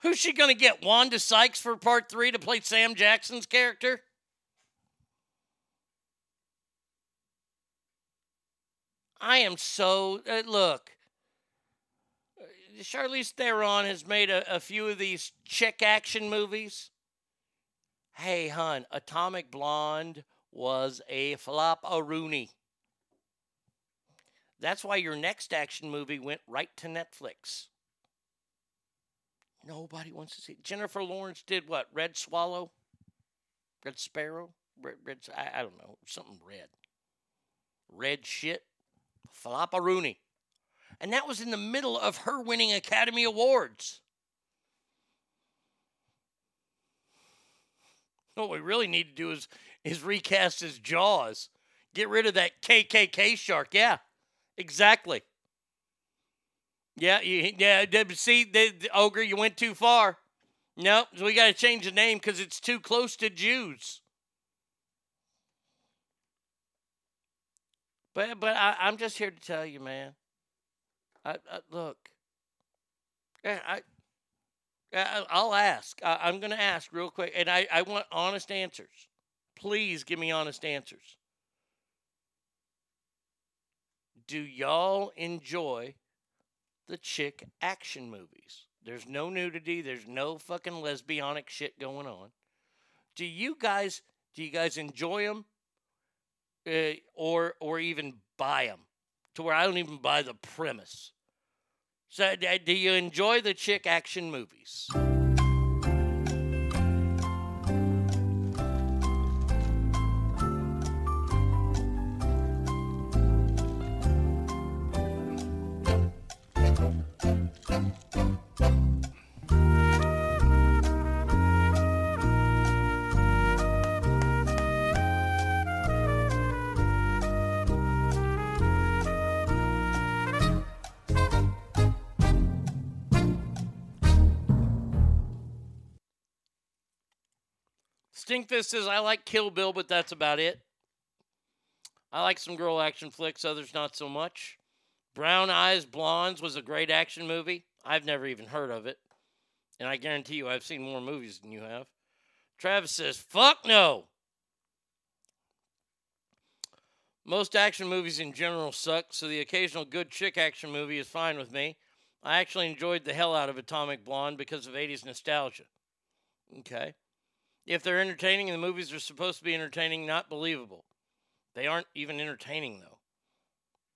Who's she going to get? Wanda Sykes for part three to play Sam Jackson's character? I am so uh, look. Charlize Theron has made a, a few of these chick action movies. Hey, hun, Atomic Blonde was a flop a Rooney. That's why your next action movie went right to Netflix. Nobody wants to see. Jennifer Lawrence did what? Red Swallow? Red Sparrow? Red, red I, I don't know. Something red. Red shit. Floppa Rooney. And that was in the middle of her winning Academy Awards. What we really need to do is is recast his jaws. Get rid of that KKK shark. Yeah, exactly. Yeah, you, yeah. See, the, the ogre, you went too far. Nope, so we got to change the name because it's too close to Jews. But but I, I'm just here to tell you, man. I, I look. I, I I'll ask. I, I'm going to ask real quick, and I, I want honest answers. Please give me honest answers. Do y'all enjoy the chick action movies? There's no nudity. There's no fucking lesbianic shit going on. Do you guys do you guys enjoy them, uh, or or even buy them? To where I don't even buy the premise. So, uh, do you enjoy the chick action movies? Stinkfist says I like Kill Bill, but that's about it. I like some girl action flicks, others not so much. Brown Eyes Blondes was a great action movie. I've never even heard of it. And I guarantee you I've seen more movies than you have. Travis says, fuck no. Most action movies in general suck, so the occasional good chick action movie is fine with me. I actually enjoyed the hell out of Atomic Blonde because of 80s nostalgia. Okay. If they're entertaining and the movies are supposed to be entertaining, not believable. They aren't even entertaining though.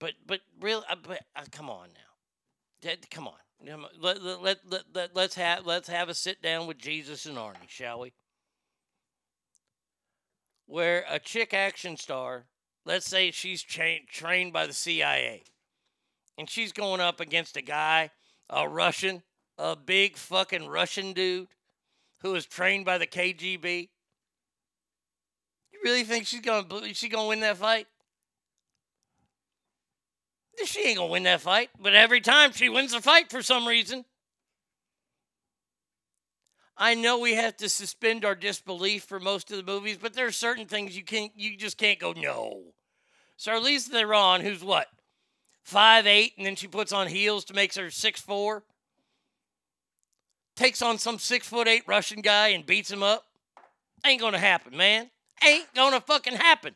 But but real uh, but uh, come on now. Come on. Let, let, let, let, let's have let's have a sit down with Jesus and Arnie, shall we? Where a chick action star, let's say she's cha- trained by the CIA, and she's going up against a guy, a Russian, a big fucking Russian dude who is trained by the KGB. You really think she's gonna she gonna win that fight? She ain't gonna win that fight, but every time she wins the fight for some reason. I know we have to suspend our disbelief for most of the movies, but there are certain things you can't you just can't go no. Charlize Theron, who's what? Five eight, and then she puts on heels to make her six four. Takes on some six foot eight Russian guy and beats him up. Ain't gonna happen, man. Ain't gonna fucking happen.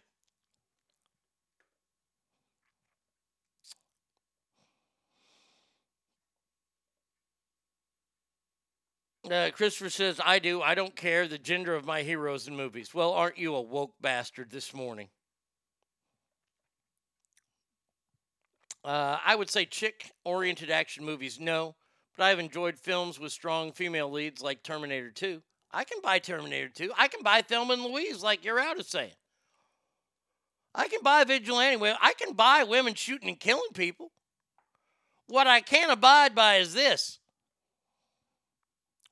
Uh, Christopher says, I do. I don't care the gender of my heroes in movies. Well, aren't you a woke bastard this morning? Uh, I would say chick oriented action movies, no. But I've enjoyed films with strong female leads like Terminator 2. I can buy Terminator 2. I can buy Thelma and Louise, like you're out of saying. I can buy Vigilante. Well, I can buy women shooting and killing people. What I can't abide by is this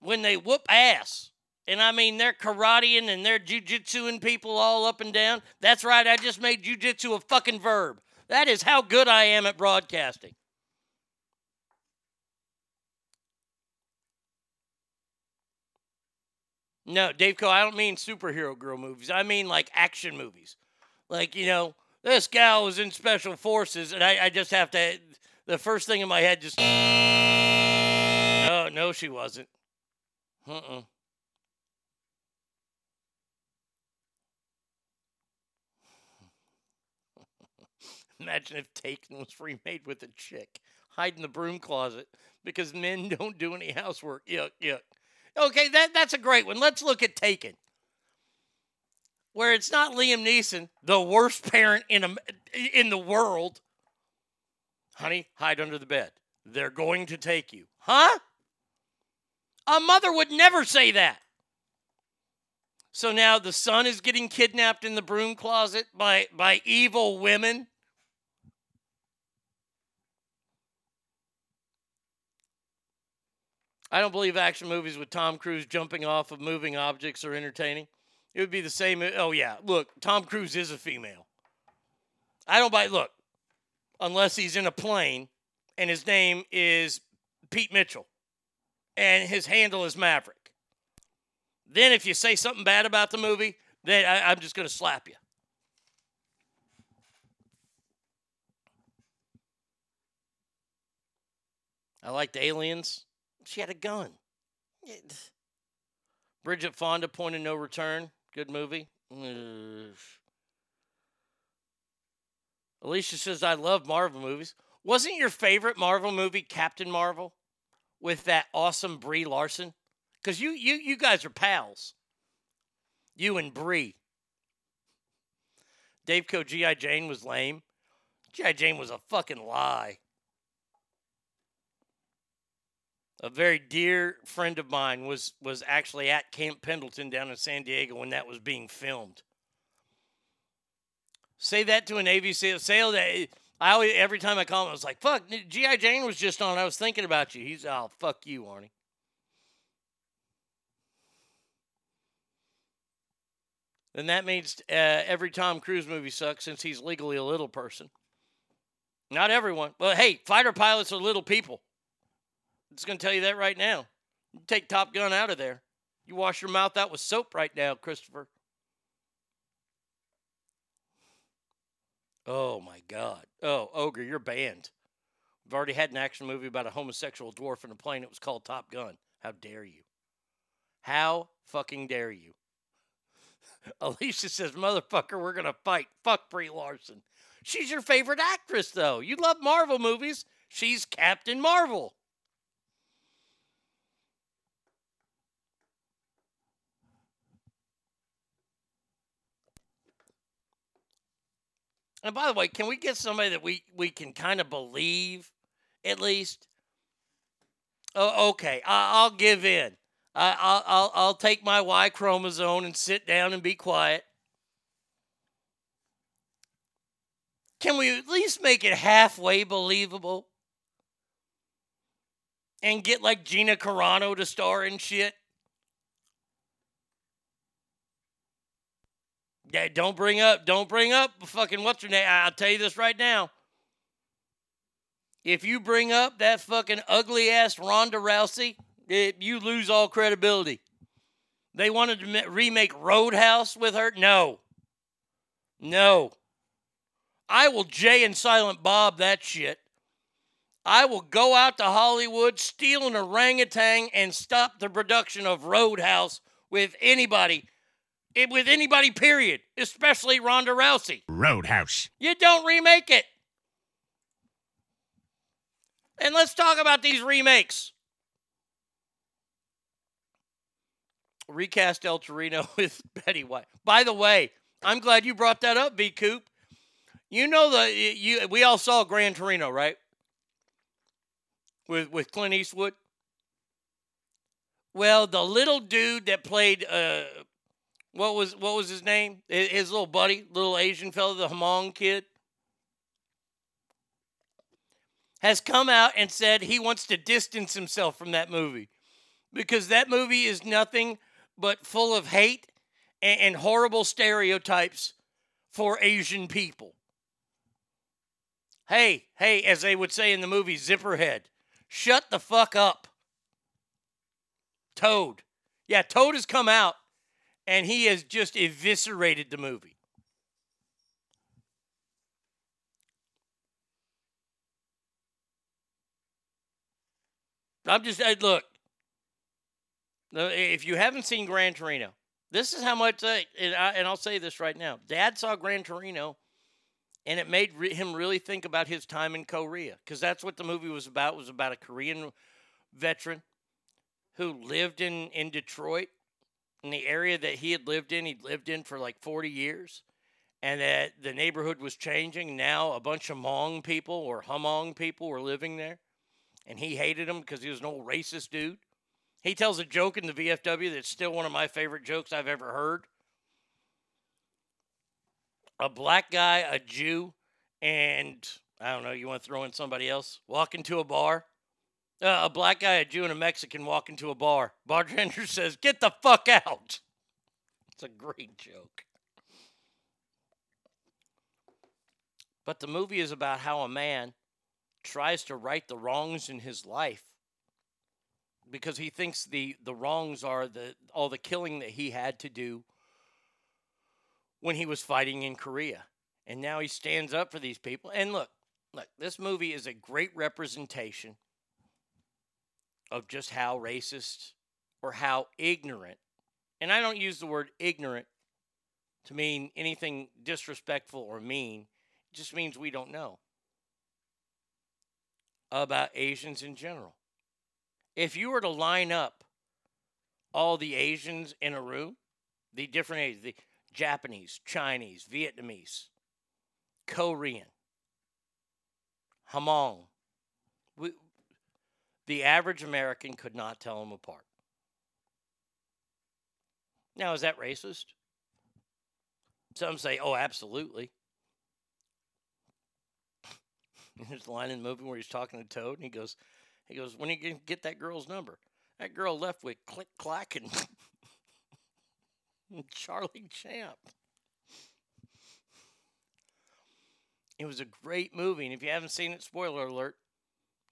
when they whoop ass. And I mean, they're karateing and they're jujitsuing people all up and down. That's right, I just made jujitsu a fucking verb. That is how good I am at broadcasting. No, Dave Co, I don't mean superhero girl movies. I mean like action movies. Like, you know, this gal was in special forces, and I, I just have to. The first thing in my head just. No, no, she wasn't. Uh-uh. Imagine if Taken was remade with a chick. Hide in the broom closet because men don't do any housework. Yuck, yuck. Okay, that, that's a great one. Let's look at Taken. Where it's not Liam Neeson, the worst parent in, a, in the world. Honey, hide under the bed. They're going to take you. Huh? A mother would never say that. So now the son is getting kidnapped in the broom closet by, by evil women. I don't believe action movies with Tom Cruise jumping off of moving objects are entertaining. It would be the same. Oh, yeah. Look, Tom Cruise is a female. I don't buy. Look, unless he's in a plane and his name is Pete Mitchell and his handle is Maverick. Then if you say something bad about the movie, then I, I'm just going to slap you. I liked Aliens. She had a gun. It- Bridget Fonda, Point of No Return. Good movie. Ugh. Alicia says, I love Marvel movies. Wasn't your favorite Marvel movie Captain Marvel with that awesome Brie Larson? Because you, you, you guys are pals. You and Brie. Dave Co. G.I. Jane was lame. G.I. Jane was a fucking lie. A very dear friend of mine was was actually at Camp Pendleton down in San Diego when that was being filmed. Say that to a Navy. Say that. I always every time I call him, I was like, "Fuck, GI Jane was just on. I was thinking about you." He's, "Oh, fuck you, Arnie." Then that means uh, every Tom Cruise movie sucks since he's legally a little person. Not everyone. Well, hey, fighter pilots are little people. I'm just going to tell you that right now. You take Top Gun out of there. You wash your mouth out with soap right now, Christopher. Oh my God. Oh, Ogre, you're banned. We've already had an action movie about a homosexual dwarf in a plane. It was called Top Gun. How dare you? How fucking dare you? Alicia says, motherfucker, we're going to fight. Fuck Brie Larson. She's your favorite actress, though. You love Marvel movies. She's Captain Marvel. And by the way, can we get somebody that we, we can kind of believe, at least? Oh, okay, I, I'll give in. I, I'll, I'll, I'll take my Y chromosome and sit down and be quiet. Can we at least make it halfway believable? And get like Gina Carano to star in shit? Yeah, don't bring up, don't bring up fucking what's her name. I'll tell you this right now. If you bring up that fucking ugly ass Ronda Rousey, it, you lose all credibility. They wanted to remake Roadhouse with her? No. No. I will Jay and Silent Bob that shit. I will go out to Hollywood, steal an orangutan, and stop the production of Roadhouse with anybody. It, with anybody, period. Especially Ronda Rousey. Roadhouse. You don't remake it. And let's talk about these remakes. Recast El Torino with Betty White. By the way, I'm glad you brought that up, V Coop. You know the you we all saw Gran Torino, right? With with Clint Eastwood. Well, the little dude that played uh what was what was his name? His, little buddy, little Asian fellow, the Hamong kid, has come out and said he wants to distance himself from that movie because that movie is nothing but full of hate and, and horrible stereotypes for Asian people. Hey, hey, as they would say in the movie Zipperhead, shut the fuck up. Toad. Yeah, Toad has come out and he has just eviscerated the movie. I'm just, uh, look, if you haven't seen Gran Torino, this is how much, uh, and, I, and I'll say this right now. Dad saw Gran Torino, and it made re- him really think about his time in Korea, because that's what the movie was about. Was about a Korean veteran who lived in, in Detroit, in the area that he had lived in. He'd lived in for like 40 years, and that the neighborhood was changing. Now a bunch of Hmong people or Hmong people were living there, and he hated them because he was an old racist dude. He tells a joke in the VFW that's still one of my favorite jokes I've ever heard. A black guy, a Jew, and I don't know, you want to throw in somebody else? Walk into a bar. Uh, a black guy, a Jew, and a Mexican walk into a bar. Bartender says, Get the fuck out. It's a great joke. But the movie is about how a man tries to right the wrongs in his life because he thinks the the wrongs are the all the killing that he had to do when he was fighting in Korea. And now he stands up for these people. And look, look, this movie is a great representation of just how racist or how ignorant. And I don't use the word ignorant to mean anything disrespectful or mean. It just means we don't know about Asians in general. If you were to line up all the Asians in a room, the different Asians, the Japanese, Chinese, Vietnamese, Korean, Hmong, we, the average American could not tell them apart. Now, is that racist? Some say, oh, absolutely. There's a line in the movie where he's talking to Toad, and he goes, he goes, when are you gonna get that girl's number? That girl left with click clack and Charlie Champ. It was a great movie, and if you haven't seen it, spoiler alert,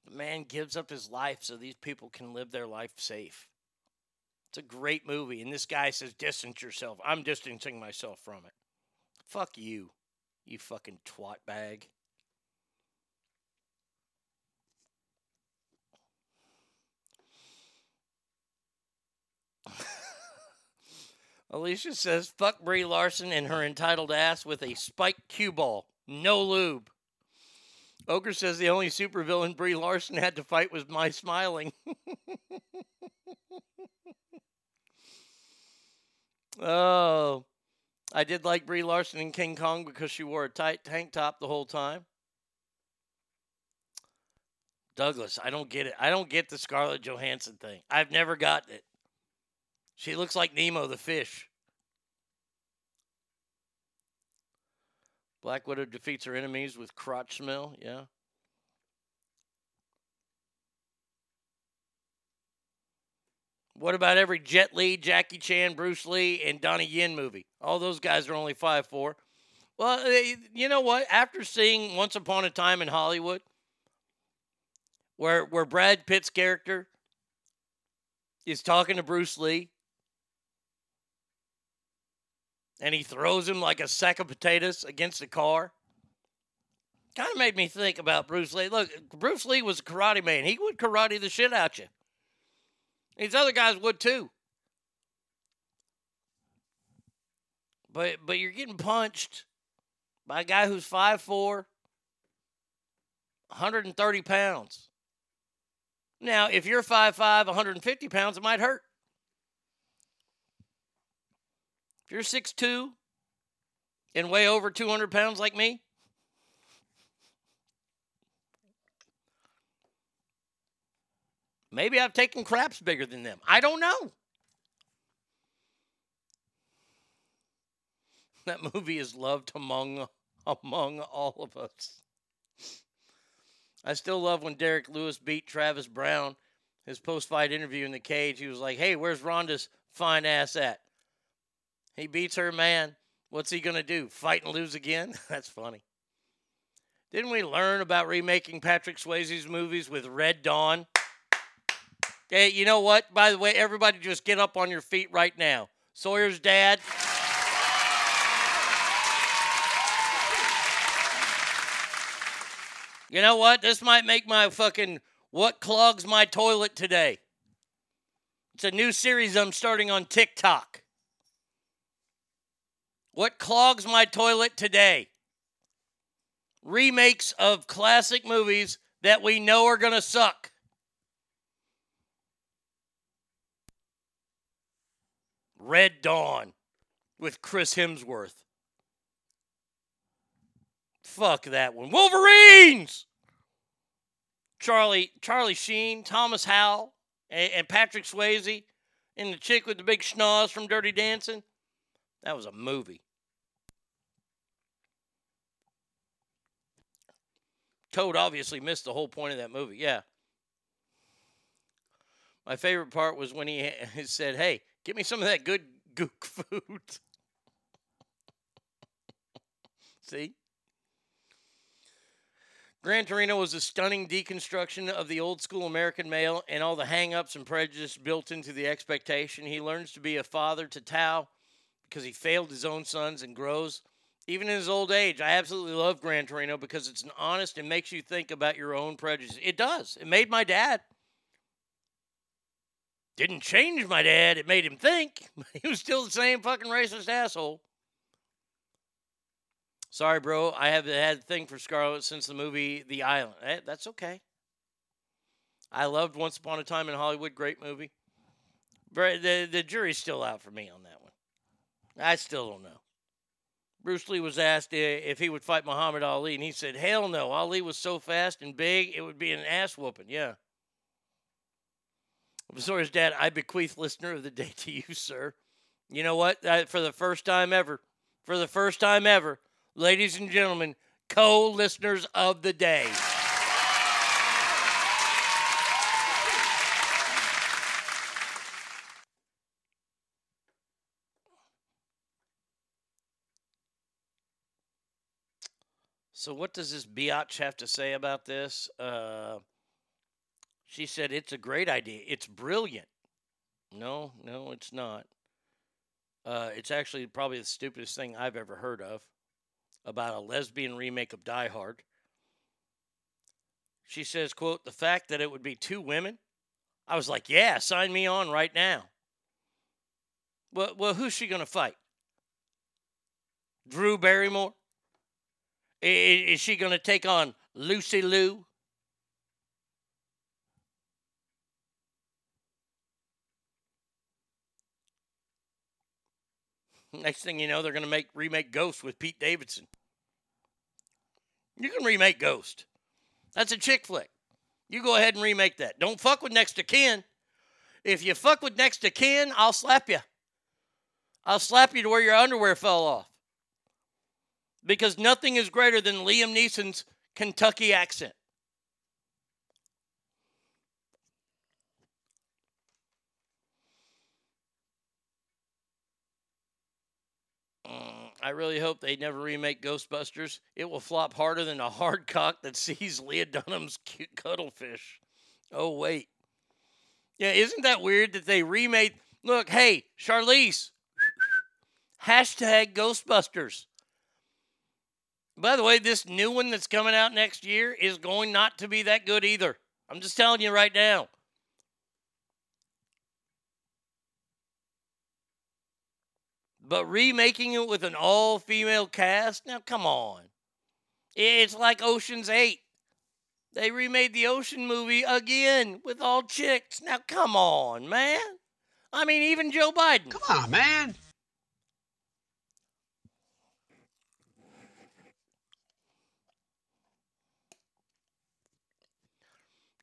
the man gives up his life so these people can live their life safe. It's a great movie, and this guy says, "Distance yourself." I'm distancing myself from it. Fuck you, you fucking twat bag. Alicia says, fuck Brie Larson and her entitled ass with a spiked cue ball. No lube. Ogre says the only supervillain Brie Larson had to fight was my smiling. oh, I did like Brie Larson in King Kong because she wore a tight tank top the whole time. Douglas, I don't get it. I don't get the Scarlett Johansson thing. I've never gotten it. She looks like Nemo the fish. Black Widow defeats her enemies with crotch smell. Yeah. What about every Jet Li, Jackie Chan, Bruce Lee, and Donnie Yen movie? All those guys are only five four. Well, eh, you know what? After seeing Once Upon a Time in Hollywood, where where Brad Pitt's character is talking to Bruce Lee, and he throws him like a sack of potatoes against a car. Kind of made me think about Bruce Lee. Look, Bruce Lee was a karate man. He would karate the shit out you. These other guys would too. But but you're getting punched by a guy who's 5'4", 130 pounds. Now, if you're 5'5", 150 pounds, it might hurt. If you're 6'2", and weigh over 200 pounds like me, maybe I've taken craps bigger than them. I don't know. That movie is loved among among all of us. I still love when Derrick Lewis beat Travis Browne. His post-fight interview in the cage, he was like, "Hey, where's Ronda's fine ass at?" He beats her, man. What's he gonna do? Fight and lose again? That's funny. Didn't we learn about remaking Patrick Swayze's movies with Red Dawn? Hey, you know what? By the way, everybody just get up on your feet right now. Sawyer's dad. You know what? This might make my fucking what clogs my toilet today. It's a new series I'm starting on TikTok. What clogs my toilet today? Remakes of classic movies that we know are going to suck. Red Dawn with Chris Hemsworth. Fuck that one. Wolverines! Charlie Charlie Sheen, Thomas Howell, and, and Patrick Swayze, and the chick with the big schnoz from Dirty Dancing. That was a movie. Toad obviously missed the whole point of that movie. Yeah. My favorite part was when he, said, Hey, give me some of that good gook food. See? Gran Torino was a stunning deconstruction of the old school American male and all the hang ups and prejudice built into the expectation. He learns to be a father to Thao because he failed his own sons and grows. Even in his old age, I absolutely love Gran Torino because it's an honest and makes you think about your own prejudice. It does. It made my dad. Didn't change my dad. It made him think. He was still the same fucking racist asshole. Sorry, bro. I have had a thing for Scarlett since the movie The Island. Eh, that's okay. I loved Once Upon a Time in Hollywood. Great movie. But the, the jury's still out for me on that one. I still don't know. Bruce Lee was asked if he would fight Muhammad Ali, and he said, Hell no. Ali was so fast and big, it would be an ass whooping. Yeah. Sawyer's dad, I bequeath listener of the day to you, sir. You know what? For the first time ever, for the first time ever, ladies and gentlemen, co listeners of the day. So, what does this biatch have to say about this? Uh, she said it's a great idea. It's brilliant. No, no, it's not. Uh, it's actually probably the stupidest thing I've ever heard of about a lesbian remake of Die Hard. She says, quote, the fact that it would be two women. I was like, yeah, sign me on right now. Well, well who's she going to fight? Drew Barrymore? Is she going to take on Lucy Liu? Next thing you know, they're going to make remake Ghost with Pete Davidson. You can remake Ghost. That's a chick flick. You go ahead and remake that. Don't fuck with Next of Kin. If you fuck with Next of Kin, I'll slap you. I'll slap you to where your underwear fell off. Because nothing is greater than Liam Neeson's Kentucky accent. Mm, I really hope they never remake Ghostbusters. It will flop harder than a hard cock that sees Lena Dunham's cute cuttlefish. Oh, wait. Yeah, isn't that weird that they remade? Look, hey, Charlize, hashtag Ghostbusters. By the way, this new one that's coming out next year is going not to be that good either. I'm just telling you right now. But remaking it with an all female cast? Now, come on. It's like Ocean's 8. They remade the Ocean movie again with all chicks. Now, come on, man. I mean, even Joe Biden. Come on, man.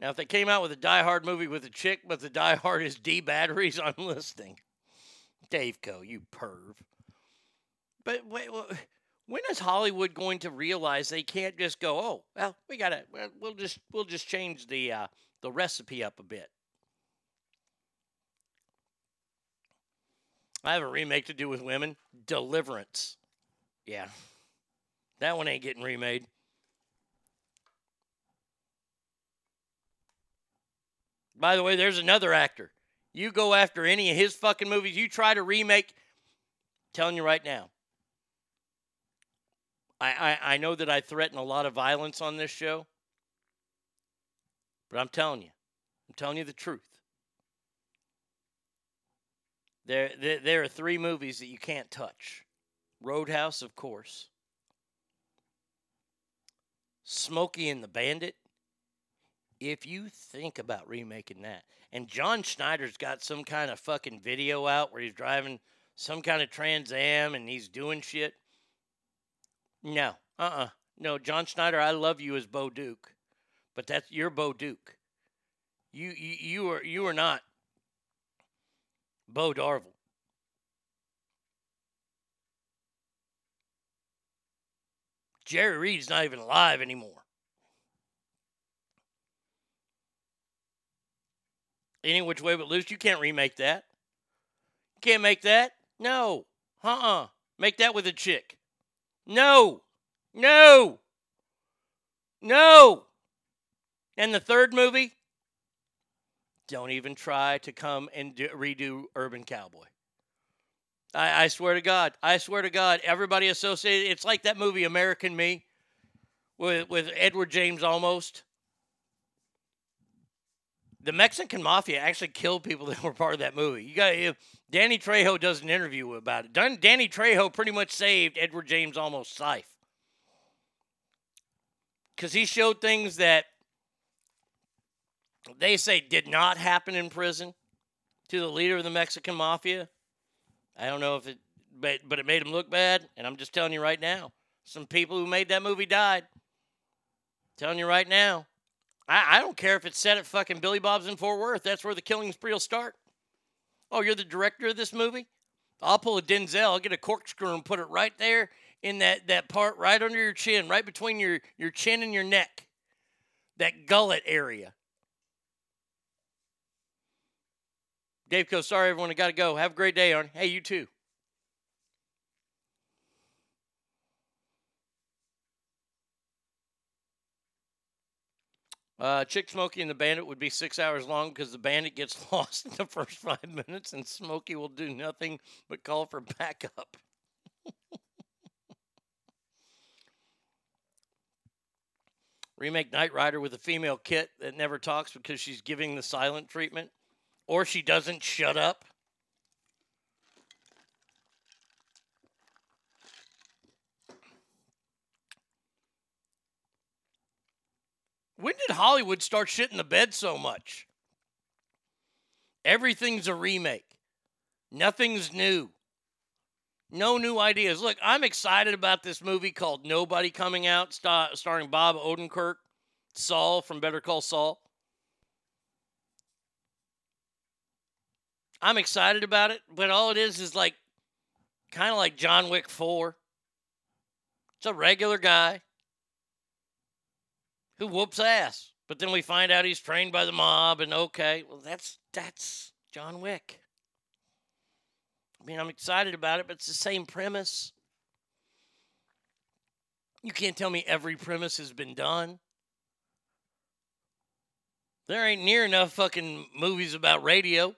Now, if they came out with a Die Hard movie with a chick, but the Die Hard is D batteries, I'm listening. Dave Co, you perv. But wait, when is Hollywood going to realize they can't just go, oh, well, we gotta, well, we'll just, we'll just change the uh, the recipe up a bit. I have a remake to do with women, Deliverance. Yeah, that one ain't getting remade. By the way, there's another actor. You go after any of his fucking movies, you try to remake, I'm telling you right now. I, I, I know that I threaten a lot of violence on this show, but I'm telling you, I'm telling you the truth. There, there, there are three movies that you can't touch Roadhouse, of course, Smokey and the Bandit. If you think about remaking that, and John Schneider's got some kind of fucking video out where he's driving some kind of Trans Am and he's doing shit. No, uh uh No, John Schneider, I love you as Bo Duke, but that's you're Bo Duke. You, you, you are you are not Bo Darville. Jerry Reed's not even alive anymore. Any which way but loose, you can't remake that. Can't make that. No. Uh uh Make that with a chick. No. No. No. And the third movie, don't even try to come and do, redo Urban Cowboy. I, I swear to God. I swear to God. Everybody associated. It's like that movie American Me with, with Edward James Olmos. The Mexican mafia actually killed people that were part of that movie. You got Danny Trejo does an interview about it. Dan- Danny Trejo pretty much saved Edward James Olmos life because he showed things that they say did not happen in prison to the leader of the Mexican mafia. I don't know if it, but but it made him look bad. And I'm just telling you right now, some people who made that movie died. Telling you right now, I, I don't care if it's set at fucking Billy Bob's in Fort Worth. That's where the killing spree will start. Oh, you're the director of this movie? I'll pull a Denzel. I'll get a corkscrew and put it right there in that, that part right under your chin, right between your, your chin and your neck. That gullet area. Dave Co, sorry everyone, I gotta go. Have a great day, Arnie. Hey, you too. Uh, Chick Smokey and the Bandit would be six hours long because the Bandit gets lost in the first five minutes, and Smokey will do nothing but call for backup. Remake Knight Rider with a female kit that never talks because she's giving the silent treatment, or she doesn't shut up. When did Hollywood start shitting the bed so much? Everything's a remake. Nothing's new. No new ideas. Look, I'm excited about this movie called Nobody coming out, star- starring Bob Odenkirk, Saul from Better Call Saul. I'm excited about it, but all it is is like kind of like John Wick 4. It's a regular guy who whoops ass. But then we find out he's trained by the mob, and okay, well that's that's John Wick. I mean, I'm excited about it, but it's the same premise. You can't tell me every premise has been done. There ain't near enough fucking movies about radio.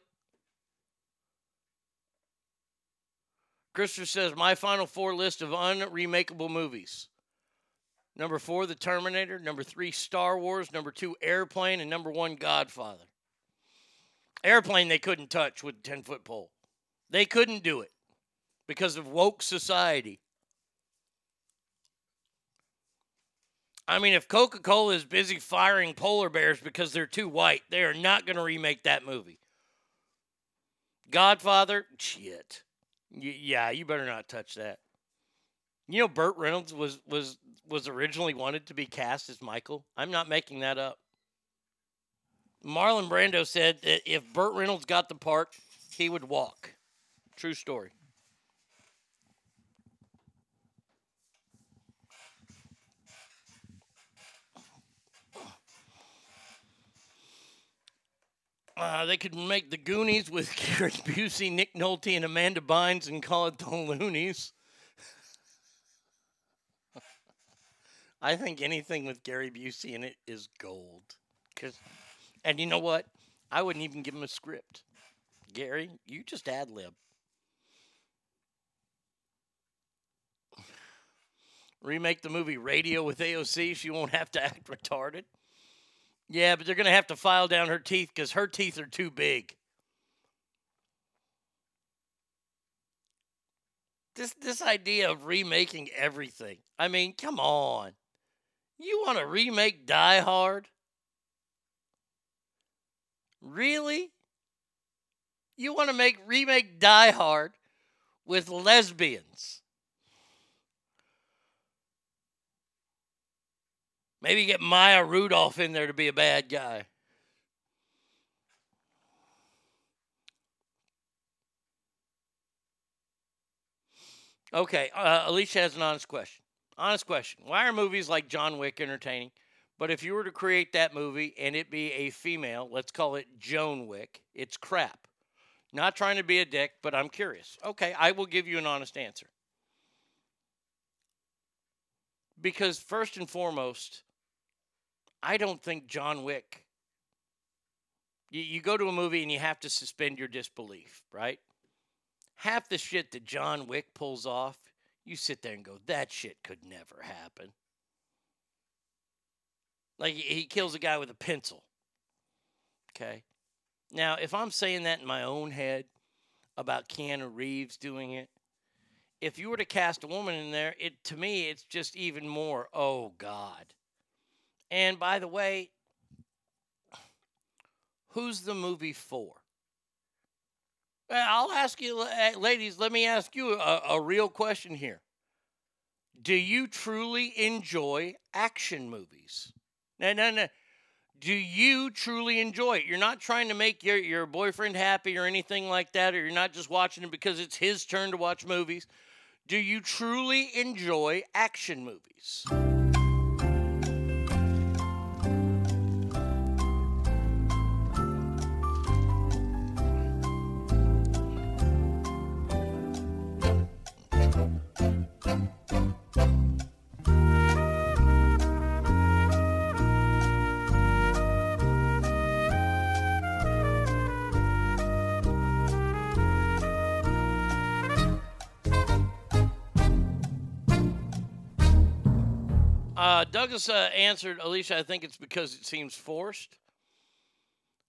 Christopher says, My final four list of unremakeable movies. Number four, The Terminator. Number three, Star Wars. Number two, Airplane. And number one, Godfather. Airplane, they couldn't touch with a 10 foot pole. They couldn't do it because of woke society. I mean, if Coca Cola is busy firing polar bears because they're too white, they are not going to remake that movie. Godfather, shit. Y- yeah, you better not touch that. You know, Burt Reynolds was was was originally wanted to be cast as Michael. I'm not making that up. Marlon Brando said that if Burt Reynolds got the part, he would walk. True story. Uh, they could make the Goonies with Gary Busey, Nick Nolte, and Amanda Bynes and call it the Loonies. I think anything with Gary Busey in it is gold. Cause, and you know what? I wouldn't even give him a script. Gary, you just ad lib. Remake the movie Radio with AOC. She won't have to act retarded. Yeah, but they're going to have to file down her teeth because her teeth are too big. This this idea of remaking everything. I mean, come on. You want to remake Die Hard? Really? You want to make remake Die Hard with lesbians? Maybe get Maya Rudolph in there to be a bad guy. Okay, uh, Alicia has an honest question. Honest question. Why are movies like John Wick entertaining? But if you were to create that movie and it be a female, let's call it Joan Wick, it's crap. Not trying to be a dick, but I'm curious. Okay, I will give you an honest answer. Because, first and foremost, I don't think John Wick. You, you go to a movie and you have to suspend your disbelief, right? Half the shit that John Wick pulls off, you sit there and go, that shit could never happen. Like he kills a guy with a pencil. Okay. Now, if I'm saying that in my own head about Keanu Reeves doing it, if you were to cast a woman in there, it to me it's just even more, oh God. And by the way, who's the movie for? I'll ask you, eh, ladies, let me ask you a, a real question here. Do you truly enjoy action movies? No, no, no. Do you truly enjoy it? You're not trying to make your, your boyfriend happy or anything like that, or you're not just watching it because it's his turn to watch movies. Do you truly enjoy action movies? Douglas uh, answered Alicia. I think it's because it seems forced.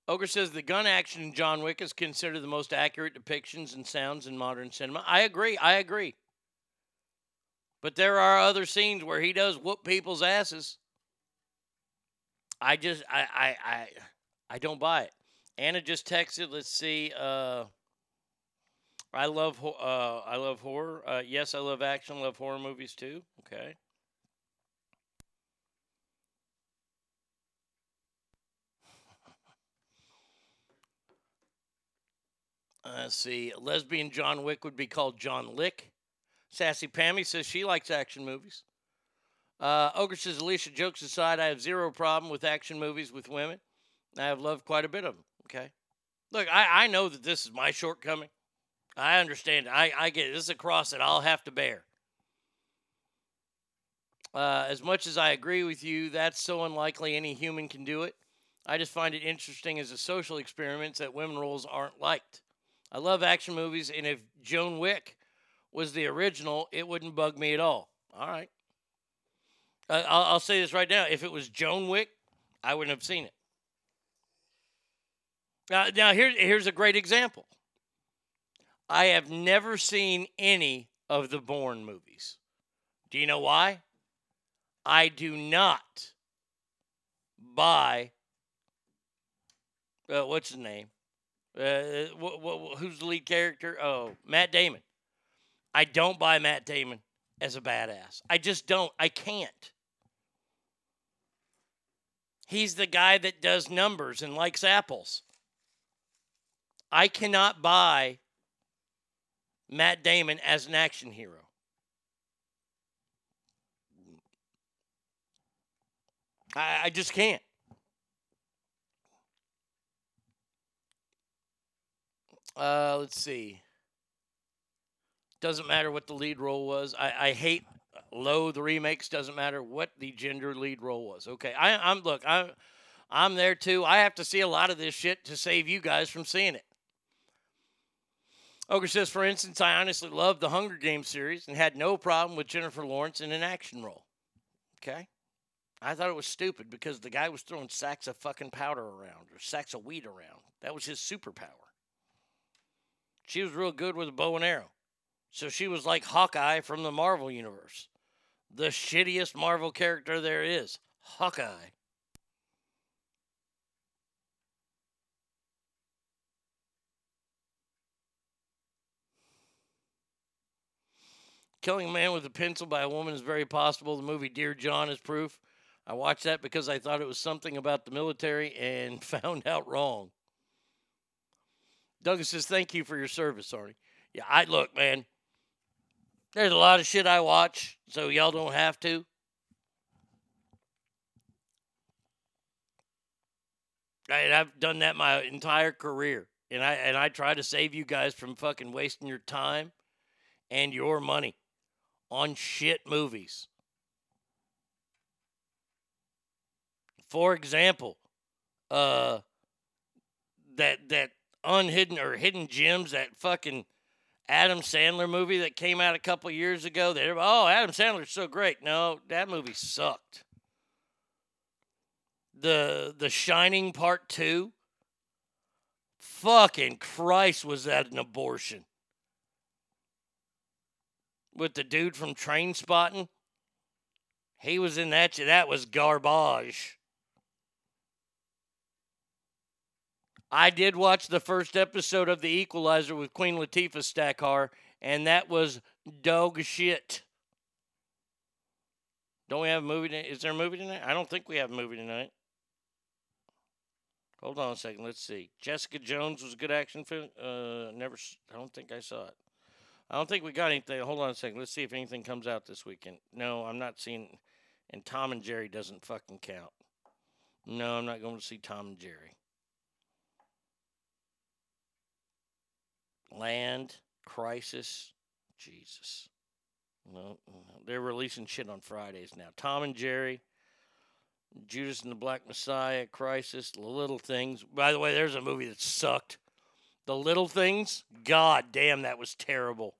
Ogre says the gun action in John Wick is considered the most accurate depictions and sounds in modern cinema. I agree. I agree. But there are other scenes where he does whoop people's asses. I just I I I, I don't buy it. Anna just texted. Let's see. Uh, I love uh, I love horror. Uh, yes, I love action. Love horror movies too. Okay. Let's see. Lesbian John Wick would be called John Lick. Sassy Pammy says she likes action movies. Uh, Ogre says, Alicia, jokes aside, I have zero problem with action movies with women. I have loved quite a bit of them. Okay. Look, I, I know that this is my shortcoming. I understand. I, I get it. This is a cross that I'll have to bear. Uh, as much as I agree with you, that's so unlikely any human can do it. I just find it interesting as a social experiment that women roles aren't liked. I love action movies, and if Joan Wick was the original, it wouldn't bug me at all. All right. Uh, I'll, say this right now. If it was Joan Wick, I wouldn't have seen it. Now, now here, here's a great example. I have never seen any of the Bourne movies. Do you know why? I do not buy. Uh, what's his name? Uh, wh- who's the lead character? Oh, Matt Damon. I don't buy Matt Damon as a badass. I just don't. I can't. He's the guy that does numbers and likes apples. I cannot buy Matt Damon as an action hero. I, I just can't. Uh, let's see. Doesn't matter what the lead role was. I, I hate low the remakes. Doesn't matter what the gender lead role was. Okay, I, I'm look. I'm I'm there too. I have to see a lot of this shit to save you guys from seeing it. Ogre says, for instance, I honestly loved the Hunger Games series and had no problem with Jennifer Lawrence in an action role. Okay. I thought it was stupid because the guy was throwing sacks of fucking powder around or sacks of weed around. That was his superpower. She was real good with a bow and arrow. So she was like Hawkeye from the Marvel Universe. The shittiest Marvel character there is Hawkeye. Killing a man with a pencil by a woman is very possible. The movie Dear John is proof. I watched that because I thought it was something about the military and found out wrong. Douglas says, Thank you for your service, Arnie. Yeah, I look, man. There's a lot of shit I watch, so y'all don't have to. And I've done that my entire career. And I and I try to save you guys from fucking wasting your time and your money on shit movies. For example, uh that that unhidden or hidden gems, that fucking Adam Sandler movie that came out a couple years ago. That oh, Adam Sandler's so great. No, that movie sucked. The The Shining Part Two. Fucking Christ, was that an abortion? With the dude from Trainspotting. He was in that. That was garbage. I did watch the first episode of The Equalizer with Queen Latifah Stackar, and that was dog shit. Don't we have a movie? Tonight? Is there a movie tonight? I don't think we have a movie tonight. Hold on a second. Let's see. Jessica Jones was a good action film. Uh, never. I don't think I saw it. I don't think we got anything. Hold on a second. Let's see if anything comes out this weekend. No, I'm not seeing. And Tom and Jerry doesn't fucking count. No, I'm not going to see Tom and Jerry. Land Crisis. Jesus. No, no, they're releasing shit on Fridays now. Tom and Jerry, Judas and the Black Messiah, Crisis, The Little Things. By the way, there's a movie that sucked. The Little Things. God damn, that was terrible.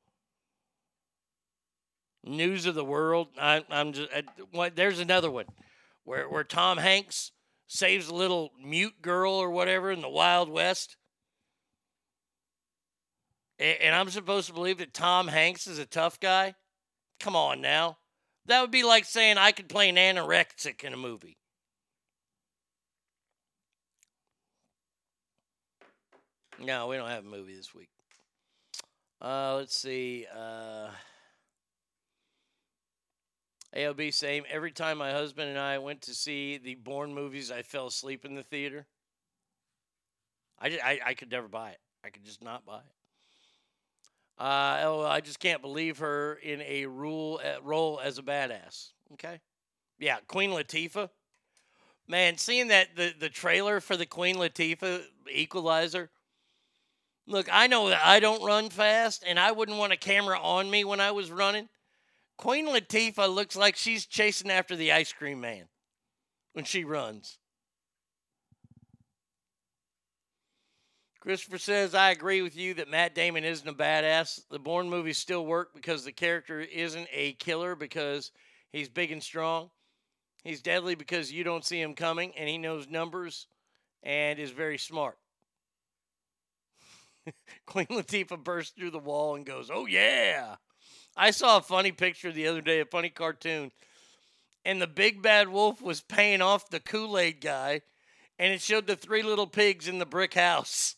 News of the World. I, I'm just I, there's another one where where Tom Hanks saves a little mute girl or whatever in the Wild West. And I'm supposed to believe that Tom Hanks is a tough guy? Come on now. That would be like saying I could play an anorexic in a movie. No, we don't have a movie this week. Uh, let's see. Uh, saying every time my husband and I went to see the Bourne movies, I fell asleep in the theater. I, ju- I, I could never buy it. I could just not buy it. Uh, oh, I just can't believe her in a rule uh, role as a badass. Okay, yeah, Queen Latifah. Man, seeing that the the trailer for the Queen Latifah Equalizer. Look, I know that I don't run fast, and I wouldn't want a camera on me when I was running. Queen Latifah looks like she's chasing after the ice cream man when she runs. Christopher says, I agree with you that Matt Damon isn't a badass. The Bourne movies still work because the character isn't a killer because he's big and strong. He's deadly because you don't see him coming and he knows numbers and is very smart. Queen Latifah bursts through the wall and goes, Oh, yeah. I saw a funny picture the other day, a funny cartoon, and the big bad wolf was paying off the Kool Aid guy, and it showed the three little pigs in the brick house.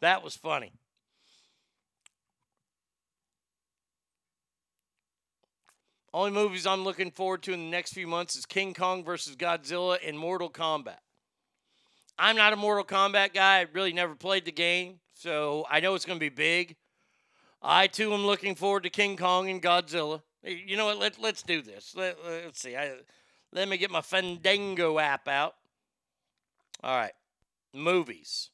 That was funny. Only movies I'm looking forward to in the next few months is King Kong versus Godzilla and Mortal Kombat. I'm not a Mortal Kombat guy. I really never played the game, so I know it's going to be big. I too am looking forward to King Kong and Godzilla. You know what? Let, let's do this. Let, let's see. I, let me get my Fandango app out. All right. Movies.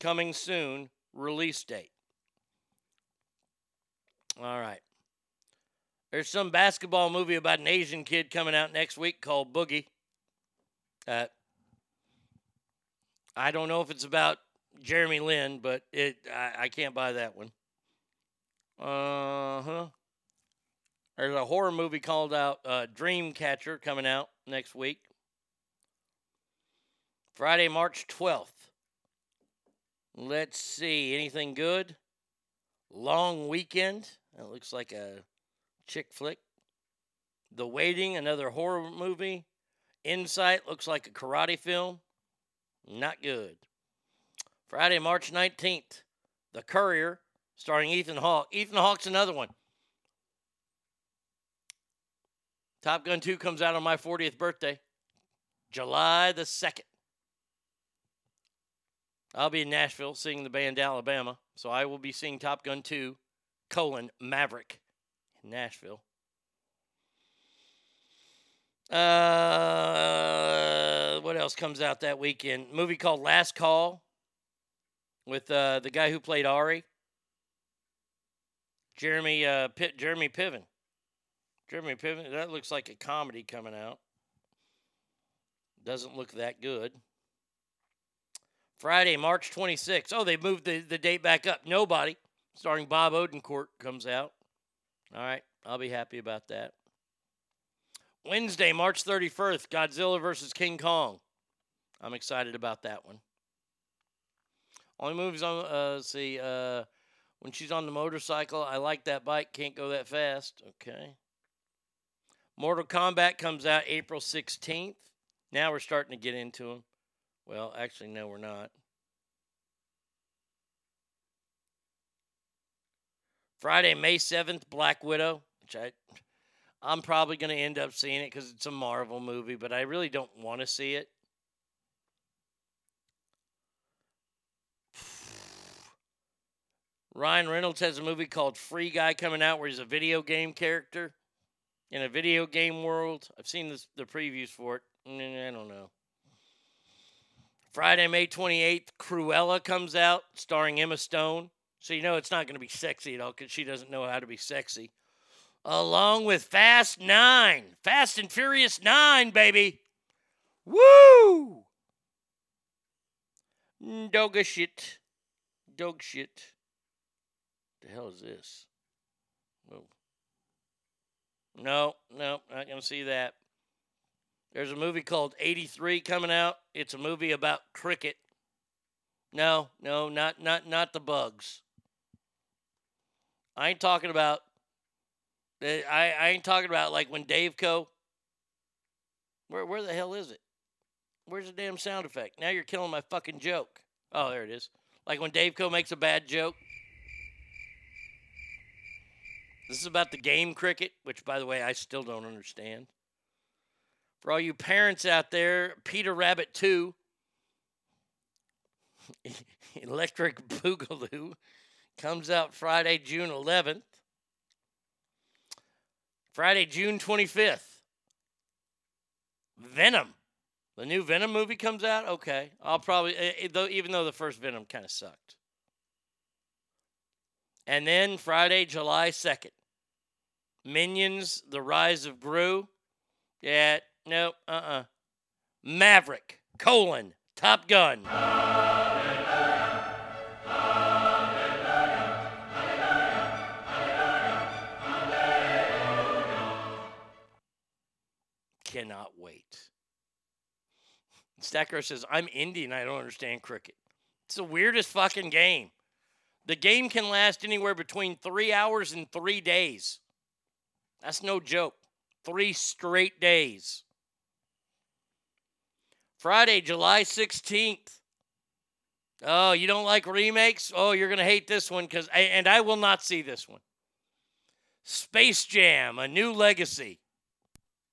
Coming soon. Release date. All right. There's some basketball movie about an Asian kid coming out next week called Boogie. Uh, I don't know if it's about Jeremy Lin, but it I, I can't buy that one. Uh huh. There's a horror movie called out uh, Dreamcatcher coming out next week. Friday, March 12th. Let's see. Anything good? Long Weekend. That looks like a chick flick. The Waiting, another horror movie. Insight looks like a karate film. Not good. Friday, March 19th. The Courier, starring Ethan Hawke. Ethan Hawke's another one. Top Gun 2 comes out on my 40th birthday, July the 2nd. I'll be in Nashville seeing the band Alabama, so I will be seeing Top Gun 2, colon, Maverick in Nashville. Uh, what else comes out that weekend? movie called Last Call with uh, the guy who played Ari, Jeremy uh, Pitt, Jeremy Piven. Jeremy Piven. That looks like a comedy coming out. Doesn't look that good. Friday, March 26th. Oh, they moved the, the date back up. Nobody, starring Bob Odenkirk, comes out. All right, I'll be happy about that. Wednesday, March 31st, Godzilla versus King Kong. I'm excited about that one. Only movies on, uh, see, uh, when she's on the motorcycle, I like that bike, can't go that fast. Okay. Mortal Kombat comes out April 16th. Now we're starting to get into them. Well, actually, no, we're not. Friday, May 7th, Black Widow, which I, I'm probably going to end up seeing it because it's a Marvel movie, but I really don't want to see it. Ryan Reynolds has a movie called Free Guy coming out where he's a video game character in a video game world. I've seen this, the previews for it. Mm, I don't know. Friday, May 28th, Cruella comes out starring Emma Stone. So you know it's not going to be sexy at all because she doesn't know how to be sexy. Along with Fast Nine. Fast and Furious Nine, baby. Woo! Mm, dog shit. Dog shit. The hell is this? Whoa. No, no, not going to see that. There's a movie called 83 coming out. It's a movie about cricket. No, no, not not not the bugs. I ain't talking about eh, I, I ain't talking about like when Dave Co. Where where the hell is it? Where's the damn sound effect? Now you're killing my fucking joke. Oh, there it is. Like when Dave Co makes a bad joke. This is about the game cricket, which by the way I still don't understand. For all you parents out there, Peter Rabbit 2, Electric Boogaloo, comes out Friday, June 11th. Friday, June 25th. Venom. The new Venom movie comes out? Okay. I'll probably, eh, eh, even though the first Venom kind of sucked. And then Friday, July 2nd. Minions, The Rise of Gru. Yeah, no, uh uh Maverick, colon, Top Gun. Cannot wait. Stacker says, I'm Indian. I don't understand cricket. It's the weirdest fucking game. The game can last anywhere between three hours and three days. That's no joke. Three straight days. Friday, July 16th. Oh, you don't like remakes? Oh, you're going to hate this one because, and I will not see this one. Space Jam, a new legacy.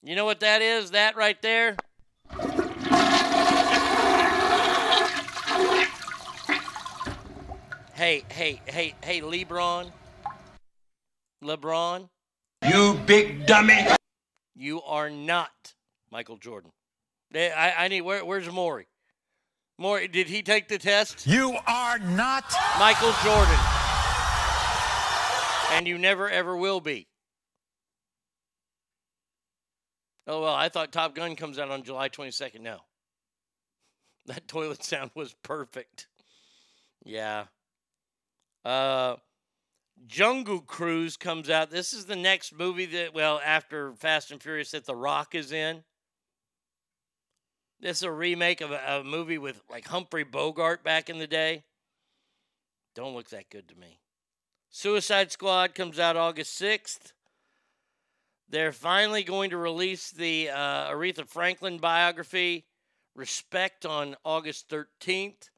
You know what that is? That right there? Hey, hey, hey, hey, LeBron. LeBron. You big dummy. You are not Michael Jordan. Eh, I, I need where, where's Maury? Maury, did he take the test? You are not Michael Jordan. And you never ever will be. Oh well, I thought Top Gun comes out on July 22nd. No. That toilet sound was perfect. Yeah. Uh Jungle Cruise comes out. This is the next movie that, well, after Fast and Furious, that The Rock is in. This is a remake of a, a movie with like Humphrey Bogart back in the day. Don't look that good to me. Suicide Squad comes out August 6th. They're finally going to release the uh, Aretha Franklin biography, Respect, on August 13th.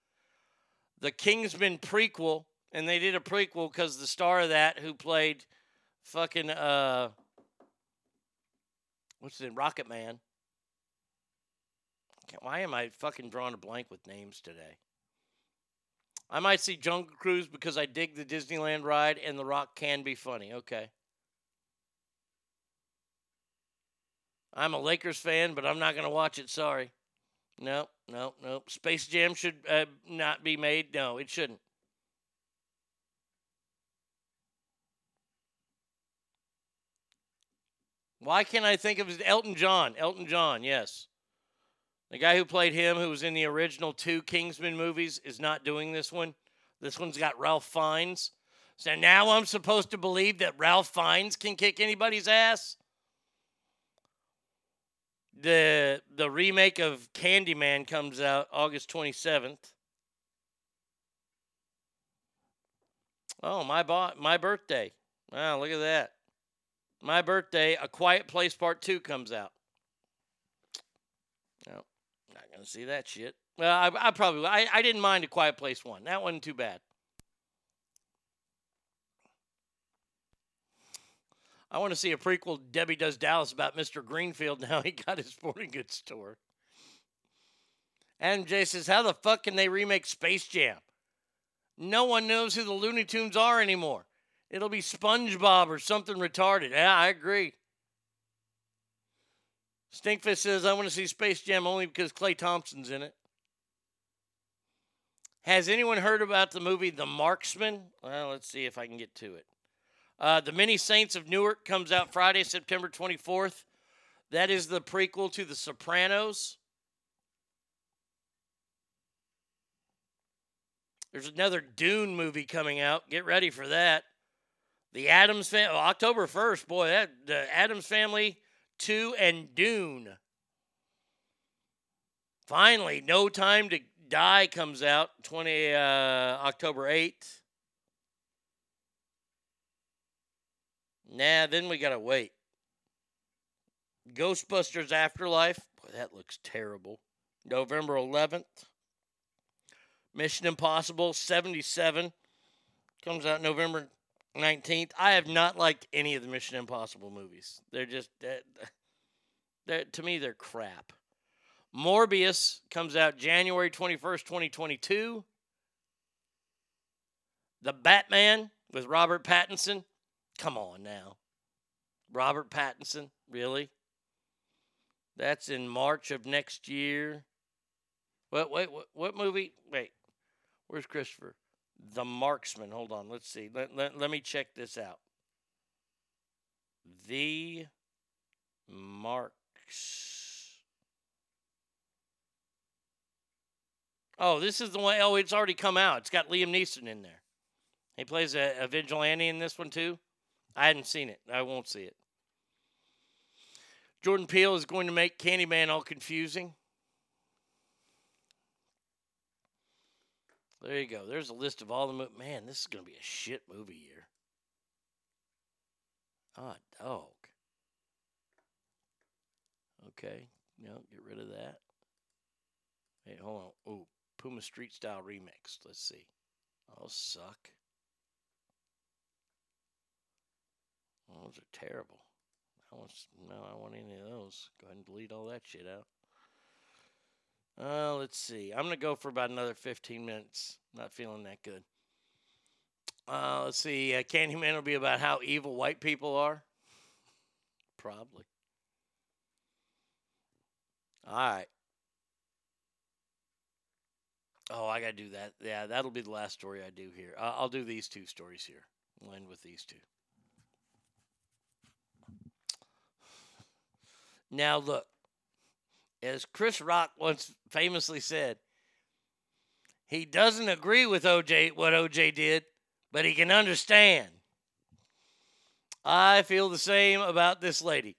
The Kingsman prequel and they did a prequel because the star of that who played fucking uh what's it rocket man why am i fucking drawing a blank with names today? I might see jungle cruise because i dig the disneyland ride and the rock can be funny. Okay. I'm a lakers fan but i'm not going to watch it. Sorry. No no no space jam should uh, not be made? No it shouldn't. Why can't I think of Elton John? Elton John, yes. The guy who played him, who was in the original two Kingsman movies, is not doing this one. This one's got Ralph Fiennes. So now I'm supposed to believe that Ralph Fiennes can kick anybody's ass? The the remake of Candyman comes out August 27th. Oh, my bo- my birthday. Wow, look at that. My birthday, A Quiet Place Part 2 comes out. No, not going to see that shit. Well, I, I probably I, I didn't mind A Quiet Place 1. That wasn't too bad. I want to see a prequel Debbie Does Dallas about Mr. Greenfield now he got his sporting goods store. Adam J says, How the fuck can they remake Space Jam? No one knows who the Looney Tunes are anymore. It'll be SpongeBob or something retarded. Yeah, I agree. Stinkfist says, I want to see Space Jam only because Klay Thompson's in it. Has anyone heard about the movie The Marksman? Well, let's see if I can get to it. Uh, the Many Saints of Newark comes out Friday, September 24th. That is the prequel to The Sopranos. There's another Dune movie coming out. Get ready for that. The Addams family, October 1st, boy, that the Addams family 2 and Dune. Finally, No Time to Die comes out 20 uh, October 8th. Nah, then we got to wait. Ghostbusters Afterlife. Boy, that looks terrible. November 11th. Mission Impossible 77 comes out November 19th. I have not liked any of the Mission Impossible movies. They're just they're, they're, to me they're crap. Morbius comes out January 21st, 2022. The Batman with Robert Pattinson. Come on now. Robert Pattinson, really? That's in March of next year. What wait, what, what movie? Wait. Where's Christopher? The Marksman. Hold on. Let's see. Let, let, let me check this out. The Marks. Oh, this is the one oh it's already come out. It's got Liam Neeson in there. He plays a, a vigilante in this one too. I hadn't seen it. I won't see it. Jordan Peele is going to make Candyman all confusing. There you go. There's a list of all the man. This is going to be a shit movie year. Ah, dog. Okay, no, get rid of that. Hey, hold on. Oh, Puma Street Style remix. Let's see. Oh, suck. Oh, those are terrible. I want no, I want any of those. Go ahead and delete all that shit out. Uh, let's see. I'm gonna go for about another 15 minutes. Not feeling that good. Uh, let's see. Uh, Candyman will be about how evil white people are. Probably. All right. Oh, I gotta do that. Yeah, that'll be the last story I do here. I- I'll do these two stories here. We'll end with these two. Now, look, as Chris Rock once famously said, he doesn't agree with OJ, what OJ did, but he can understand. I feel the same about this lady.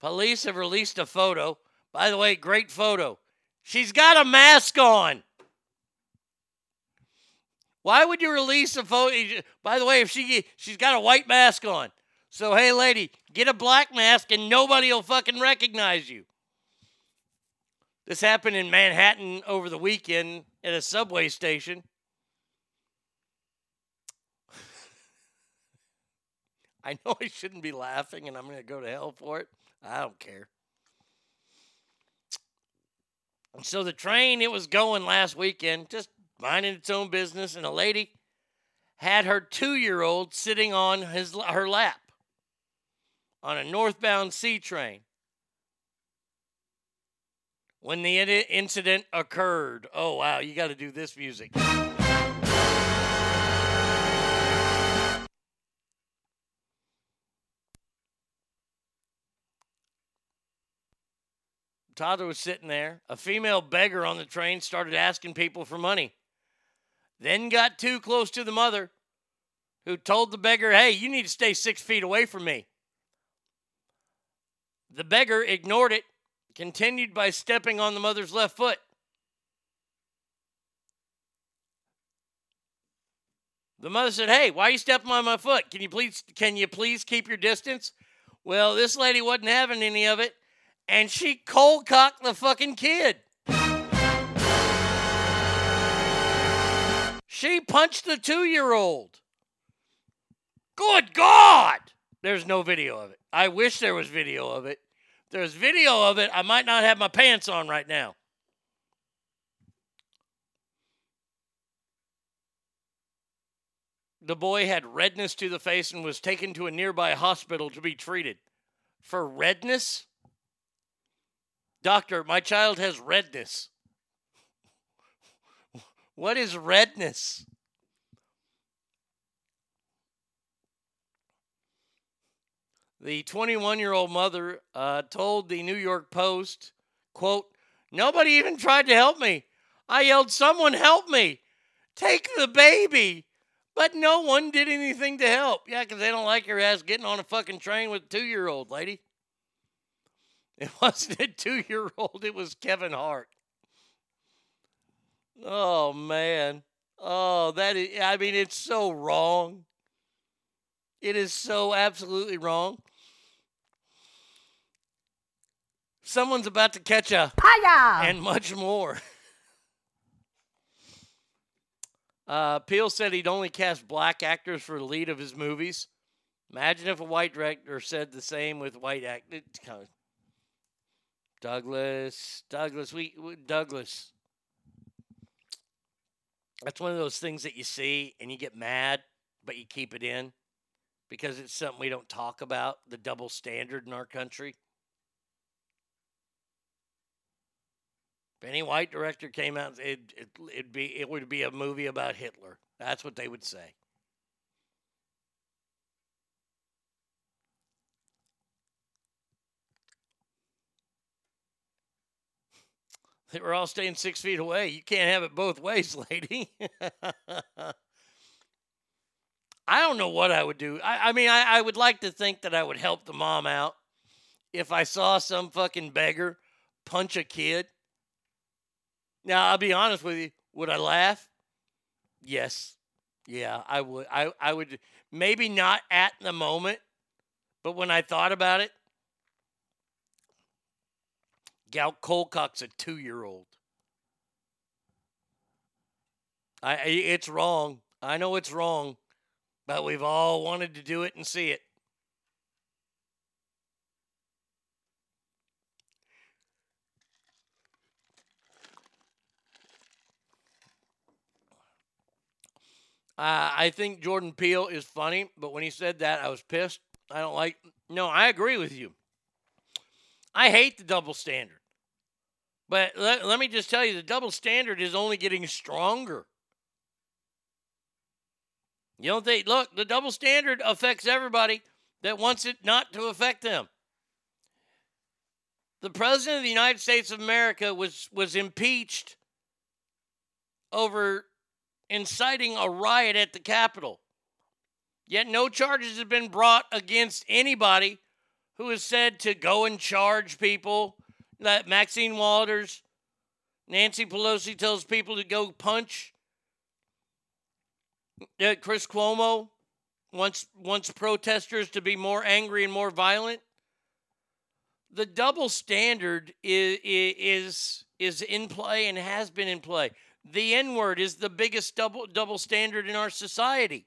Police have released a photo. By the way, great photo. She's got a mask on. Why would you release a photo? By the way, if she she's got a white mask on. So hey lady, get a black mask and nobody will fucking recognize you. This happened in Manhattan over the weekend at a subway station. I know I shouldn't be laughing and I'm going to go to hell for it. I don't care. And so the train, it was going last weekend, just minding its own business, and a lady had her two year old sitting on his, her lap on a northbound C train when the in- incident occurred. Oh, wow, you got to do this music. Toddler was sitting there. A female beggar on the train started asking people for money. Then got too close to the mother, who told the beggar, Hey, you need to stay six feet away from me. The beggar ignored it, continued by stepping on the mother's left foot. The mother said, "Hey, why are you stepping on my foot? Can you please can you please keep your distance?" Well, this lady wasn't having any of it, and she cold cocked the fucking kid. She punched the 2-year-old. Good God! There's no video of it. I wish there was video of it. There's video of it, I might not have my pants on right now. The boy had redness to the face and was taken to a nearby hospital to be treated. For redness? Doctor, my child has redness. What is redness? The 21 year old mother uh, told the New York Post, quote, Nobody even tried to help me. I yelled, Someone help me. Take the baby. But no one did anything to help. Yeah, because they don't like your ass getting on a fucking train with a two year old lady. It wasn't a two year old, it was Kevin Hart. Oh, man. Oh, that is, I mean, it's so wrong. It is so absolutely wrong. Someone's about to catch a Hiya! and much more. Uh, Peele said he'd only cast black actors for the lead of his movies. Imagine if a white director said the same with white actors. Douglas, Douglas, we, we Douglas. That's one of those things that you see and you get mad, but you keep it in because it's something we don't talk about. The double standard in our country. Any white director came out, it, it, it'd be it would be a movie about Hitler. That's what they would say. They were all staying six feet away. You can't have it both ways, lady. I don't know what I would do. I, I mean, I, I would like to think that I would help the mom out if I saw some fucking beggar punch a kid. Now, I'll be honest with you. Would I laugh? Yes. Yeah, I would. I, I would. Maybe not at the moment, but when I thought about it, Gal Colcock's a two year old. I, it's wrong. I know it's wrong, but we've all wanted to do it and see it. Uh, I think Jordan Peele is funny, but when he said that, I was pissed. I don't like. No, I agree with you. I hate the double standard. But let, let me just tell you the double standard is only getting stronger. You don't think, look, the double standard affects everybody that wants it not to affect them. The President of the United States of America was, was impeached over inciting a riot at the Capitol. Yet no charges have been brought against anybody who is said to go and charge people. That Maxine Waters, Nancy Pelosi tells people to go punch. Uh, Chris Cuomo wants wants protesters to be more angry and more violent. The double standard is is is in play and has been in play. The N word is the biggest double double standard in our society.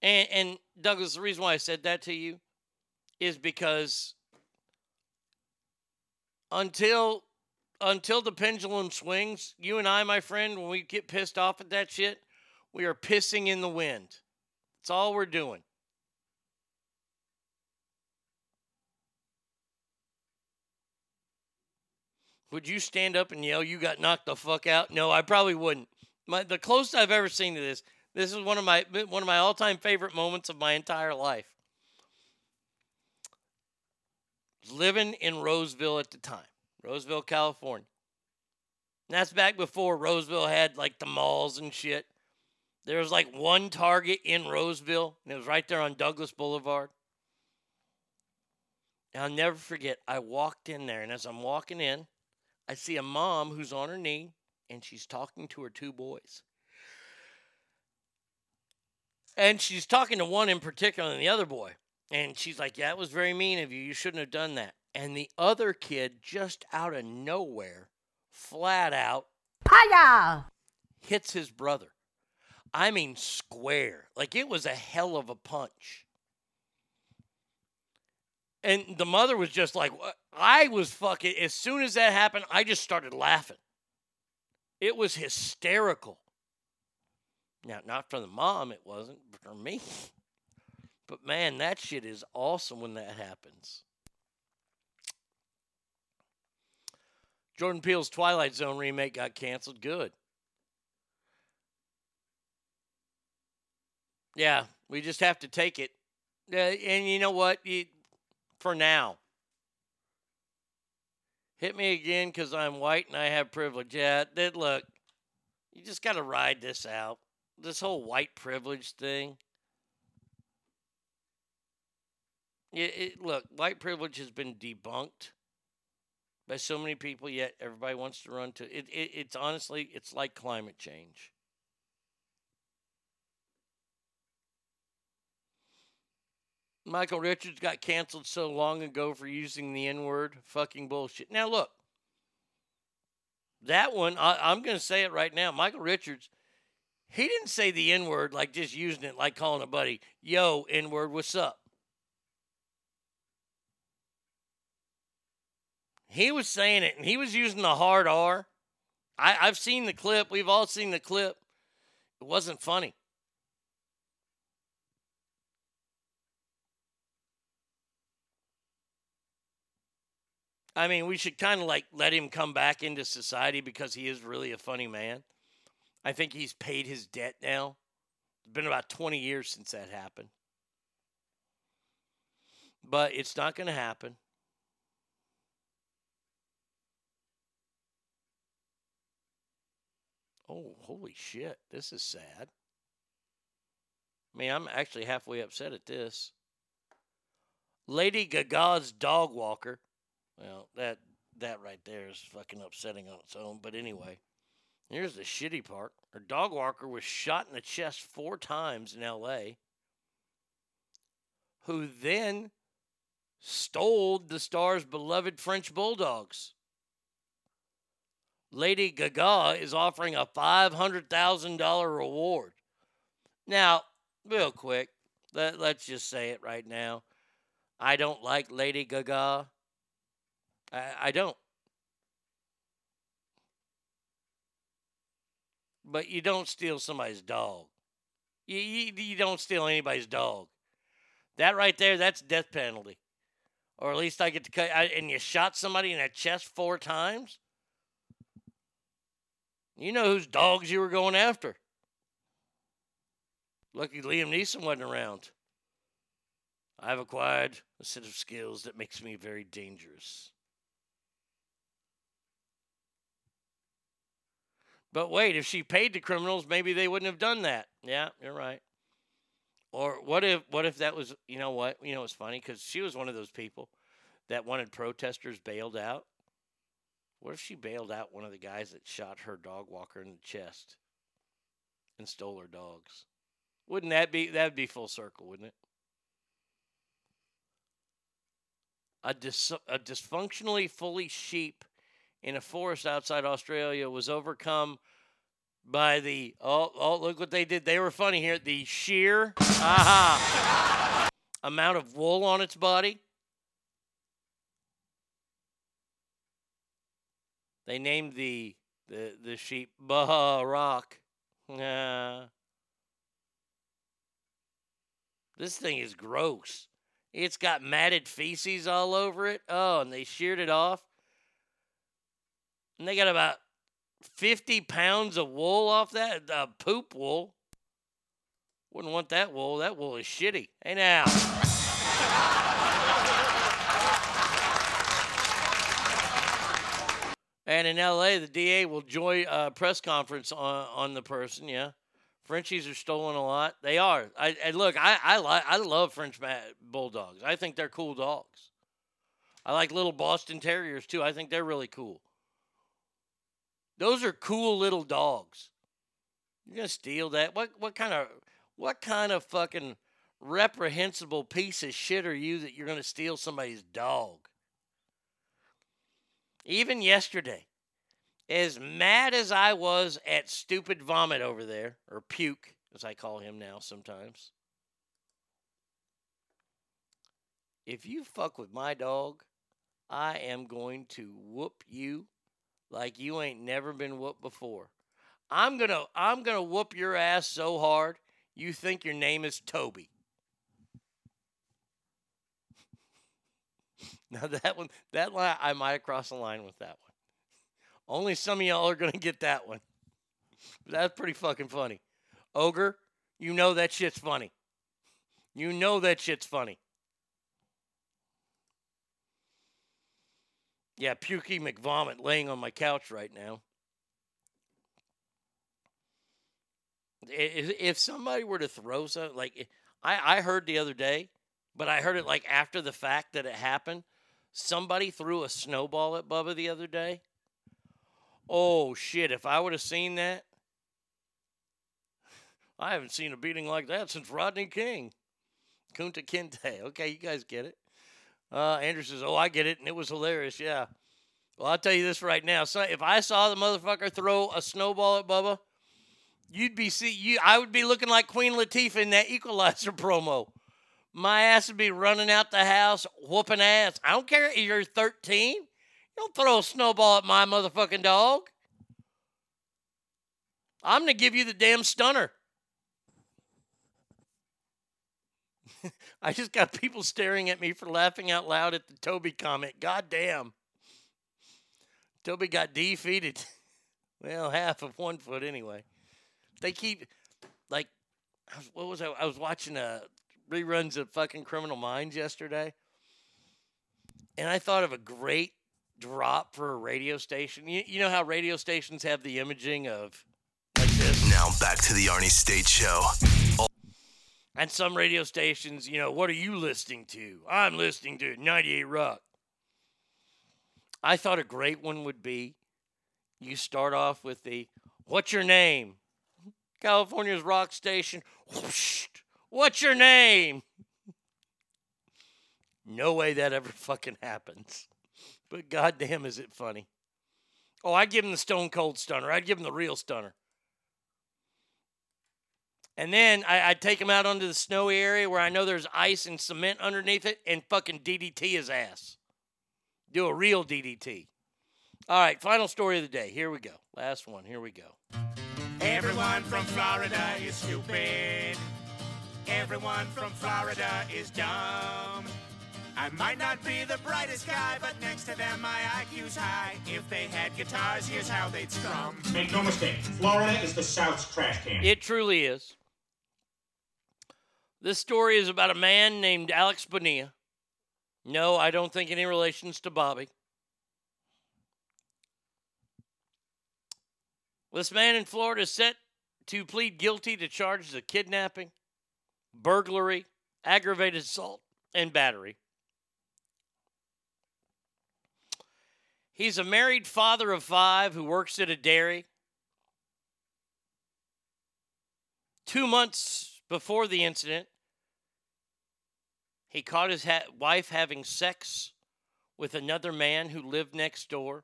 And, and Douglas, the reason why I said that to you is because until until the pendulum swings, you and I, my friend, when we get pissed off at that shit, we are pissing in the wind. That's all we're doing. Would you stand up and yell, "You got knocked the fuck out"? No, I probably wouldn't. My, the closest I've ever seen to this. This is one of my one of my all-time favorite moments of my entire life. Living in Roseville at the time, Roseville, California. And that's back before Roseville had like the malls and shit. There was like one Target in Roseville, and it was right there on Douglas Boulevard. And I'll never forget, I walked in there, and as I'm walking in, I see a mom who's on her knee, and she's talking to her two boys. And she's talking to one in particular and the other boy. And she's like, Yeah, it was very mean of you. You shouldn't have done that. And the other kid, just out of nowhere, flat out, Hiya! hits his brother. I mean, square. Like it was a hell of a punch. And the mother was just like, I was fucking, as soon as that happened, I just started laughing. It was hysterical. Now, not for the mom, it wasn't, for me. But man, that shit is awesome when that happens. Jordan Peele's Twilight Zone remake got canceled. Good. Yeah, we just have to take it. Uh, and you know what? You, for now. Hit me again because I'm white and I have privilege. Yeah, that look. You just got to ride this out. This whole white privilege thing. It, it, look, white privilege has been debunked by so many people, yet everybody wants to run to it. it it's honestly, it's like climate change. Michael Richards got canceled so long ago for using the N word. Fucking bullshit. Now, look, that one, I, I'm going to say it right now. Michael Richards, he didn't say the N word like just using it like calling a buddy, yo, N word, what's up? He was saying it and he was using the hard R. I, I've seen the clip. We've all seen the clip. It wasn't funny. I mean, we should kind of like let him come back into society because he is really a funny man. I think he's paid his debt now. It's been about 20 years since that happened. But it's not going to happen. Oh, holy shit. This is sad. I mean, I'm actually halfway upset at this. Lady Gaga's dog walker. Well, that that right there is fucking upsetting on its own. But anyway, here's the shitty part. Her dog walker was shot in the chest four times in L.A. Who then stole the star's beloved French bulldogs. Lady Gaga is offering a $500,000 reward. Now, real quick, let, let's just say it right now. I don't like Lady Gaga. I, I don't. But you don't steal somebody's dog. You, you, you don't steal anybody's dog. That right there, that's death penalty. Or at least I get to cut. I, and you shot somebody in the chest four times? You know whose dogs you were going after. Lucky Liam Neeson wasn't around. I've acquired a set of skills that makes me very dangerous. But wait, if she paid the criminals, maybe they wouldn't have done that. Yeah, you're right. Or what if what if that was you know what you know it's funny because she was one of those people that wanted protesters bailed out. What if she bailed out one of the guys that shot her dog walker in the chest and stole her dogs? Wouldn't that be that'd be full circle, wouldn't it? A, dis, a dysfunctionally fully sheep in a forest outside Australia was overcome by the oh oh look what they did. They were funny here. The sheer aha amount of wool on its body. They named the the the sheep Rock. Yeah. This thing is gross. It's got matted feces all over it. Oh, and they sheared it off. And they got about 50 pounds of wool off that, uh, poop wool. Wouldn't want that wool. That wool is shitty. Hey, now. And in LA, the DA will join a press conference on, on the person. Yeah. Frenchies are stolen a lot. They are. I and look, I I like I love French bulldogs. I think they're cool dogs. I like little Boston Terriers too. I think they're really cool. Those are cool little dogs. You're gonna steal that? What what kind of what kind of fucking reprehensible piece of shit are you that you're gonna steal somebody's dog? Even yesterday, as mad as I was at stupid vomit over there, or puke, as I call him now sometimes, if you fuck with my dog, I am going to whoop you like you ain't never been whooped before. I'm gonna I'm gonna whoop your ass so hard you think your name is Toby. Now that one, that line, I might have crossed the line with that one. Only some of y'all are gonna get that one. That's pretty fucking funny. Ogre, you know that shit's funny. You know that shit's funny. Yeah, Pukey McVomit laying on my couch right now. I- If somebody were to throw something, like I, I heard the other day, but I heard it like after the fact that it happened. Somebody threw a snowball at Bubba the other day. Oh shit! If I would have seen that, I haven't seen a beating like that since Rodney King. Kunta Kinte. Okay, you guys get it. Uh, Andrew says, "Oh, I get it," and it was hilarious. Yeah. Well, I'll tell you this right now. So if I saw the motherfucker throw a snowball at Bubba, you'd be see you. I would be looking like Queen Latifah in that Equalizer promo. My ass would be running out the house, whooping ass. I don't care if you're 13. You don't throw a snowball at my motherfucking dog. I'm gonna give you the damn stunner. I just got people staring at me for laughing out loud at the Toby comment. God damn. Toby got defeated. Well, half of one foot anyway. They keep like what was I? I was watching uh reruns of fucking Criminal Minds yesterday, and I thought of a great drop for a radio station. You, you know how radio stations have the imaging of Now back to the Arnie State Show. And some radio stations, you know, what are you listening to? I'm listening to 98 Rock. I thought a great one would be you start off with the what's your name? California's rock station. Whoosh. What's your name? No way that ever fucking happens. But goddamn, is it funny. Oh, I'd give him the stone cold stunner. I'd give him the real stunner. And then I, I'd take him out onto the snowy area where I know there's ice and cement underneath it and fucking DDT his ass. Do a real DDT. All right, final story of the day. Here we go. Last one. Here we go. Everyone from Florida is stupid. Everyone from Florida is dumb. I might not be the brightest guy, but next to them my IQ's high. If they had guitars, here's how they'd strum. Make no mistake, Florida is the South's trash can. It truly is. This story is about a man named Alex Bonilla. No, I don't think any relations to Bobby. This man in Florida is set to plead guilty to charges of kidnapping, burglary, aggravated assault, and battery. He's a married father of five who works at a dairy. Two months before the incident, he caught his ha- wife having sex with another man who lived next door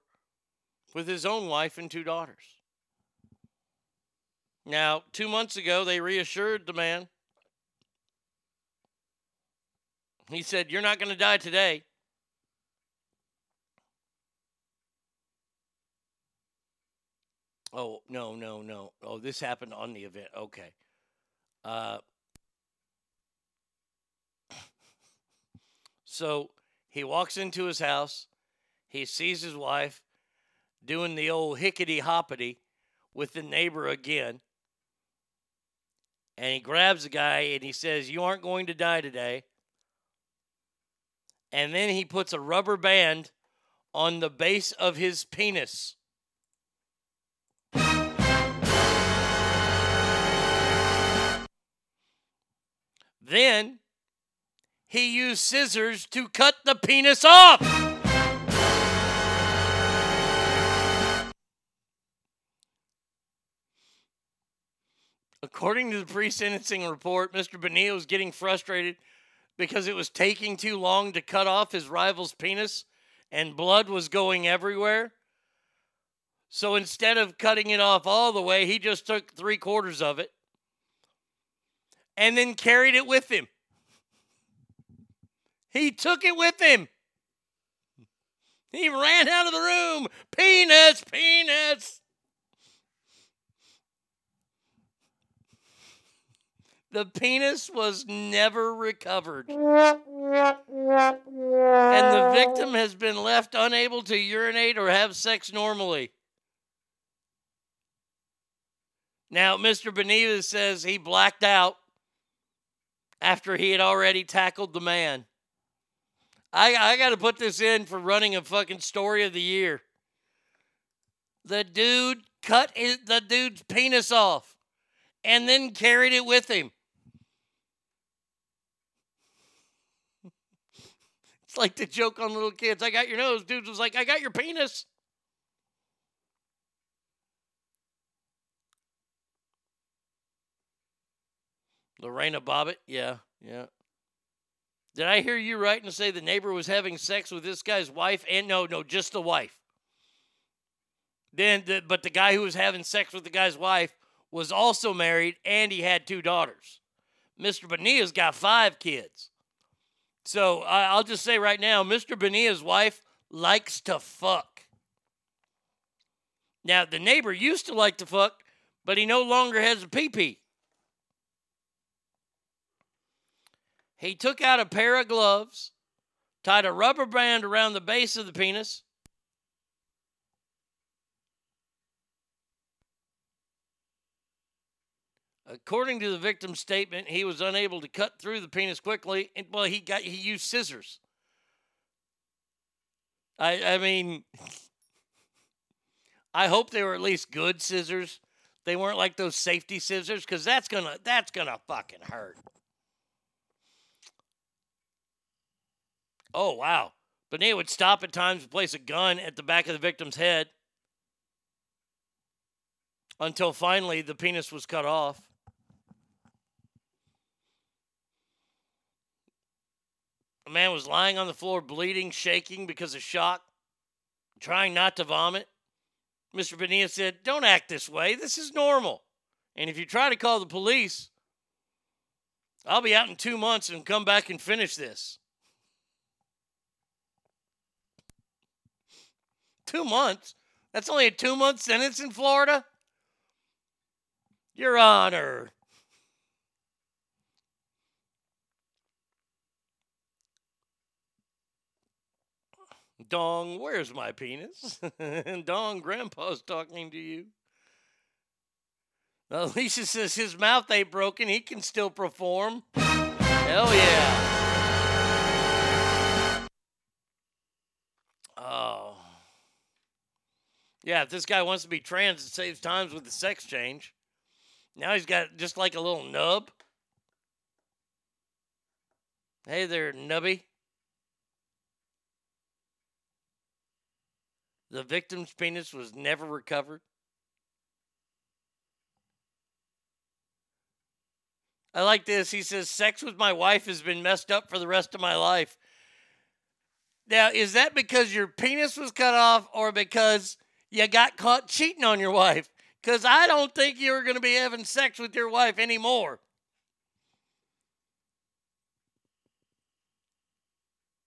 with his own wife and two daughters. Now, two months ago, they reassured the man. He said, You're not going to die today. Oh, no, no, no. Oh, this happened on the event. Okay. Uh, so he walks into his house. He sees his wife doing the old hickety hoppity with the neighbor again. And he grabs the guy and he says, You aren't going to die today. And then he puts a rubber band on the base of his penis. Then he used scissors to cut the penis off. According to the pre sentencing report, Mr. Bonilla was getting frustrated because it was taking too long to cut off his rival's penis and blood was going everywhere. So instead of cutting it off all the way, he just took three quarters of it and then carried it with him. He took it with him. He ran out of the room. Peanuts, peanuts. The penis was never recovered. And the victim has been left unable to urinate or have sex normally. Now, Mr. Benitez says he blacked out after he had already tackled the man. I, I got to put this in for running a fucking story of the year. The dude cut his, the dude's penis off and then carried it with him. It's like the joke on little kids. I got your nose. Dude was like, I got your penis. Lorena Bobbitt. Yeah, yeah. Did I hear you right and say the neighbor was having sex with this guy's wife? And no, no, just the wife. Then, the, but the guy who was having sex with the guy's wife was also married and he had two daughters. Mr. Bonilla's got five kids. So I, I'll just say right now, Mr. Bonilla's wife likes to fuck. Now, the neighbor used to like to fuck, but he no longer has a pee pee. He took out a pair of gloves, tied a rubber band around the base of the penis. According to the victim's statement, he was unable to cut through the penis quickly. And, well, he got he used scissors. I I mean, I hope they were at least good scissors. They weren't like those safety scissors, because that's gonna that's gonna fucking hurt. Oh, wow. Bonilla would stop at times to place a gun at the back of the victim's head until finally the penis was cut off. A man was lying on the floor, bleeding, shaking because of shock, trying not to vomit. Mr. Bonilla said, Don't act this way. This is normal. And if you try to call the police, I'll be out in two months and come back and finish this. Two months? That's only a two month sentence in Florida? Your Honor. Dong, where's my penis? Dong, Grandpa's talking to you. Alicia says his mouth ain't broken. He can still perform. Hell yeah. Yeah, if this guy wants to be trans, it saves times with the sex change. Now he's got just like a little nub. Hey there, nubby. The victim's penis was never recovered. I like this. He says, Sex with my wife has been messed up for the rest of my life. Now, is that because your penis was cut off or because you got caught cheating on your wife? Because I don't think you're going to be having sex with your wife anymore.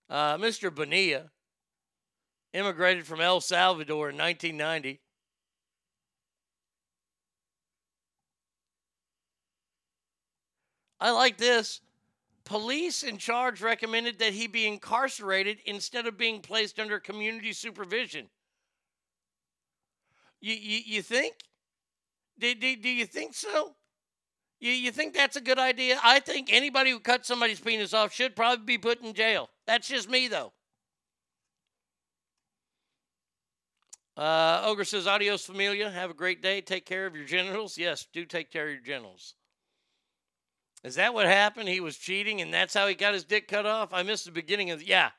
Uh, Mr. Bonilla immigrated from El Salvador in 1990. I like this. Police in charge recommended that he be incarcerated instead of being placed under community supervision. You, you, you think? Do, do, do you think so? You, you think that's a good idea? I think anybody who cuts somebody's penis off should probably be put in jail. That's just me, though. Uh, Ogre says, Adios, familia. Have a great day. Take care of your genitals. Yes, do take care of your genitals. Is that what happened? He was cheating and that's how he got his dick cut off? I missed the beginning of Yeah.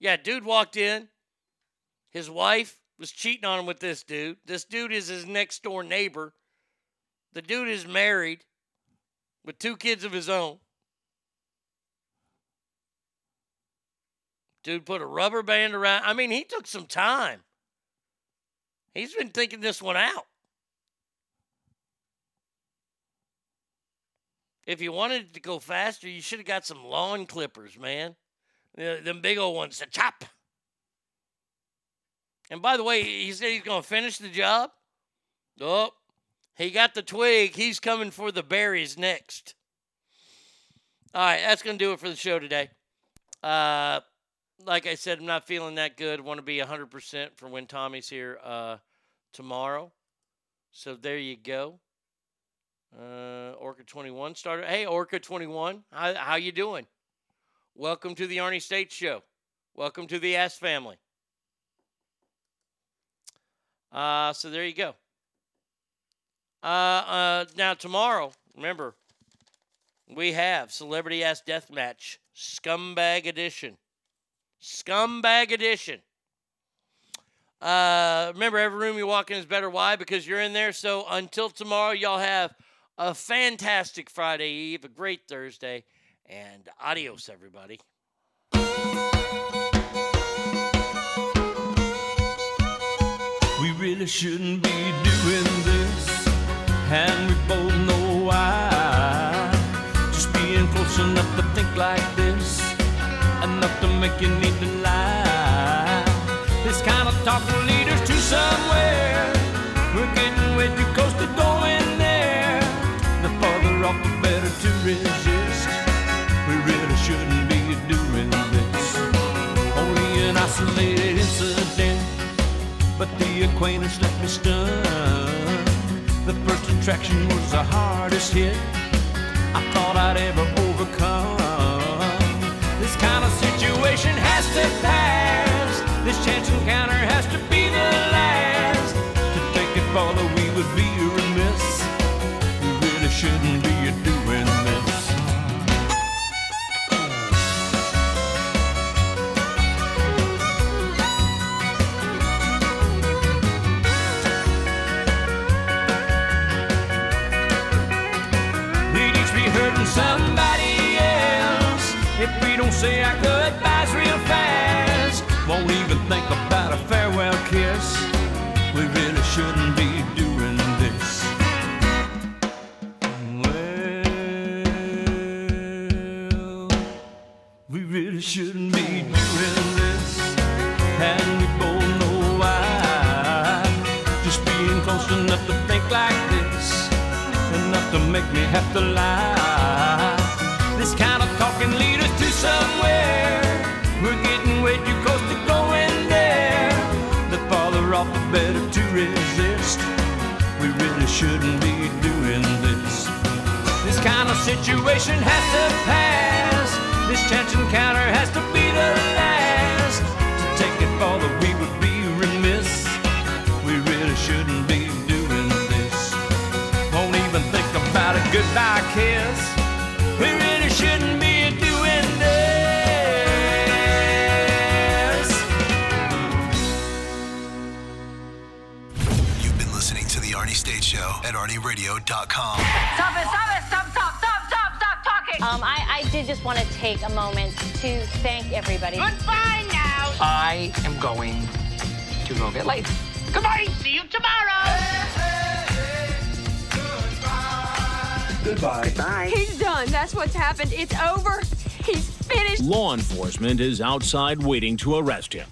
Yeah, dude walked in. His wife was cheating on him with this dude. This dude is his next door neighbor. The dude is married with two kids of his own. Dude put a rubber band around. I mean, he took some time. He's been thinking this one out. If you wanted it to go faster, you should have got some lawn clippers, man. Them big old ones to chop. And by the way, he said he's going to finish the job. Oh, he got the twig. He's coming for the berries next. All right, that's going to do it for the show today. Uh, like I said, I'm not feeling that good. Want to be 100% for when Tommy's here uh, tomorrow. So there you go. Uh, Orca 21 started. Hey, Orca 21, how, how you doing? Welcome to the Arnie State Show. Welcome to the Ass family. Uh, so there you go. Uh, uh, now tomorrow, remember, we have Celebrity Ass Deathmatch, Scumbag Edition. Scumbag Edition. Uh, remember, every room you walk in is better. Why? Because you're in there. So until tomorrow, y'all have a fantastic Friday Eve, a great Thursday, and adios, everybody. We really shouldn't be doing this, and we both know why. Just being close enough to think like this, enough to make you need to lie. This kind of talk will lead us to somewhere. We're getting way too close to going there. The farther off, the better to resist. We really shouldn't be doing this. Only an isolated incident but the acquaintance left me stunned. The first attraction was the hardest hit I thought I'd ever overcome. This kind of situation has to pass. This chance encounter has to say our goodbyes real fast. Won't even think about a farewell kiss. We really shouldn't be doing this. Well, we really shouldn't be doing this, and we both know why. Just being close enough to think like this enough to make me have to lie. Shouldn't be doing this. This kind of situation has to pass. This chance encounter has to be the last. To take it further, we would be remiss. We really shouldn't be doing this won't even think about a goodbye kiss. We really shouldn't be at ArnieRadio.com. Stop it, stop it, stop, stop, stop, stop, stop talking. Um, I, I did just want to take a moment to thank everybody. Goodbye now. I am going to go get laid. Goodbye. See you tomorrow. Goodbye. Bye. He's done. That's what's happened. It's over. He's finished. Law enforcement is outside waiting to arrest him.